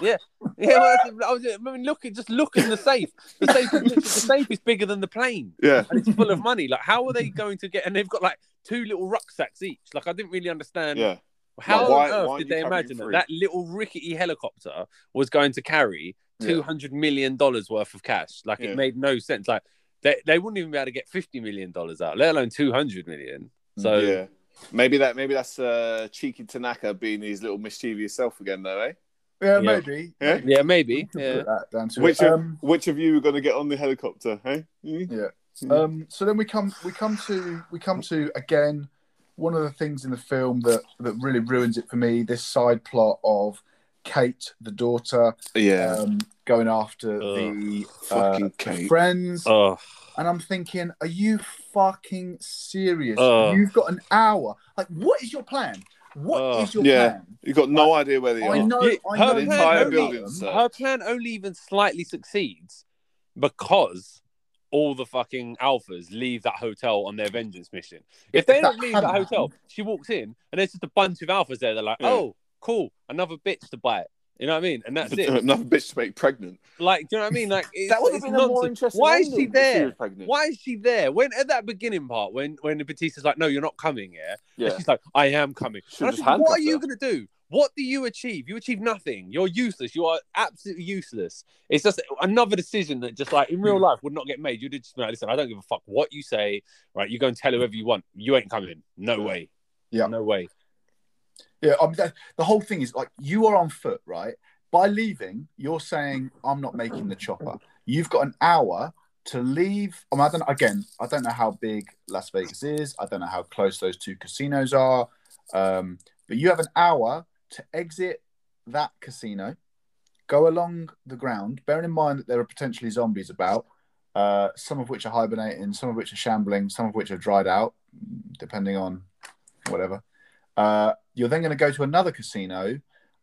Yeah, well, I was I mean, look at just look in the safe. The safe, is the safe is bigger than the plane,
Yeah,
and it's full of money. Like, how are they going to get? And they've got like two little rucksacks each. Like, I didn't really understand.
yeah.
How
Like, why-
on earth
why
did they imagine that that little rickety helicopter was going to carry
Yeah.
two hundred million dollars worth of cash? Like,
Yeah.
it made no sense. Like, they they wouldn't even be able to get fifty million dollars out, let alone two hundred million. So
yeah. Maybe that. Maybe that's uh, cheeky Tanaka being his little mischievous self again, though, eh?
Yeah,
Yeah.
maybe.
Yeah?
maybe.
yeah, maybe. Yeah.
put that down to
Which of,
Um,
which of you are going to get on the helicopter? Hey,
yeah. Um, so then we come we come to we come to again one of the things in the film that that really ruins it for me. This side plot of Kate, the daughter,
yeah.
um, going after
Ugh.
the,
Fucking
uh,
Kate.
friends,
Oh,
and I'm thinking, are you fucking serious?
Ugh.
You've got an hour. Like, what is your plan? What is
Ugh.
your
Yeah.
plan?
You've got no idea where they
I
are.
know,
Yeah,
I
her
know
the
you
plan
entire
only-
building,
them.
her plan only even slightly succeeds because all the fucking alphas leave that hotel on their vengeance mission. If they don't leave that hotel, she walks in and there's just a bunch of alphas there. They're like,
Yeah.
oh, cool, another bitch to bite. You know what I mean? And that's *laughs* it.
Another bitch to make pregnant.
Like, do you know what I mean? Like, *laughs* it's,
that would have
it's
been a more interesting.
Why is she there?
was pregnant.
Why is she there? When at that beginning part, when when Batista's like, "No, you're not coming," yeah,
Yeah.
and she's like, "I am coming."
Should've
And I
just
what are
handcuffed
you gonna do? What do you achieve? You achieve nothing. You're useless. You are absolutely useless. It's just another decision that, just like in
Hmm.
real life, would not get made. You'd just be like, "Listen, I don't give a fuck what you say. Right? You go and tell whoever you want. You ain't coming. No way.
Yeah.
no way."
Yeah, I mean, the whole thing is like you are on foot, right? By leaving, you're saying I'm not making the chopper. You've got an hour to leave. I, mean, I don't again. I don't know how big Las Vegas is. I don't know how close those two casinos are. Um, but you have an hour to exit that casino, go along the ground, bearing in mind that there are potentially zombies about, uh, some of which are hibernating, some of which are shambling, some of which are dried out, depending on whatever. Uh, you're then going to go to another casino.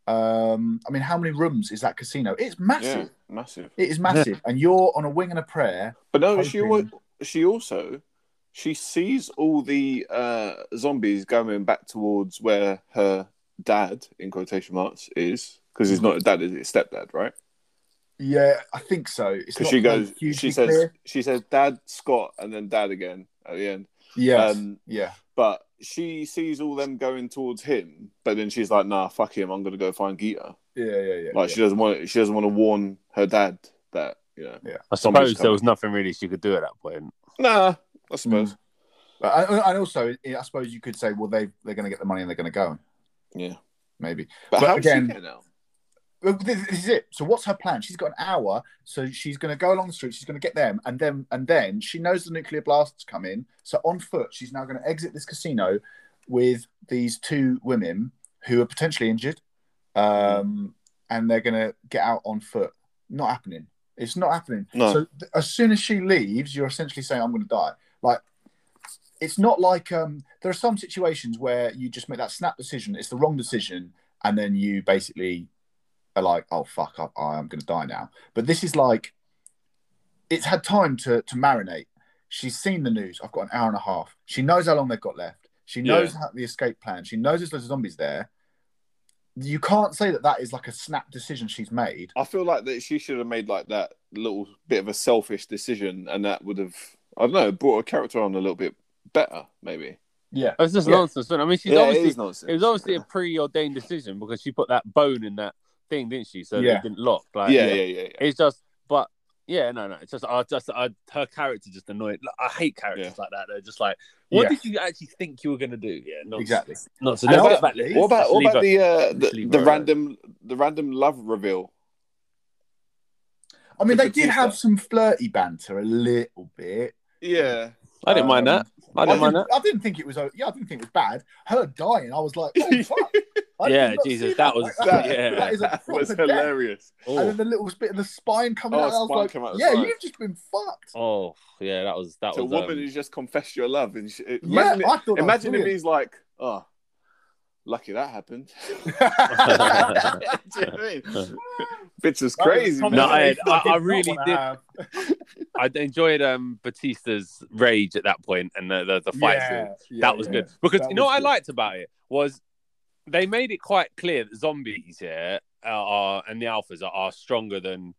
Um, I mean, how many rooms is that casino? It's
Yeah,
massive.
massive.
It is massive, and you're on a wing and a prayer.
But no, she
hoping-
al- she also she sees all the uh, zombies going back towards where her dad, in quotation marks, is because he's not a dad, is it? Stepdad, right?
Yeah, I think so.
Because she goes, she says,
clear.
she says, Dad Scott, and then Dad again at the end.
Yes,
Um,
yeah,
But she sees all them going towards him, but then she's like, "Nah, fuck him. I'm gonna go find Geeta."
yeah, yeah, yeah.
Like
yeah.
she doesn't want, she doesn't want to warn her dad that you know.
Yeah.
I
suppose there was nothing really she could do at that point.
Nah, I suppose.
But, and and also, I suppose you could say, well, they they're going to get the money and they're going to go.
Yeah,
Maybe.
but,
But again-
again, she here
This this is it. So what's her plan? She's got an hour, so she's going to go along the street. She's going to get them, and then and then she knows the nuclear blasts come in. So on foot, she's now going to exit this casino with these two women who are potentially injured, um, and they're going to get out on foot. Not happening. It's not happening.
No.
So th- as soon as she leaves, you're essentially saying, "I'm going to die." Like it's not like um, there are some situations where you just make that snap decision. It's the wrong decision, and then you basically are like, "Oh fuck, I, I am going to die now." But this is like it's had time to to marinate. She's seen the news. I've got an hour and a half. She knows how long they've got left. She knows how, the escape plan. She knows there's loads of zombies there. You can't say that that is like a snap decision she's made.
I feel like that she should have made like that little bit of a selfish decision, and that would have, I don't know, brought her character on a little bit better, maybe.
Yeah,
It's just
Yeah.
nonsense. isn't it? I mean, she's
yeah,
obviously
it is nonsense.
It was obviously a preordained decision because she put that bone in that thing, didn't she? So
Yeah.
it didn't lock. Like,
yeah, yeah, yeah, yeah.
It's just, but yeah, no, no. It's just, I just, I, her character just annoyed. Like, I hate characters
Yeah.
like that. They're just like, what
Yeah.
did you actually think you were gonna do? Yeah, nonsense.
exactly.
Nonsense.
And
Let's
what about-
back-
What about what about the uh,
let's
the, the random the random love reveal?
I mean, they did have some flirty banter a little bit.
Yeah,
I didn't mind
Um,
that. I didn't mind that.
I didn't think it was. Yeah, I didn't think it was bad. Her dying, I was like, oh, *laughs* fuck. I
Yeah, Jesus,
see
that was-
Like, *laughs*
yeah.
that is a
that was
proper death.
hilarious.
And then
Oh,
the little bit of the spine coming
Oh,
out. I was
spine
like,
out
yeah,
side.
you've just been fucked.
oh, yeah, that was that
To a woman
um,
who's just confessed your love, and she,
Yeah,
imagine, it-
I thought
imagine if he's like, oh, lucky that happened. *laughs* Do you know what I mean? Bitch was crazy.
That.
No, I- I- I really did. *laughs* I enjoyed um Batista's rage at that point and the the, the fight scene.
Yeah, yeah,
that was
yeah.
good because
That
you know
was
what I liked about it was they made it quite clear that zombies yeah are, are and the alphas are, are stronger than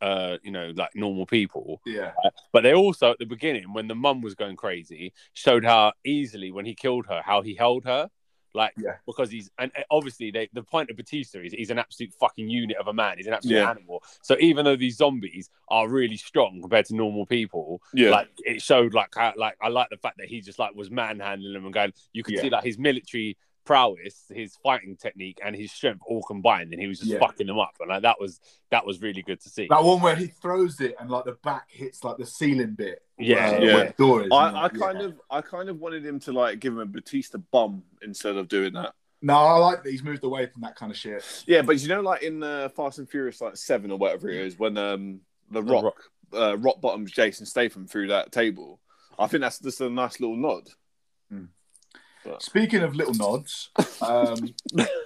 uh you know like normal people
Yeah,
but they also at the beginning when the mum was going crazy showed how easily when he killed her how he held her like
Yeah.
because he's and obviously they, the point of Batista is he's an absolute fucking unit of a man he's an absolute
Yeah.
animal so even though these zombies are really strong compared to normal people
Yeah,
like it showed like how, like I like the fact that he just like was manhandling them and going. You could
Yeah.
see like his military prowess, his fighting technique, and his strength all combined, and he was just
Yeah.
fucking them up. And like that was that was really good to see.
that one where he throws it and like the back hits like the ceiling bit.
Yeah,
uh,
yeah.
where the door is.
I,
and,
I
yeah.
kind of, I kind of wanted him to like give him a Batista bomb instead of doing that.
no, I like that he's moved away from that kind of shit.
Yeah, but you know, like in uh, Fast and Furious, like seven or whatever it is, when um the
The
Rock,
Rock.
Uh, rock bottoms Jason Statham through that table. I think that's just a nice little nod.
Speaking of little nods, um,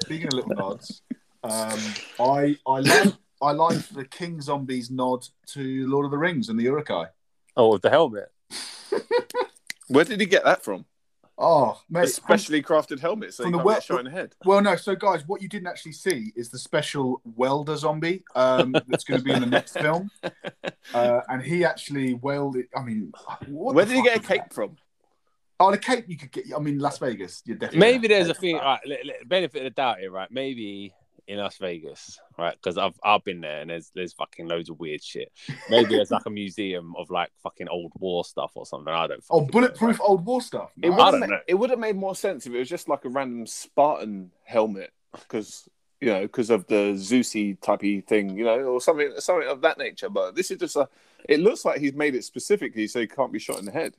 speaking of little nods, um, I I like I liked the King Zombies nod to Lord of the Rings and the Uruk-hai.
Oh, with the helmet. *laughs*
Where did he get that from?
Oh,
A
mate.
specially crafted helmet, so
from the
can't
wel-
get shot head.
Well, no. So, guys, what you didn't actually see is the special welder zombie um, that's going to be in the next film, *laughs* uh, and he actually welded. I mean, what
Where
the
did he get a
is that?
cape from?
Oh, the cape you could get. I mean, Las Vegas. You're definitely
Maybe there's a thing. Right, li- li- benefit of the doubt here, right? Maybe in Las Vegas, right? Because I've I've been there and there's there's fucking loads of weird shit. Maybe there's like a museum of like fucking old war stuff or something. I don't.
Oh,
fucking know,
bulletproof
right?
old war stuff.
It would, have made, it would have made more sense if it was just like a random Spartan helmet, because you know, because of the Zeusy typey thing, you know, or something, something of that nature. But this is just a. It looks like he's made it specifically so he can't be shot in the head.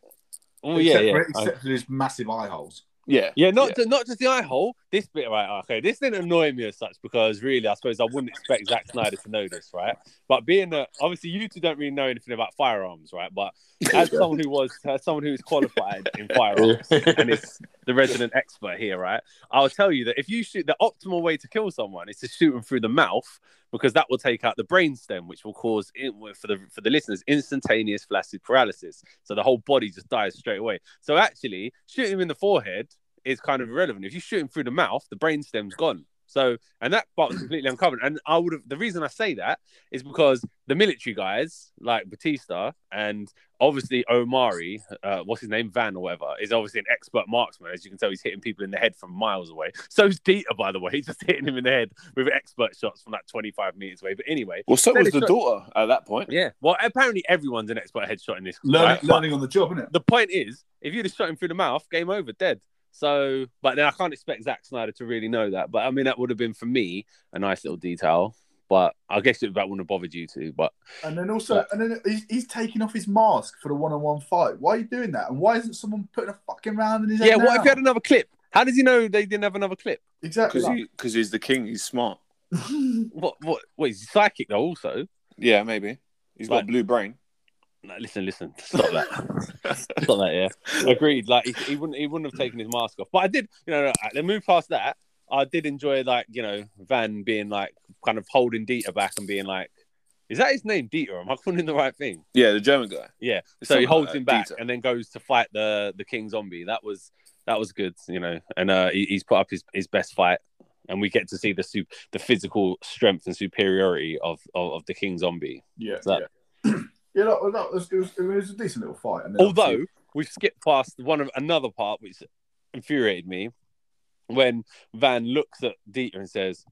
Oh yeah,
except
yeah.
For,
I-
except for his massive eye holes.
Yeah,
Yeah, not Ju- not just the eye hole. This bit, right? Okay, this didn't annoy me as such because really, I suppose I wouldn't expect Zack Snyder to know this, right? But being that obviously you two don't really know anything about firearms, right? But *laughs* as someone who was, as someone who is qualified in firearms and is the resident expert here, right? I'll tell you that if you shoot, the optimal way to kill someone is to shoot them through the mouth because that will take out the brainstem, which will cause for the for the listeners instantaneous flaccid paralysis. So the whole body just dies straight away. So actually, shooting him in the forehead is kind of irrelevant. If you shoot him through the mouth, the brainstem's gone. So and that part's completely uncovered. And I would have the reason I say that is because the military guys like Batista and obviously Omari, uh, what's his name, Van or whatever, is obviously an expert marksman. As you can tell, he's hitting people in the head from miles away. So's Dieter, by the way, *laughs* he's just hitting him in the head with expert shots from like 25 meters away. But anyway,
Well, so was the
not-
daughter at that point.
yeah. Well, apparently everyone's an expert headshot in this.
Learning,
right?
Learning on the job, isn't it?
the point is, if you'd have shot him through the mouth, game over, dead. So, but then I can't expect Zack Snyder to really know that. But I mean, that would have been for me a nice little detail. But I guess it, that wouldn't have bothered you two. But
And then also, and then he's, he's taking off his mask for the one-on-one fight. Why are you doing that? And why isn't someone putting a fucking round in his head?
yeah, what
now?
if you had another clip? How does he know they didn't have another clip?
exactly?
Because he, he's the king, he's smart. *laughs*
What? What? Wait, he's psychic though. Also,
Yeah, maybe. He's got blue brain.
No, listen, listen, stop that, stop that. Yeah, agreed. Like he, he wouldn't, he wouldn't have taken his mask off. But I did, you know. Then move past that. I did enjoy like you know Van being like kind of holding Dieter back and being like, is that his name, Dieter? Am I calling him the right thing?
Yeah, the German guy.
Yeah.
It's
So he holds
like
him back
Dieter.
and then goes to fight the the king zombie. That was that was good, you know. And uh, he, he's put up his, his best fight, and we get to see the the physical strength and superiority of of, of the king zombie.
yeah,
So-
yeah. Yeah, no, no, it, was, it, was, it was a decent little fight. And
Although
obviously-
we've skipped past one of another part which infuriated me when Van looks at Dieter and says,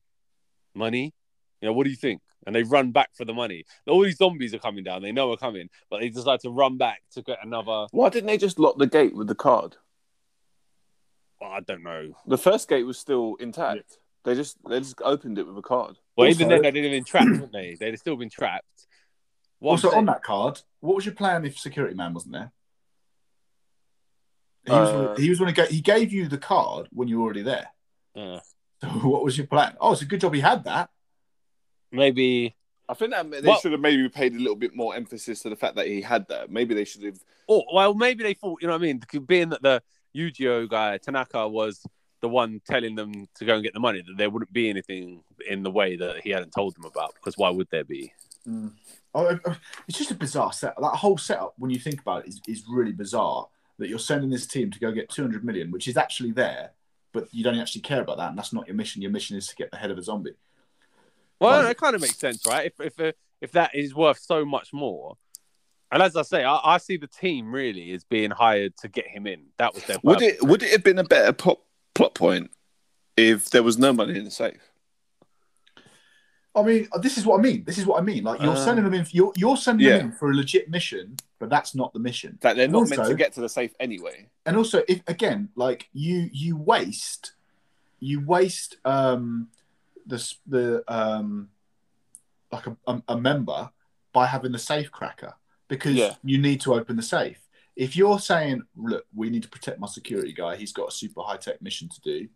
"Money, you know, what do you think?" And they run back for the money. All these zombies are coming down. They know are coming, but they decide to run back to get another.
Why didn't they just lock the gate with the card?
Well, I don't know.
The first gate was still intact. They just they just opened it with a card.
Well,
Also-
even then, they'd have been trapped, wouldn't they? They'd have still been trapped. What
also
saying-
on that card, what was your plan if security man wasn't there? He was,
Uh,
he was going to go. He gave you the card when you were already there.
Uh,
So *laughs* what was your plan? Oh, it's a good job he had that.
maybe,
I think that they
Well-
should have maybe paid a little bit more emphasis to the fact that he had that. Maybe they should have.
or well, maybe they thought, you know what I mean? Being that the Yu-Gi-Oh guy Tanaka was the one telling them to go and get the money, that there wouldn't be anything in the way that he hadn't told them about. Because why would there be?
Oh, uh, Oh, uh, it's just a bizarre set. That whole setup, when you think about it, is, is really bizarre. That you're sending this team to go get 200 million, which is actually there, but you don't actually care about that, and that's not your mission. Your mission is to get the head of a zombie.
Well,
Right.
it kind of makes sense, right? If if uh, if that is worth so much more. And as I say, I, I see the team really as being hired to get him in. That was their
Would
purpose.
it would it have been a better plot plot point if there was no money in the safe?
I mean, this is what I mean. This is what I mean. Like you're
Uh,
sending them in. You're, you're sending
yeah.
them in for a legit mission, but that's not the mission.
That they're
And
not meant to get to the safe anyway.
and also if again like you you waste you waste um the the um like a, a, a member by having the safe cracker because
Yeah.
you need to open the safe if you're saying look we need to protect my security guy he's got a super high-tech mission to do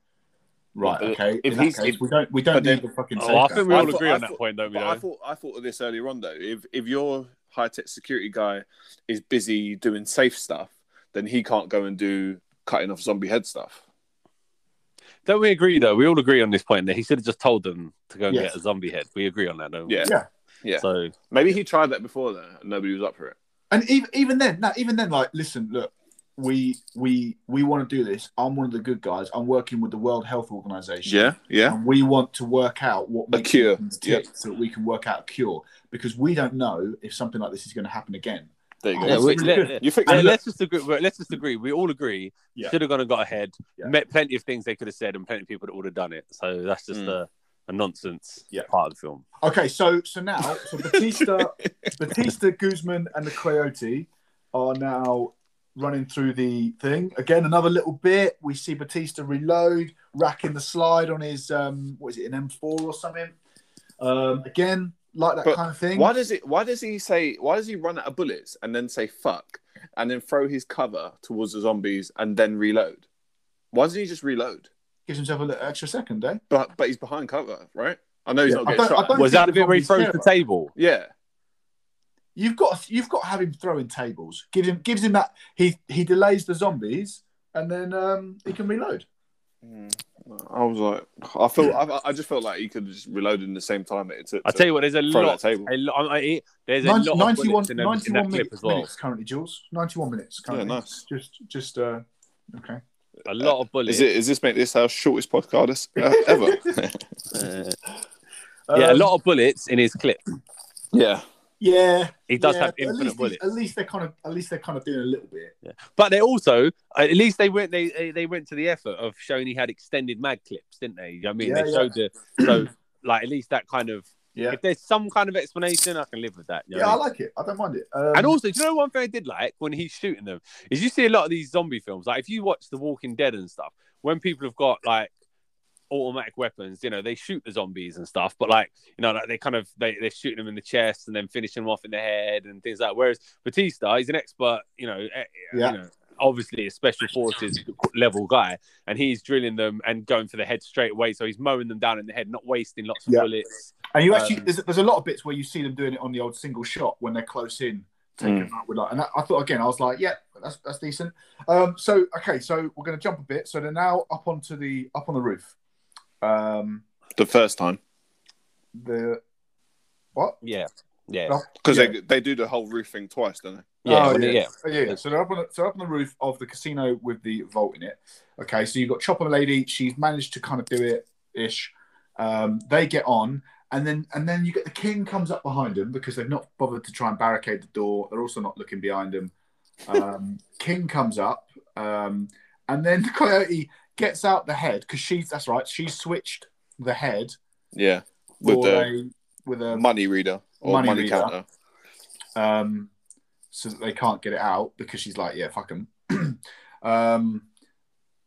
right
but
okay
if
in
he's-
case
if-
we don't we don't need
then-
the fucking
Oh, I think we all
I thought-
agree
I
on that point, don't we?
But I thought I thought of this earlier on though. If if your high tech security guy is busy doing safe stuff, then he can't go and do cutting off zombie head stuff.
Don't we agree though? We all agree on this point that he should have just told them to go and
Yes.
get a zombie head. We agree on that, don't we?
Yeah.
Yeah.
Yeah.
So
Maybe he tried that before though, and nobody was up for it.
And even even then, no, even then, like, listen, look, we we we want to do this. I'm one of the good guys. I'm working with the World Health Organization.
Yeah, yeah.
And we want to work out what
A cure,
things tick so that we can work out a cure because we don't know if something like this is going to happen again.
There you go.
Oh,
yeah, we,
really
let,
good.
let-
you think?
yeah,
And look-
let's just agree. Let's just agree. We all agree.
Yeah.
Should have gone and got ahead.
Yeah.
Met plenty of things they could have said, and plenty of people that would have done it. So that's just
Mm.
a, a nonsense
Yeah.
part of the film.
Okay, so so now, so Batista, *laughs* Batista, Guzman, and the Coyote are now running through the thing again. Another little bit. We see Batista reload, racking the slide on his um, what is it, an M4 or something? Um, again, like that
But
kind of thing.
Why does it? Why does he say? Why does he run out of bullets and then say fuck, and then throw his cover towards the zombies and then reload? Why doesn't he just reload?
Gives himself a little extra second, eh?
But but he's behind cover, right? I know he's
Yeah,
not getting shot.
Was that the bit where he
the
throws the table?
yeah,
You've got you've got to have him throwing tables. Give him gives him that he he delays the zombies and then um, he can reload.
I was like, I felt, I, I just felt like he could have just reloaded in the same time it took.
I tell you what, there's a lot.
that table.
A lot I, I- there's a
90,
lot of
91,
bullets in, a- in
91
that clip
minutes,
as well.
minutes currently, Jules. 91 minutes currently.
nice.
Just, just, uh, okay.
A lot of bullets.
Is it? Is this make this our shortest podcast uh, ever? *laughs*
Uh, yeah, a
Um,
lot of bullets in his clip.
yeah.
Yeah.
He does
yeah,
have infinite
least,
bullets.
At least they're kind of, at least they're kind of doing a little bit. Yeah.
But they also, at least they went, they they- went to the effort of showing he had extended mag clips, didn't they? I mean,
Yeah,
they showed the so *clears throat* like at least that kind of.
Yeah.
If there's some kind of explanation, I can live with that. you know
Yeah, I
I
like it. I don't mind it. Um,
And also, do you know one thing I did like when he's shooting them is you see a lot of these zombie films. Like if you watch The Walking Dead and stuff, when people have got like automatic weapons, you know, they shoot the zombies and stuff. But like you know, like they kind of they they're shooting them in the chest and then finishing them off in the head and things like. that. Whereas Batista, he's an expert, you know, eh,
Yeah.
you know, obviously a special forces level guy, and he's drilling them and going for the head straight away. So he's mowing them down in the head, not wasting lots of
Yeah.
bullets.
and you actually,
um,
there's, there's a lot of bits where you see them doing it on the old single shot when they're close in, taking
Mm.
them out with like, and that, I thought again, I was like, yeah, that's that's decent. Um, so okay, so we're going to jump a bit. So they're now up onto the up on the roof. Um,
The first time
the what?
Yeah, yeah,
Oh,
because
Yeah.
they they do the whole roof thing twice, don't they?
yeah,
Oh, yeah.
yeah.
Oh, yeah, yeah. So they're up on the, so up on the roof of the casino with the vault in it. Okay, so you've got Chopper Lady. She's managed to kind of do it ish. Um, they get on, and then and then you get the king comes up behind them because they've not bothered to try and barricade the door. They're also not looking behind them. Um, *laughs* king comes up, um, and then the *laughs* Coyote gets out the head because she's that's right. She switched the head
Yeah, with the
a with a
money reader or
money
money,
reader.
counter.
um, so that they can't get it out because she's like, yeah, fuck them. *clears throat* um,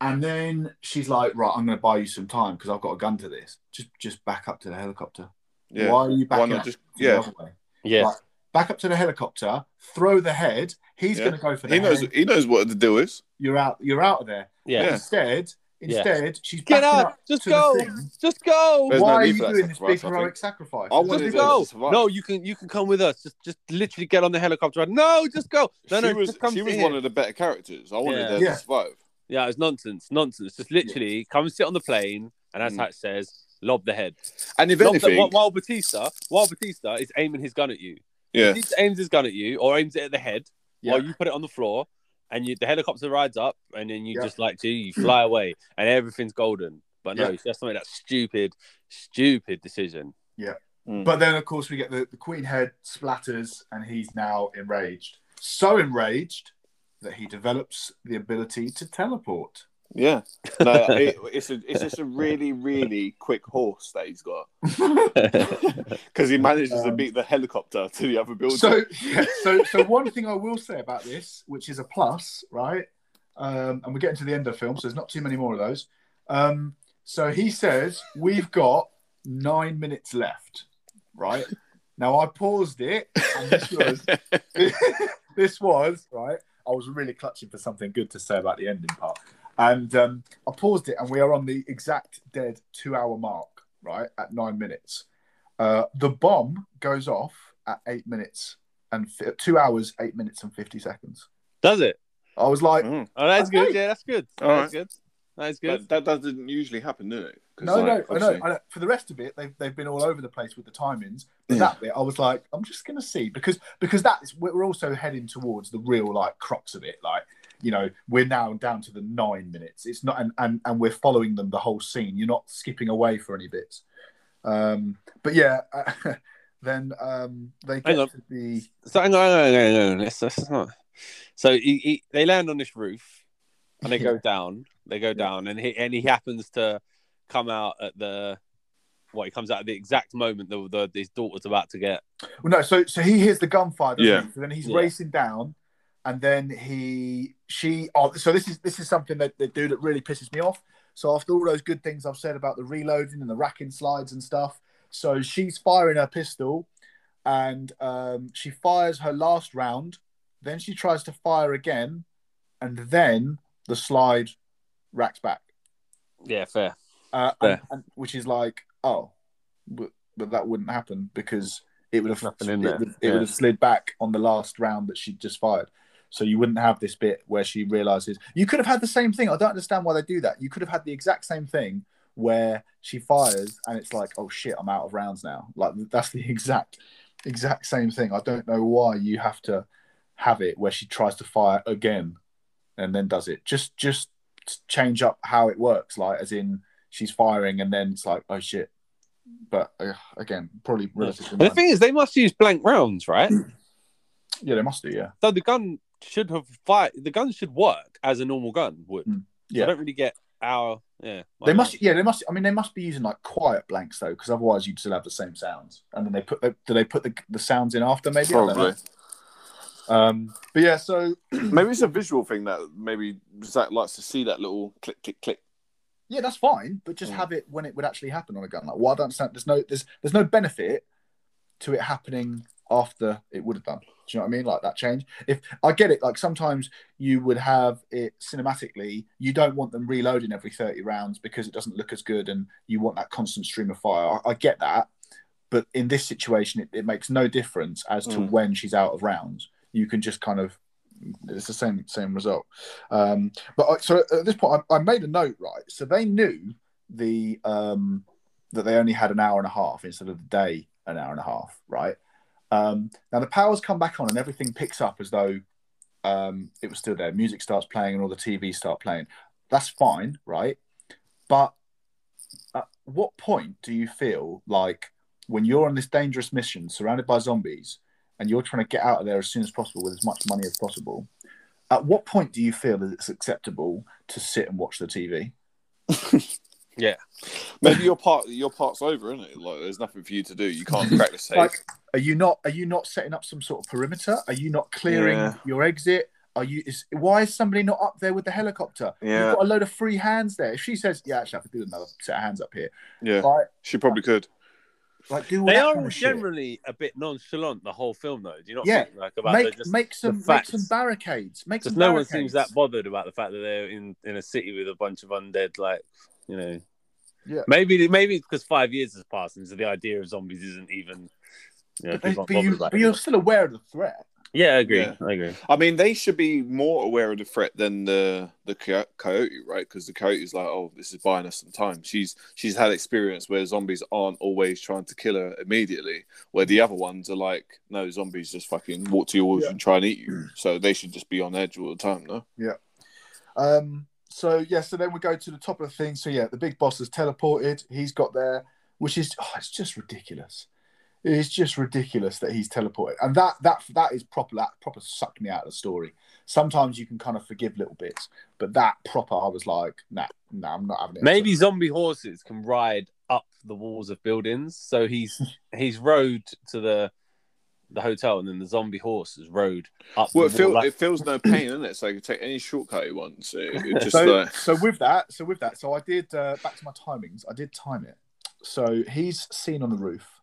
and then she's like, right, I'm going to buy you some time because I've got a gun to this. Just, just back up to the helicopter.
Yeah,
Why are you
why
backing up
just
the
yeah?
other way?
yeah.
Right. Back up to the helicopter. Throw the head. He's
Yeah.
going to go for the
He knows
head.
he knows what the deal is.
You're out. You're out of there.
Yeah.
Yeah.
Instead,
Yeah.
instead, she's
Get
backing
up,
up
just go, just go.
There's
Why
no
are you doing this big heroic sacrifice?
I wanted
Just
to
go. No, you can you can come with us. Just just literally get on the helicopter. No, just go. No,
she
no,
was
just come
she was
here.
one of the better characters. I wanted
Yeah.
her
Yeah.
to survive.
Yeah, it's nonsense, nonsense. Just literally come and sit on the plane, and as
Mm.
how it says, lob the head.
And if
Lob
anything,
while, while Batista, while Batista is aiming his gun at you.
yeah,
Batista aims his gun at you, or aims it at the head,
Yeah.
while you put it on the floor, and you, the helicopter rides up, and then you
Yeah.
just like, gee, you fly away, and everything's golden. But no,
Yeah.
it's just something that stupid, stupid decision. Yeah. Mm.
But then, of course, we get the, the Queen head splatters, and he's now enraged. So enraged that he develops the ability to teleport.
Yeah. No, *laughs* it, it's a it's just a really really quick horse that he's got *laughs* because he *laughs* manages to
Um,
beat the helicopter to the other building.
So, yeah, so, so one thing I will say about this, which is a plus, right? Um, and we're getting to the end of the film, so there's not too many more of those. Um, so he says we've got nine minutes left, right? Now I paused it, and this was this was right. I was really clutching for something good to say about the ending part, and um, I paused it, and we are on the exact dead two-hour mark, right at nine minutes. Uh, the bomb goes off at eight minutes and fi- two hours, eight minutes and fifty seconds.
Does it?
I was like,
Mm.
Oh, that's
Okay.
good. Yeah, that's good.
All
that's good. That's good.
That, that doesn't usually happen, do it? 'Cause,
No,
like,
no, I know,
obviously-
I know. For the rest of it, they've, they've been all over the place with the timings. But that bit, I was like, I'm just going to see because because that's we're also heading towards the real like crux of it. Like, you know, we're now down to the nine minutes. It's not, and and, and we're following them the whole scene. You're not skipping away for any bits. Um, but yeah, *laughs* then um, they
Hang
get
on.
to the
So hang on, hang on, hang on. Let's, let's not. So he, he, they land on this roof, and they go *laughs* down. They go down, and he and he happens to come out at the. What he comes out at the exact moment that the, his daughter's about to get.
Well, no, so so he hears the gunfire.
Yeah.
he? So then he's
Yeah.
racing down, and then he she. Oh, so this is this is something that they do that really pisses me off. So after all those good things I've said about the reloading and the racking slides and stuff, so she's firing her pistol, and um, she fires her last round. Then she tries to fire again, and then the slide racks back
Yeah, fair.
uh,
Fair.
and, and, which is like, oh, but, but that wouldn't happen because it would have
Nothing in
it,
there.
would, it
Yeah.
would have slid back on the last round that she just fired. So you wouldn't have this bit where she realizes you could have had the same thing. I don't understand why they do that. You could have had the exact same thing where she fires and it's like, oh shit, I'm out of rounds now. Like that's the *laughs* exact exact same thing. I don't know why you have to have it where she tries to fire again and then does it. Just just change up how it works. Like as in she's firing and then it's like, oh shit. But uh, again, probably relatively.
The thing is, they must use blank rounds, right? *clears throat*
yeah, they must do. Yeah,
so the gun should have fired. The gun should work as a normal gun would.
Mm, yeah.
I don't really get our. Yeah,
they must. Yeah, they must. I mean, they must be using like quiet blanks though, because otherwise you'd still have the same sounds. And then they put. The, do they put the, the sounds in after? Maybe. I don't know.
Probably.
Um, but yeah, so *clears throat*
Maybe it's a visual thing that maybe Zack likes to see that little click, click, click.
yeah, that's fine. But just
Mm.
have it when it would actually happen on a gun. Like, well, I don't understand. There's no. There's there's no benefit to it happening after it would have done. Do you know what I mean? Like that change. If I get it, like sometimes you would have it cinematically. You don't want them reloading every thirty rounds because it doesn't look as good, and you want that constant stream of fire. I, I get that, but in this situation, it, it makes no difference as to
Mm.
when she's out of rounds. You can just kind of. It's the same same result. Um, but I, so at this point, I, I made a note. Right, so they knew the um, that they only had an hour and a half instead of the day an hour and a half. Right. Um, now the powers come back on and everything picks up as though um, it was still there. Music starts playing and all the TV start playing. That's fine, right? But at what point do you feel like when you're on this dangerous mission surrounded by zombies and you're trying to get out of there as soon as possible with as much money as possible? At what point do you feel that it's acceptable to sit and watch the TV? *laughs*
Yeah.
Maybe your part your part's over, isn't it? Like there's nothing for you to do. You can't *laughs* practice. the safe.
Like, are you not? Are you not setting up some sort of perimeter? Are you not clearing
Yeah.
your exit? Are you? Is why is somebody not up there with the helicopter?
Yeah.
You've got a load of free hands there. If she says, "Yeah, actually, I could do another set of hands up here,"
yeah,
like,
she probably could.
like do
They are
kind
all
of shit.
generally a bit nonchalant the whole film, though. Do you not
Yeah.
think like about
Make
just,
make some
the
make some barricades. Make some
Because no one seems that bothered about the fact that they're in, in a city with a bunch of undead, like you know.
Yeah.
Maybe maybe because five years has passed, and so the idea of zombies isn't even. You know,
But, they- but you, but you're still aware of the threat.
Yeah, I agree.
Yeah.
I agree.
I mean, they should be more aware of the threat than the the coyote, right? Because the coyote's like, oh, this is buying us some time. She's she's had experience where zombies aren't always trying to kill her immediately, where the other ones are like, no, zombies just fucking walk to yours
Yeah.
and try and eat you. So they should just be on edge all the time, no? Yeah.
Um, so yeah, so then we go to the top of the thing. So yeah, the big boss has teleported. He's got there, which is oh, it's just ridiculous. It's just ridiculous that he's teleported, and that that that is proper. That proper sucked me out of the story. Sometimes you can kind of forgive little bits, but that proper, I was like, nah, nah, I'm not having it.
Maybe zombie horses can ride up the walls of buildings. So he's *laughs* he's rode to the the hotel, and then the zombie horse is rode up.
Well, it,
the
feel.
Like-
it feels no pain, isn't it? So you can take any shortcut you want. So just
so,
like,
so with that, so with that, so I did uh, back to my timings. I did time it. So he's seen on the roof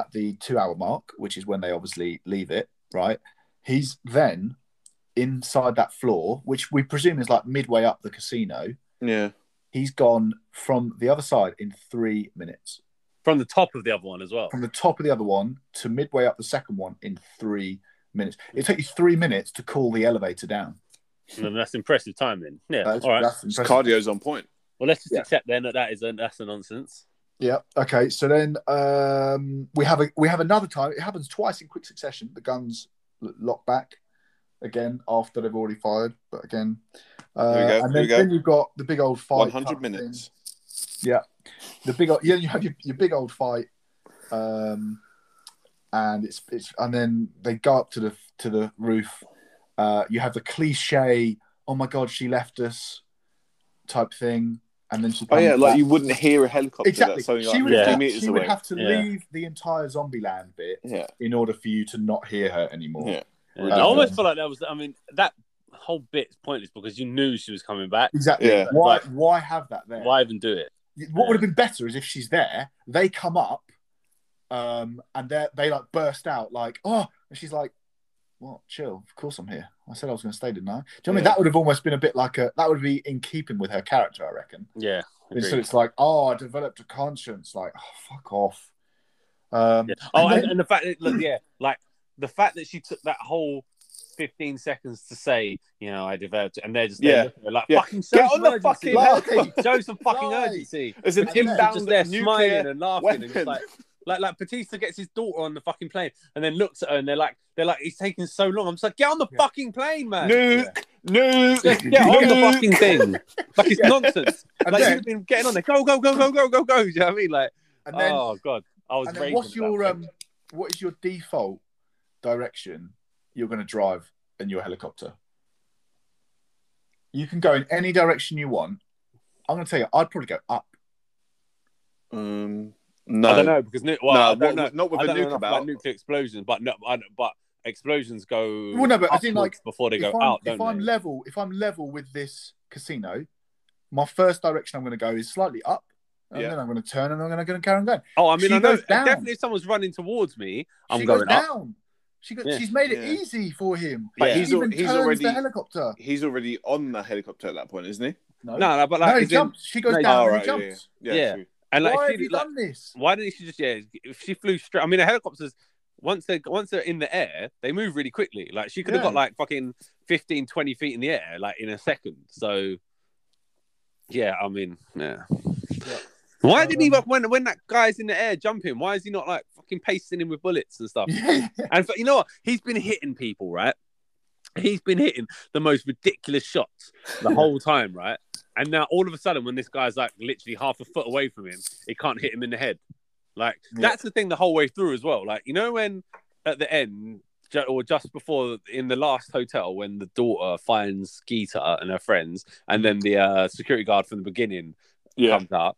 at the two-hour mark, which is when they obviously leave it. Right. He's then inside that floor, which we presume is like midway up the casino.
yeah.
He's gone from the other side in three minutes.
from the top of the other one as well.
From the top of the other one to midway up the second one in three minutes. It took you three minutes to call the elevator down.
And that's impressive timing. Yeah.
That's,
All right.
that's
His cardio's on point.
Well, let's just
Yeah.
accept then that that is a that's a nonsense.
Yeah. Okay. So then um, we have a we have another time. It happens twice in quick succession. The guns lock back again after they've already fired. But again, uh,
Here we go,
and then, then you've got the big old fight.
One hundred
thing.
minutes.
The big old yeah. You have your, your big old fight, um, and it's it's and then they go up to the to the roof. Uh, you have the cliche. Oh my God, she left us, type thing, and then she.
Oh yeah,
comes
like you wouldn't hear a helicopter
Exactly.
that's
She
like
would, have,
meters
she
away.
would have to
Yeah.
leave the entire zombie land bit
Yeah,
in order for you to not hear her anymore.
yeah.
Yeah.
Uh,
I almost feel like that was. I mean, that whole bit's pointless because you knew she was coming back.
Exactly.
Yeah.
Why?
Like-
why have that there?
Why even do it?
What would have been better is if she's there, they come up, um, and they they like burst out like, oh, and she's like, "What? Chill. Of course I'm here. I said I was going to stay, didn't I?" Do you know I mean? That would have almost been a bit like a. That would be in keeping with her character, I reckon.
Yeah.
So it's like, oh, I developed a conscience. Like, oh, fuck off. Um,
Yeah. Oh,
and then-
and the fact that look, yeah, like the fact that she took that whole fifteen seconds to say, you know, I developed, it, and they're just
Yeah.
like
Yeah.
fucking
Get
some
on the fucking *laughs*
Like,
show some fucking urgency.
There's an inbound
just there smiling and laughing, and just like, like, like Bautista gets his daughter on the fucking plane, and then looks at her, and they're like, they're like, he's taking so long. I'm just like, get on the
Yeah.
fucking plane, man.
Nuke, nuke,
Just get on the fucking thing. Like it's *laughs*
Yeah.
nonsense.
and
Like
then,
you've been getting on there. Go, go, go, go, go, go, go. Do you know what I mean? Like,
and then
oh god, I was.
and then what's your
point.
um what is your default direction you're going to drive in your helicopter you can go in any direction you want i'm going to tell you i'd probably go up
Um, no,
I don't know because nu- well,
No,
don't know.
with- not with
I
a nuke
enough
about.
nuclear explosions, but no, I, but explosions go.
Well, no, but I think, like,
before they go
i'm,
out,
if
don't
I'm
they?
level if i'm level with this casino my first direction i'm going to go is slightly up and
Yeah.
then i'm going to turn and i'm going to carry on going
oh, I mean,
she
I know
down.
definitely if someone's running towards me, I'm
she
going
goes
up.
down she got,
Yeah.
she's made it
Yeah.
easy for him
But
he
he's al-
even
he's
turns
already-
the helicopter
he's already on the helicopter at that point, isn't he?
no
No, no, but
no
like,
he
as in-
jumps she goes
No,
down
Oh,
and
right,
he
yeah,
jumps
yeah,
Yeah. And like,
why
if
have
she,
you
like,
done this
why didn't she just yeah? If she flew straight, I mean, the helicopters once they once they're in the air, they move really quickly. Like she could have
Yeah.
got like fucking 15, 20 feet in the air, like in a second. So yeah, I mean, yeah. Why didn't he when when that guy's in the air jumping? Why is he not like fucking pasting him with bullets and stuff?
yeah,
And for, you know what? He's been hitting people, right? He's been hitting the most ridiculous shots the whole time, right? And now all of a sudden, when this guy's like literally half a foot away from him, he can't hit him in the head. Like
Yeah.
that's the thing the whole way through as well. Like you know when at the end or just before in the last hotel when the daughter finds Geeta and her friends, and then the uh, security guard from the beginning
Yeah,
comes up,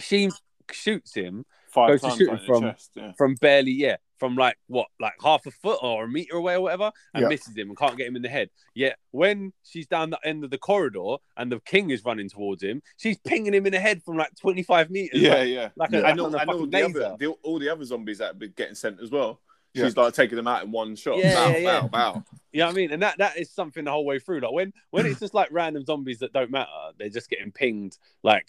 she shoots him
five
goes to
times
shoot
right
him from-
chest. Yeah.
from barely, yeah, from like what, like half a foot or a meter away or whatever, and
Yeah.
misses him and can't get him in the head. Yet when she's down the end of the corridor and the king is running towards him, she's pinging him in the head from like 25 meters.
Yeah,
like,
yeah.
like
Yeah.
a,
And
on
all,
a
and all the other, the, all the other zombies that have been getting sent as well.
Yeah.
She's like taking them out in one shot.
Yeah,
bow,
yeah, yeah.
bow, bow.
You know what I mean? And that that is something the whole way through. Like when when it's just like random zombies that don't matter, they're just getting pinged like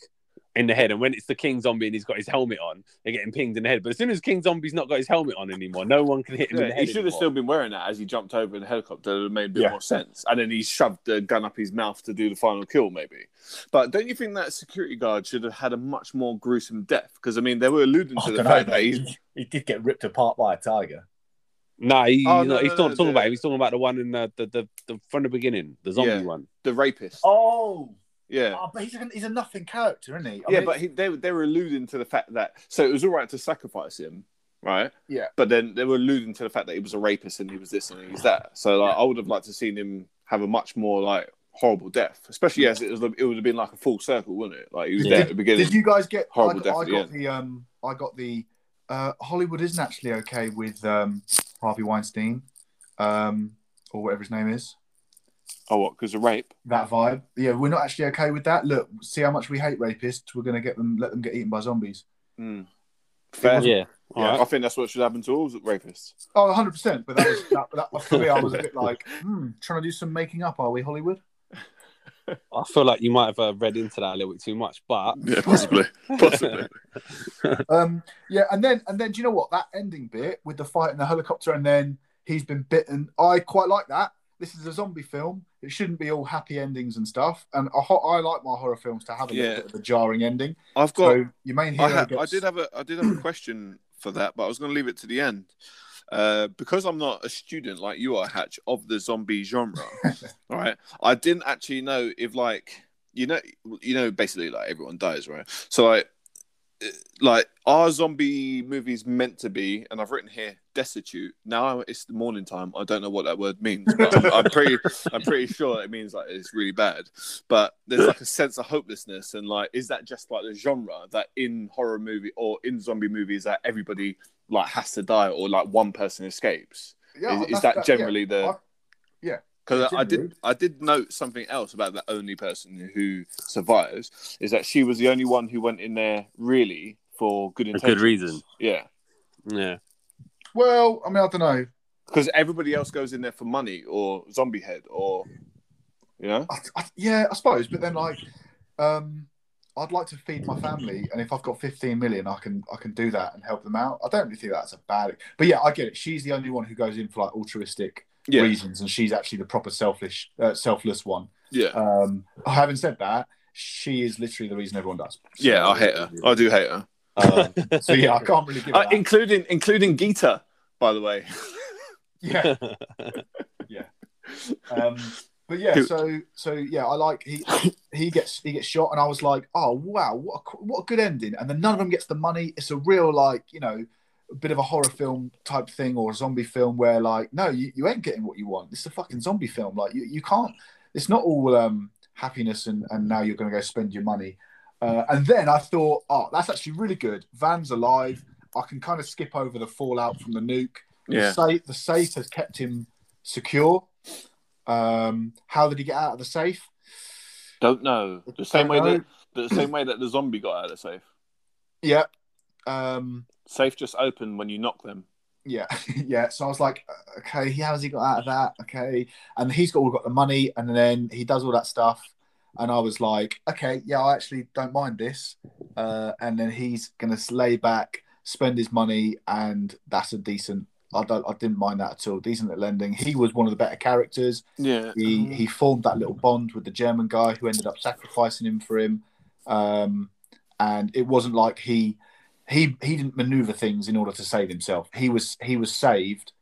in the head. And when it's the king zombie and he's got his helmet on, they're getting pinged in the head. But as soon as King Zombie's not got his helmet on anymore, no one can hit him in the
Yeah,
head.
he should have still been wearing that as he jumped over in the helicopter. It would have made a bit
Yeah.
more sense. And then he shoved the gun up his mouth to do the final kill, maybe. But don't you think that security guard should have had a much more gruesome death? Because I mean, they were alluding to the fact
know,
that he's
he, he did get ripped apart by a tiger.
Nah, he,
Oh,
he's
no,
not, he's
no,
not
no,
talking
the-
about him. He's talking about the one in the the, the, the from the beginning, the zombie
Yeah.
one.
the rapist.
Oh,
Yeah.
oh, but he's a, he's a nothing character, isn't he? I
yeah,
mean,
but he, they, they were alluding to the fact that so it was all right to sacrifice him, right?
Yeah.
But then they were alluding to the fact that he was a rapist and he was this and he was that. So like, I would have liked to seen him have a much more like horrible death, especially as it was. It would have been like a full circle, wouldn't it? Like he was
Yeah.
there at the beginning.
Did you guys get? I,
Horrible
got-
death
I
at the end.
the um. I got the. Uh, Hollywood isn't actually okay with um, Harvey Weinstein, um, or whatever his name is.
Oh, what? Because of rape?
That vibe. Yeah, we're not actually okay with that. Look, see how much we hate rapists. We're gonna get them, let them get eaten by zombies.
Mm. Fair.
Yeah.
Yeah,
right.
I think that's what should happen to all rapists.
Oh, 100 percent. But that was that, that, for me. I was a bit *laughs* like, hmm, trying to do some making up. Are we Hollywood?
I feel like you might have uh, read into that a little bit too much, but
Yeah, possibly, *laughs* possibly.
Um, yeah, and then and then do you know what? That ending bit with the fight in the helicopter, and then he's been bitten. I quite like that. This is a zombie film. It shouldn't be all happy endings and stuff. And I, ho- I like my horror films to have a
Yeah.
little bit of a jarring ending.
I've got.
So your main hero
I, ha-
gets...
I did have a. I did have a question for that, but I was going to leave it to the end. Uh, because I'm not a student like you are, Hatch, of the zombie genre. *laughs* all right, I didn't actually know if like you know you know basically like everyone dies, right? So like uh, like are zombie movies meant to be? And I've written here destitute. Now it's the morning time. I don't know what that word means, but I'm, I'm pretty I'm pretty sure it means like it's really bad. But there's like a sense of hopelessness, and like is that just like the genre that in horror movie or in zombie movies that everybody like has to die or like one person escapes?
Yeah,
is, is
that's-
that
yeah.
generally the
I- yeah.
because I did I did note something else about the only person who survives is that she was the only one who went in there really for good
A
intentions.
good reason.
Yeah,
Yeah.
Well, I mean, I don't know.
because everybody else goes in there for money or zombie head or you know.
I, I, yeah, I suppose. But then, like, um, I'd like to feed my family, and if I've got 15 million, I can I can do that and help them out. I don't really think that's a bad. But yeah, I get it. She's the only one who goes in for like altruistic
Yeah,
reasons, and she's actually the proper selfish, uh, selfless one.
yeah,
Um, having said that, she is literally the reason everyone does. So-
yeah. I hate her. I do hate her,
Um, *laughs* so yeah, I can't really give
uh, including including Geeta, by the way. *laughs*
yeah. Yeah. Um, but yeah, so so yeah, I like he he gets he gets shot, and I was like, oh wow, what a, what a good ending. And then none of them gets the money. It's a real like you know, a bit of a horror film type thing or a zombie film where like no, you, you ain't getting what you want. This is a fucking zombie film. Like you, you can't. It's not all um, happiness and and now you're going to go spend your money. Uh, and then I thought, oh, that's actually really good. Van's alive. I can kind of skip over the fallout from the nuke.
Yeah,
The safe, the safe has kept him secure. Um, how did he get out of the safe?
don't know the same
Don't
way
know.
that the same way that the zombie got out of the safe.
Yeah. Um,
Safe just open when you knock them.
yeah, *laughs* yeah. So I was like, okay, how has he got out of that? Okay, and he's got all got the money, and then he does all that stuff, and I was like, okay, yeah, I actually don't mind this. Uh, and then he's gonna lay back, spend his money, and that's a decent. I don't, I didn't mind that at all. Decent at lending. He was one of the better characters.
Yeah,
He he formed that little bond with the German guy who ended up sacrificing him for him, um, and it wasn't like he he he didn't maneuver things in order to save himself. He was he was saved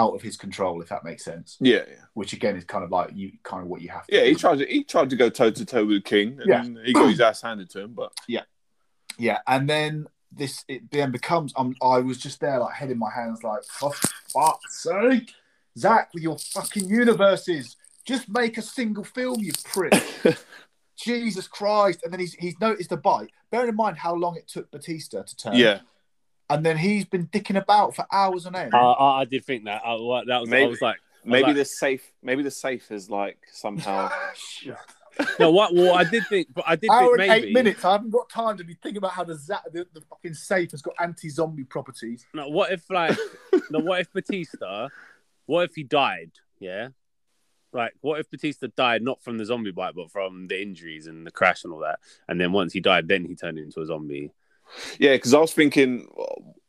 out of his control, if that makes sense.
yeah, yeah.
Which again is kind of like you kind of what you have. to
Yeah, he tried to he tried to go toe to toe with King, and he got his ass handed to him. But *clears throat*
Yeah, yeah, and then this it then becomes. Um, I was just there like head in my hands, like for fuck's sake, Zack, with your fucking universes, just make a single film, you prick. *laughs* Jesus Christ! And then he's he's noticed a bite. Bearing in mind how long it took Bautista to turn.
yeah,
And then he's been dicking about for hours on end.
I, I, I did think that. I, that was. I
Maybe.
was like,
maybe
like-
the safe, maybe the safe is like somehow. *laughs*
no. What? Well, I did think, but I did
Hour
think
and
maybe.
eight minutes. I haven't got time to be thinking about how the za- the, the fucking safe has got anti-zombie properties.
No, what if like, no, what if Bautista? What if he died? Yeah. Like, what if Bautista died not from the zombie bite, but from the injuries and the crash and all that? And then once he died, then he turned into a zombie.
Yeah, because I was thinking,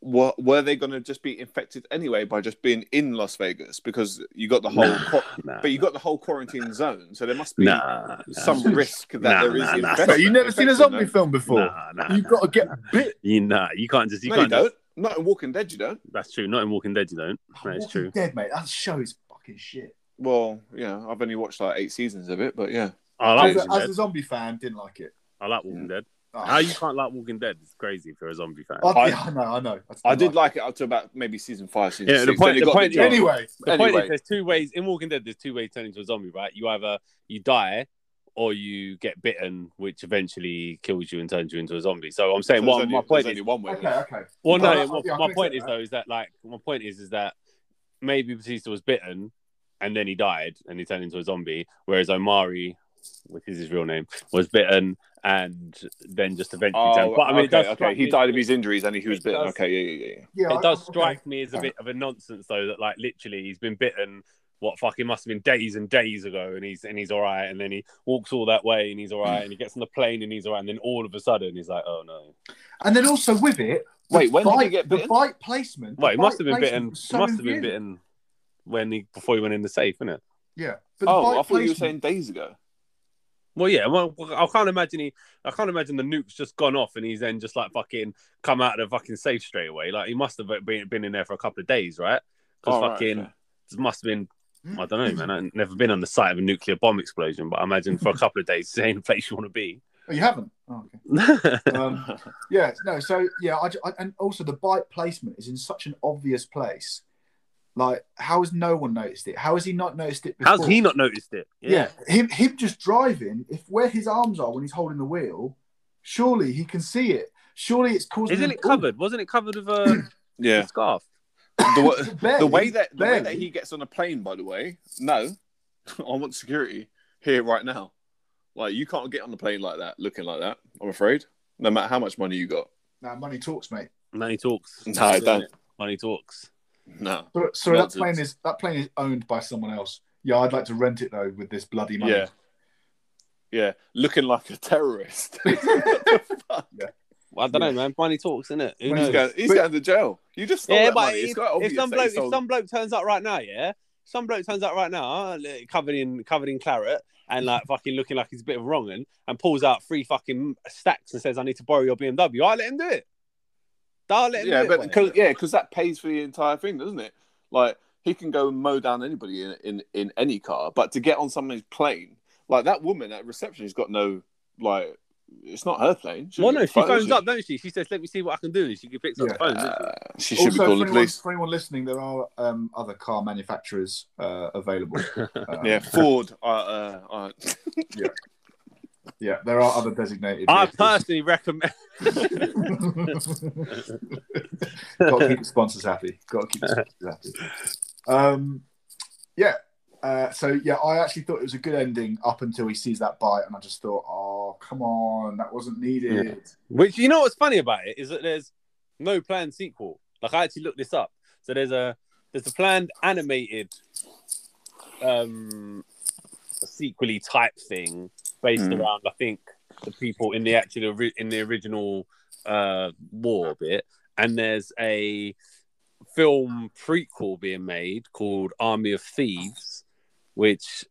what were they going to just be infected anyway by just being in Las Vegas? Because you got the whole,
Nah,
qu-
nah.
but you got the whole quarantine zone, so there must be
Nah, nah.
some *laughs* risk that
Nah,
there is.
nah, nah.
infection-
So you've never seen a zombie
no?
film before.
Nah, nah,
You've got to get bit.
You nah, you can't just. You
no,
can't. just-
don't. Not in Walking Dead, you don't.
that's true. Not in Walking Dead, you don't. Oh, that is
Walking
true.
Dead, mate. That show is fucking shit.
Well, yeah, I've only watched like eight seasons of it, but yeah.
I like
As a, as a zombie fan, didn't like it.
I like Walking Dead.
Oh,
How you can't like Walking Dead? It's crazy if you're a zombie fan.
I,
I-
yeah, I know, I know. just
I
didn't
like it up to about maybe season five, season
Yeah, the point- the point
bit
is-
it.
jarring.
Anyway,
The point is, there's two ways in Walking Dead. There's two ways turning to turn into a zombie, right? You either you die or you get bitten, which eventually kills you and turns you into a zombie. So I'm saying,
So
what
only,
my point is,
only one way.
okay, okay.
well, no,
Oh,
my,
yeah,
my point is
that.
though is that like my point is is that maybe Bautista was bitten and then he died and he turned into a zombie, whereas Omari, which is his real name, was bitten and then just eventually
Oh,
turned. But I mean, it
okay,
does
okay. He died of his injuries and he was bitten.
does-
Okay, yeah, yeah, yeah.
Yeah,
it does
okay.
strike me as a bit of a nonsense though that like literally he's been bitten what fuck it must have been days and days ago and he's and he's all right and then he walks all that way and he's all right and he gets on the plane and he's all right and then all of a sudden he's like oh no
And then also with it,
Wait, when did he
bite-
get
the bite placement? the
well he must have been bitten
so
must have been bitten when he before he went in the safe innit
Yeah, but the
Oh, I thought you were saying days ago.
Well, yeah. Well, I can't imagine he. I can't imagine the nuke's just gone off and he's then just like fucking come out of the fucking safe straight away. Like he must have been been in there for a couple of days, right? Because
Oh, right,
fucking it must have been. I don't know, man. I've *clears throat* never been on the site of a nuclear bomb explosion, but I imagine for a couple of days, *laughs* ain't the place you want to be.
Oh, you haven't. Oh, okay. *laughs* Um, yeah, no. So yeah, I, I- and also the bike placement is in such an obvious place. Like, how has no one noticed it? How has he not noticed it before?
How's he not noticed it?
Yeah. him him just driving. If where his arms are when he's holding the wheel, surely he can see it. Surely it's causing.
Isn't
him-
it covered? Wasn't it covered with uh, a, *clears throat*
Yeah.
a scarf?
The,
Barely,
the way that the way that he gets on a plane, by the way, no, *laughs* I want security here right now. Like you can't get on the plane like that, looking like that. I'm afraid. No matter how much money you got.
Nah, money talks, mate.
Money talks.
No, I don't.
Money talks.
No.
So, so that plane is that plane is owned by someone else. Yeah, I'd like to rent it though with this bloody money.
Yeah. Yeah, looking like a terrorist. *laughs*
Well, I don't
Yeah.
know, man. Money talks, isn't it? Who
Money
he's
knows?
going, he's
But-
going to jail. You just stole
Yeah,
that
but
money. It's
if,
quite
if some bloke, if some bloke turns up right now, yeah, some bloke turns up right now, uh, covered in covered in claret and like fucking looking like he's a bit of wrong and, and pulls out three fucking stacks and says, "I need to borrow your BMW." I let him do it. I'll
yeah, but because yeah, because that pays for the entire thing, doesn't it? Like he can go and mow down anybody in, in in any car, but to get on somebody's plane, like that woman at reception has got no like, it's not her plane. She
well, no, she
phone,
phones
has
up, don't she? She says, "Let me see what I can do," and she picks up
Yeah.
the phone. doesn't she?
Uh, she should
also,
be calling
for
the
anyone,
police.
for anyone listening, there are um, other car manufacturers uh, available. *laughs* Um,
Yeah, Ford. Uh, uh, uh,
yeah, there are other designated.
I
vehicles.
personally recommend. *laughs* *laughs*
Got to keep the sponsors happy. Got to keep the sponsors happy. Um, yeah. Uh, so yeah, I actually thought it was a good ending up until he sees that bite, and I just thought, oh come on, that wasn't needed.
Which you know what's funny about it is that there's no planned sequel. Like I actually looked this up. So there's a there's a planned animated um sequely type thing based
Hmm.
around I think the people in the actual in the original uh war bit and there's a film prequel being made called Army of Thieves which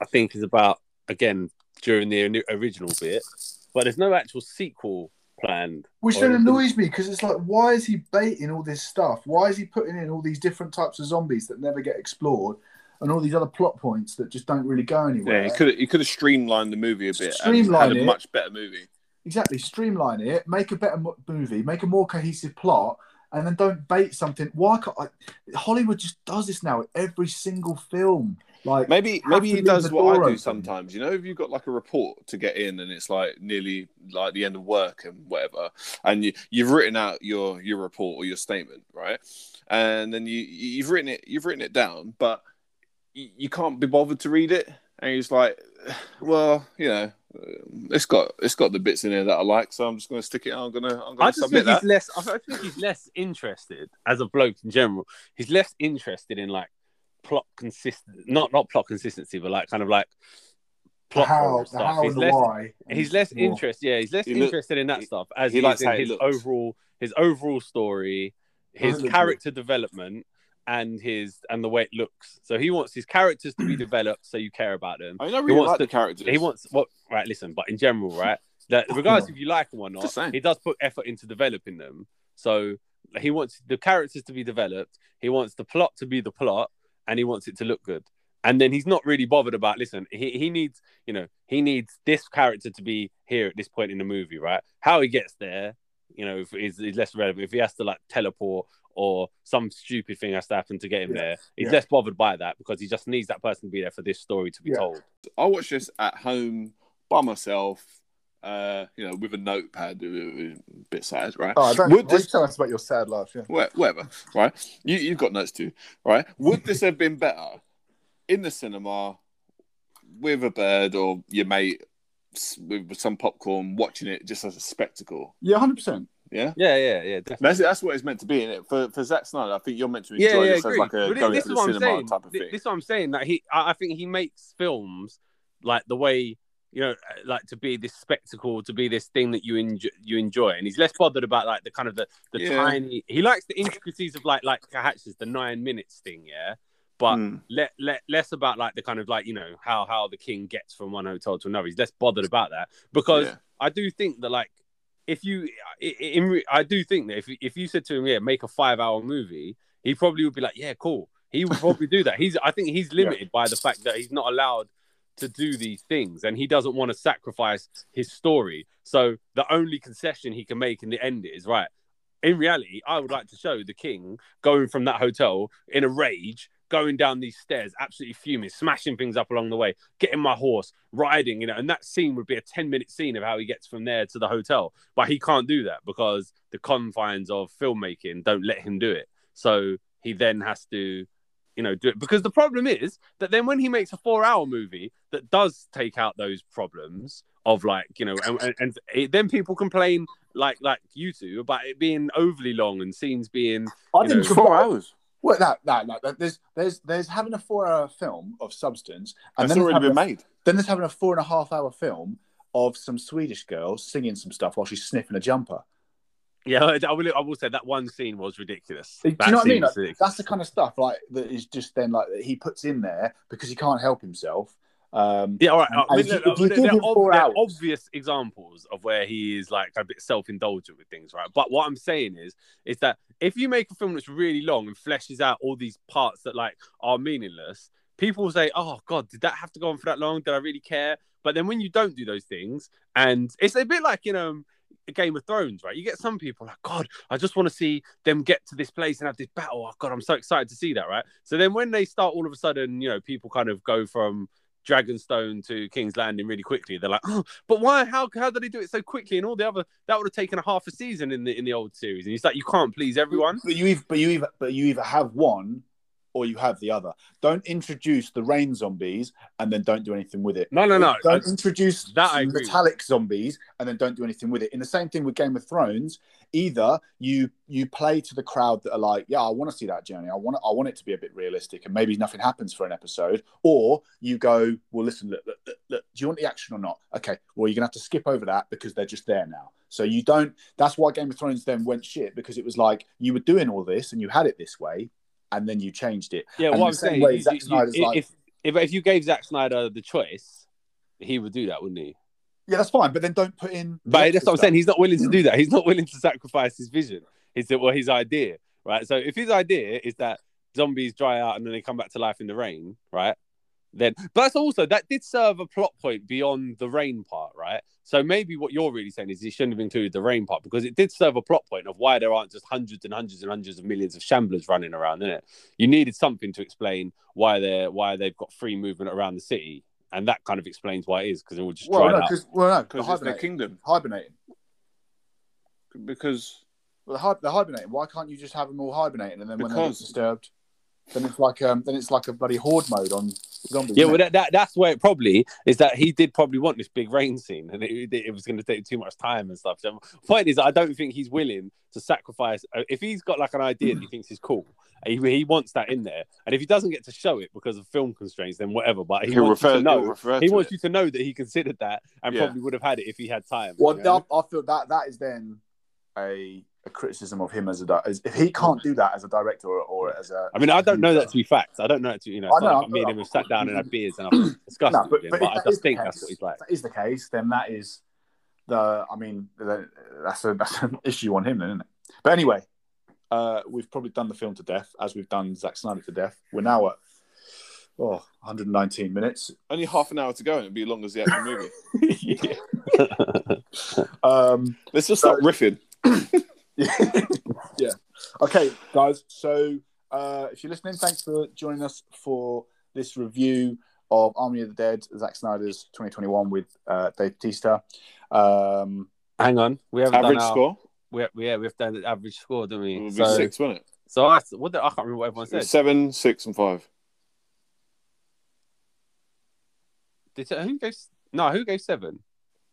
I think is about again during the original bit but there's no actual sequel planned
Which then annoys me because it's like, why is he baiting all this stuff? Why is he putting in all these different types of zombies that never get explored, and all these other plot points that just don't really go anywhere?
yeah, he could he could have streamlined the movie a bit
Streamline
and had a much better movie.
exactly streamline it make a better movie make a more cohesive plot and then don't bait something why can't I, hollywood just does this now every single film like
Maybe maybe he does what I do
open.
sometimes. You know, if you've got like a report to get in and it's like nearly like the end of work and whatever, and you you've written out your your report or your statement, right? And then you you've written it you've written it down, but you, you can't be bothered to read it, and you're like, well, you know. It's got it's got the bits in there that I like, so I'm just going to stick it. I'm gonna I'm gonna
just
submit
think he's
that.
less. I think he's less interested as a bloke in general. He's less interested in like plot consistent, not not plot consistency, but like kind of like plot
how
hole
the
stuff.
how
He's less.
why
He's less
More-
interested. Yeah, he's less
He look-
interested in that
he-
stuff as
he
he,
likes
is in
how it
his
looks.
overall his overall story, his
Does it
character development, and his and the way it looks. So he wants his characters to be *clears throat* developed, so you care about them.
I mean, I
He
really
wants
like
to-
the characters.
He wants what? Right, listen. But in general, *laughs* right, that regardless if you like them or not, he does put effort into developing them. So he wants the characters to be developed. He wants the plot to be the plot, and he wants it to look good. And then he's not really bothered about. Listen, he, he needs you know he needs this character to be here at this point in the movie, right? How he gets there, you know, if- is, is less relevant. If he has to like teleport or some stupid thing has to happen to get him
Yeah.
there, he's
Yeah.
less bothered by that because he just needs that person to be there for this story to be
Yeah.
told.
I watched this at home by myself, uh, you know, with a notepad. A bit sad, right?
oh, don't,
Would this,
you tell us about your sad life yeah
whatever, right? You you've got notes too, right? Would this have been better in the cinema with a bird or your mate with some popcorn watching it just as a spectacle?
yeah 100%
Yeah.
Yeah, yeah, yeah, definitely.
That's, that's what it's meant to be in it for for Zack Snyder. I think you're meant to enjoy
yeah,
this as like a
But
going
this
to
is
the cinema
saying.
type of thing.
This is what I'm saying. That he, I I think he makes films like the way you know, like to be this spectacle, to be this thing that you enjoy, you enjoy, and he's less bothered about like the kind of the, the
Yeah.
tiny. He likes the intricacies of like like Kahatsis, the nine minutes thing, yeah. but
Mm.
let, let less about like the kind of like you know how how the king gets from one hotel to another. He's less bothered about that because
Yeah.
I do think that like if you in I do think that if if you said to him yeah make a five hour movie he probably would be like yeah cool he would probably do that. He's I think he's limited by the fact that he's not allowed to do these things and he doesn't want to sacrifice his story. So the only concession he can make in the end is right. In reality, I would like to show the king going from that hotel in a rage, going down these stairs, absolutely fuming, smashing things up along the way, getting my horse, riding, you know, and that scene would be a 10 minute scene of how he gets from there to the hotel. But he can't do that because the confines of filmmaking don't let him do it. So he then has to you know, do it because the problem is that then when he makes a four-hour movie that does take out those problems of like, you know, and, and, and it, then people complain like like you two about it being overly long and scenes being
I
You
didn't
know,
Four hours.
Well, that, that, that, that- there's, there's, there's having a four-hour film of substance, and
That's
then
already been
a-
made.
then there's having a four and a half hour film of some Swedish girl singing some stuff while she's sniffing a jumper.
yeah. I will I will say that one scene was ridiculous.
Do you know what I mean? Like, that's the kind of stuff like that is just then like that he puts in there because he can't help himself. Um,
Yeah, all right. I mean,
if you-
look,
if you
they're, ob- they're obvious examples of where he is like a bit self-indulgent with things, right? But what I'm saying is, is that if you make a film that's really long and fleshes out all these parts that like are meaningless, people say, "Oh God, did that have to go on for that long? Did I really care?" But then when you don't do those things, and it's a bit like you know. Game of Thrones, right? You get some people like, God, I just want to see them get to this place and have this battle. Oh, God, I'm so excited to see that, right? So then when they start all of a sudden, you know, people kind of go from Dragonstone to King's Landing really quickly. They're like, *gasps* oh, but why? How how did they do it so quickly? And all the other that would have taken a half a season in the in the old series. And he's like you can't please everyone.
But you, either, but you, but you either have one or you have the other. Don't introduce the rain zombies and then don't do anything with it.
No, no, no.
Don't introduce
That I
metallic zombies and then don't do anything with it. In the same thing with Game of Thrones, either you you play to the crowd that are like, yeah, I want to see that journey. I want I want it to be a bit realistic, and maybe nothing happens for an episode. Or you go, well, listen, look, look, look, look, do you want the action or not? Okay, well, you're gonna have to skip over that because they're just there now. So you don't. That's why Game of Thrones then went shit because it was like you were doing all this and you had it this way, and then you changed it.
Yeah,
And
what I'm saying,
way
you- you-
like-
if if if you gave Zack Snyder the choice, he would do that, wouldn't he?
Yeah, that's fine, but then don't put in.
But that's what I'm
stuff.
saying. He's not willing to do that. He's not willing to sacrifice his vision. His well, his idea, right? So if his idea is that zombies dry out and then they come back to life in the rain, right? Then, but that's also that did serve a plot point beyond the rain part, right? So maybe what you're really saying is he shouldn't have included the rain part because it did serve a plot point of why there aren't just hundreds and hundreds and hundreds of millions of shamblers running around in it. You needed something to explain why they're why they've got free movement around the city, and that kind of explains why it is because it will just
Well,
dry
no,
out.
because well, no,
Because
they're
it's their
hibernating.
kingdom.
hibernating.
Because
Well, they're, hi- they're hibernating. Why can't you just have them all hibernating and then when
they're
disturbed, then it's like um, then it's like a bloody horde mode on zombies.
Yeah, well, that, that that's where it probably is that he did probably want this big rain scene, and it, it, was going to take too much time and stuff. So, point is, I don't think he's willing to sacrifice. uh, If he's got like an idea that he thinks is cool, he, he wants that in there, and if he doesn't get to show it because of film constraints, then whatever. But he
he'll
wants you to know.
he'll refer
He
to
wants
it.
you to know that he considered that and
Yeah.
probably would have had it if he had time.
well,
you know?
I, I feel that that is then a, a criticism of him as a di- as, if he can't do that as a director or, or as a.
I mean, I don't know that to be fact. I don't know it to you know.
I know,
like
I
me and him have sat down and had beers and I've *clears throat* discussed
No,
it
but,
with him,
but,
but,
if
I just think
case,
that's what he's like.
If that is the case, then that is the. I mean, the, that's a that's an issue on him, then, isn't it? But anyway, uh, we've probably done the film to death, as we've done Zack Snyder to death. We're now at oh 119 minutes.
Only half an hour to go, and it'll be as long as the actual movie. *laughs* *laughs*
um,
Let's just stop riffing. *clears throat* *laughs*
yeah. Okay, guys. So uh, if you're listening, thanks for joining us for this review of Army of the Dead, Zack Snyder's 2021 with uh, Dave Bautista. Um,
Hang on, we haven't
Average
done our,
score
We have, yeah, we have done the average score, don't we?
will be
So,
six, won't it?
so I, what the, I can't remember what everyone said.
Seven, six, and five.
Did who gave no? Who gave seven?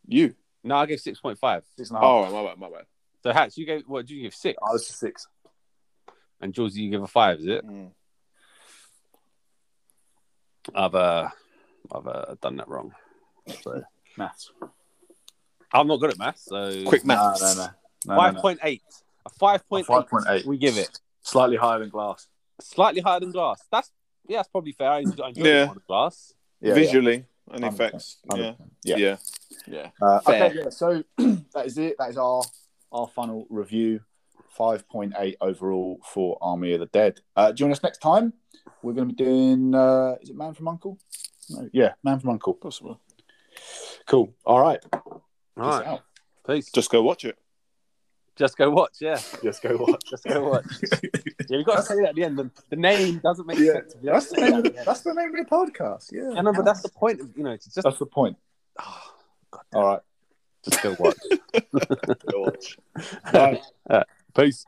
You.
No, I gave six point five.
six and a half.
Oh, my bad, my bad.
So Hatch, you gave what? Did you give six?
Oh, this is six.
And Jules, you give a five, is it?
Mm.
I've uh, I've uh, done that wrong. So *laughs*
Maths.
I'm not good at maths. So
Quick
No,
maths.
no, no. no,
five
no, no.
point eight. A five
5.8.
We give it
Slightly higher than glass.
slightly higher than glass. That's Yeah, that's probably fair. I enjoyed I enjoyed
Yeah.
it on the class.
Yeah,
Visually and effects. Yeah.
Yeah.
Yeah. Yeah.
Uh,
Fair.
okay, yeah. So *clears throat* that is it. That is our our final review. Five point eight overall for Army of the Dead. Uh, join us next time. We're going to be doing. Uh, is it Man from Uncle? No, yeah, Man from Uncle.
Possible.
Cool. All right.
All
Peace
right.
out.
Peace.
Just go watch it.
Just go watch. Yeah.
Just go watch. *laughs*
Just go watch. *laughs* Yeah, we've got to say that at the end. The, the name doesn't make
Yeah,
sense.
That's the name. Of the,
the
that's the name of the podcast. Yeah.
Yeah, no, but that's the point. Of, you know, it's just
that's the point.
oh, God,
All right.
Just go watch. *laughs*
Go watch. *laughs* Bye.
Peace.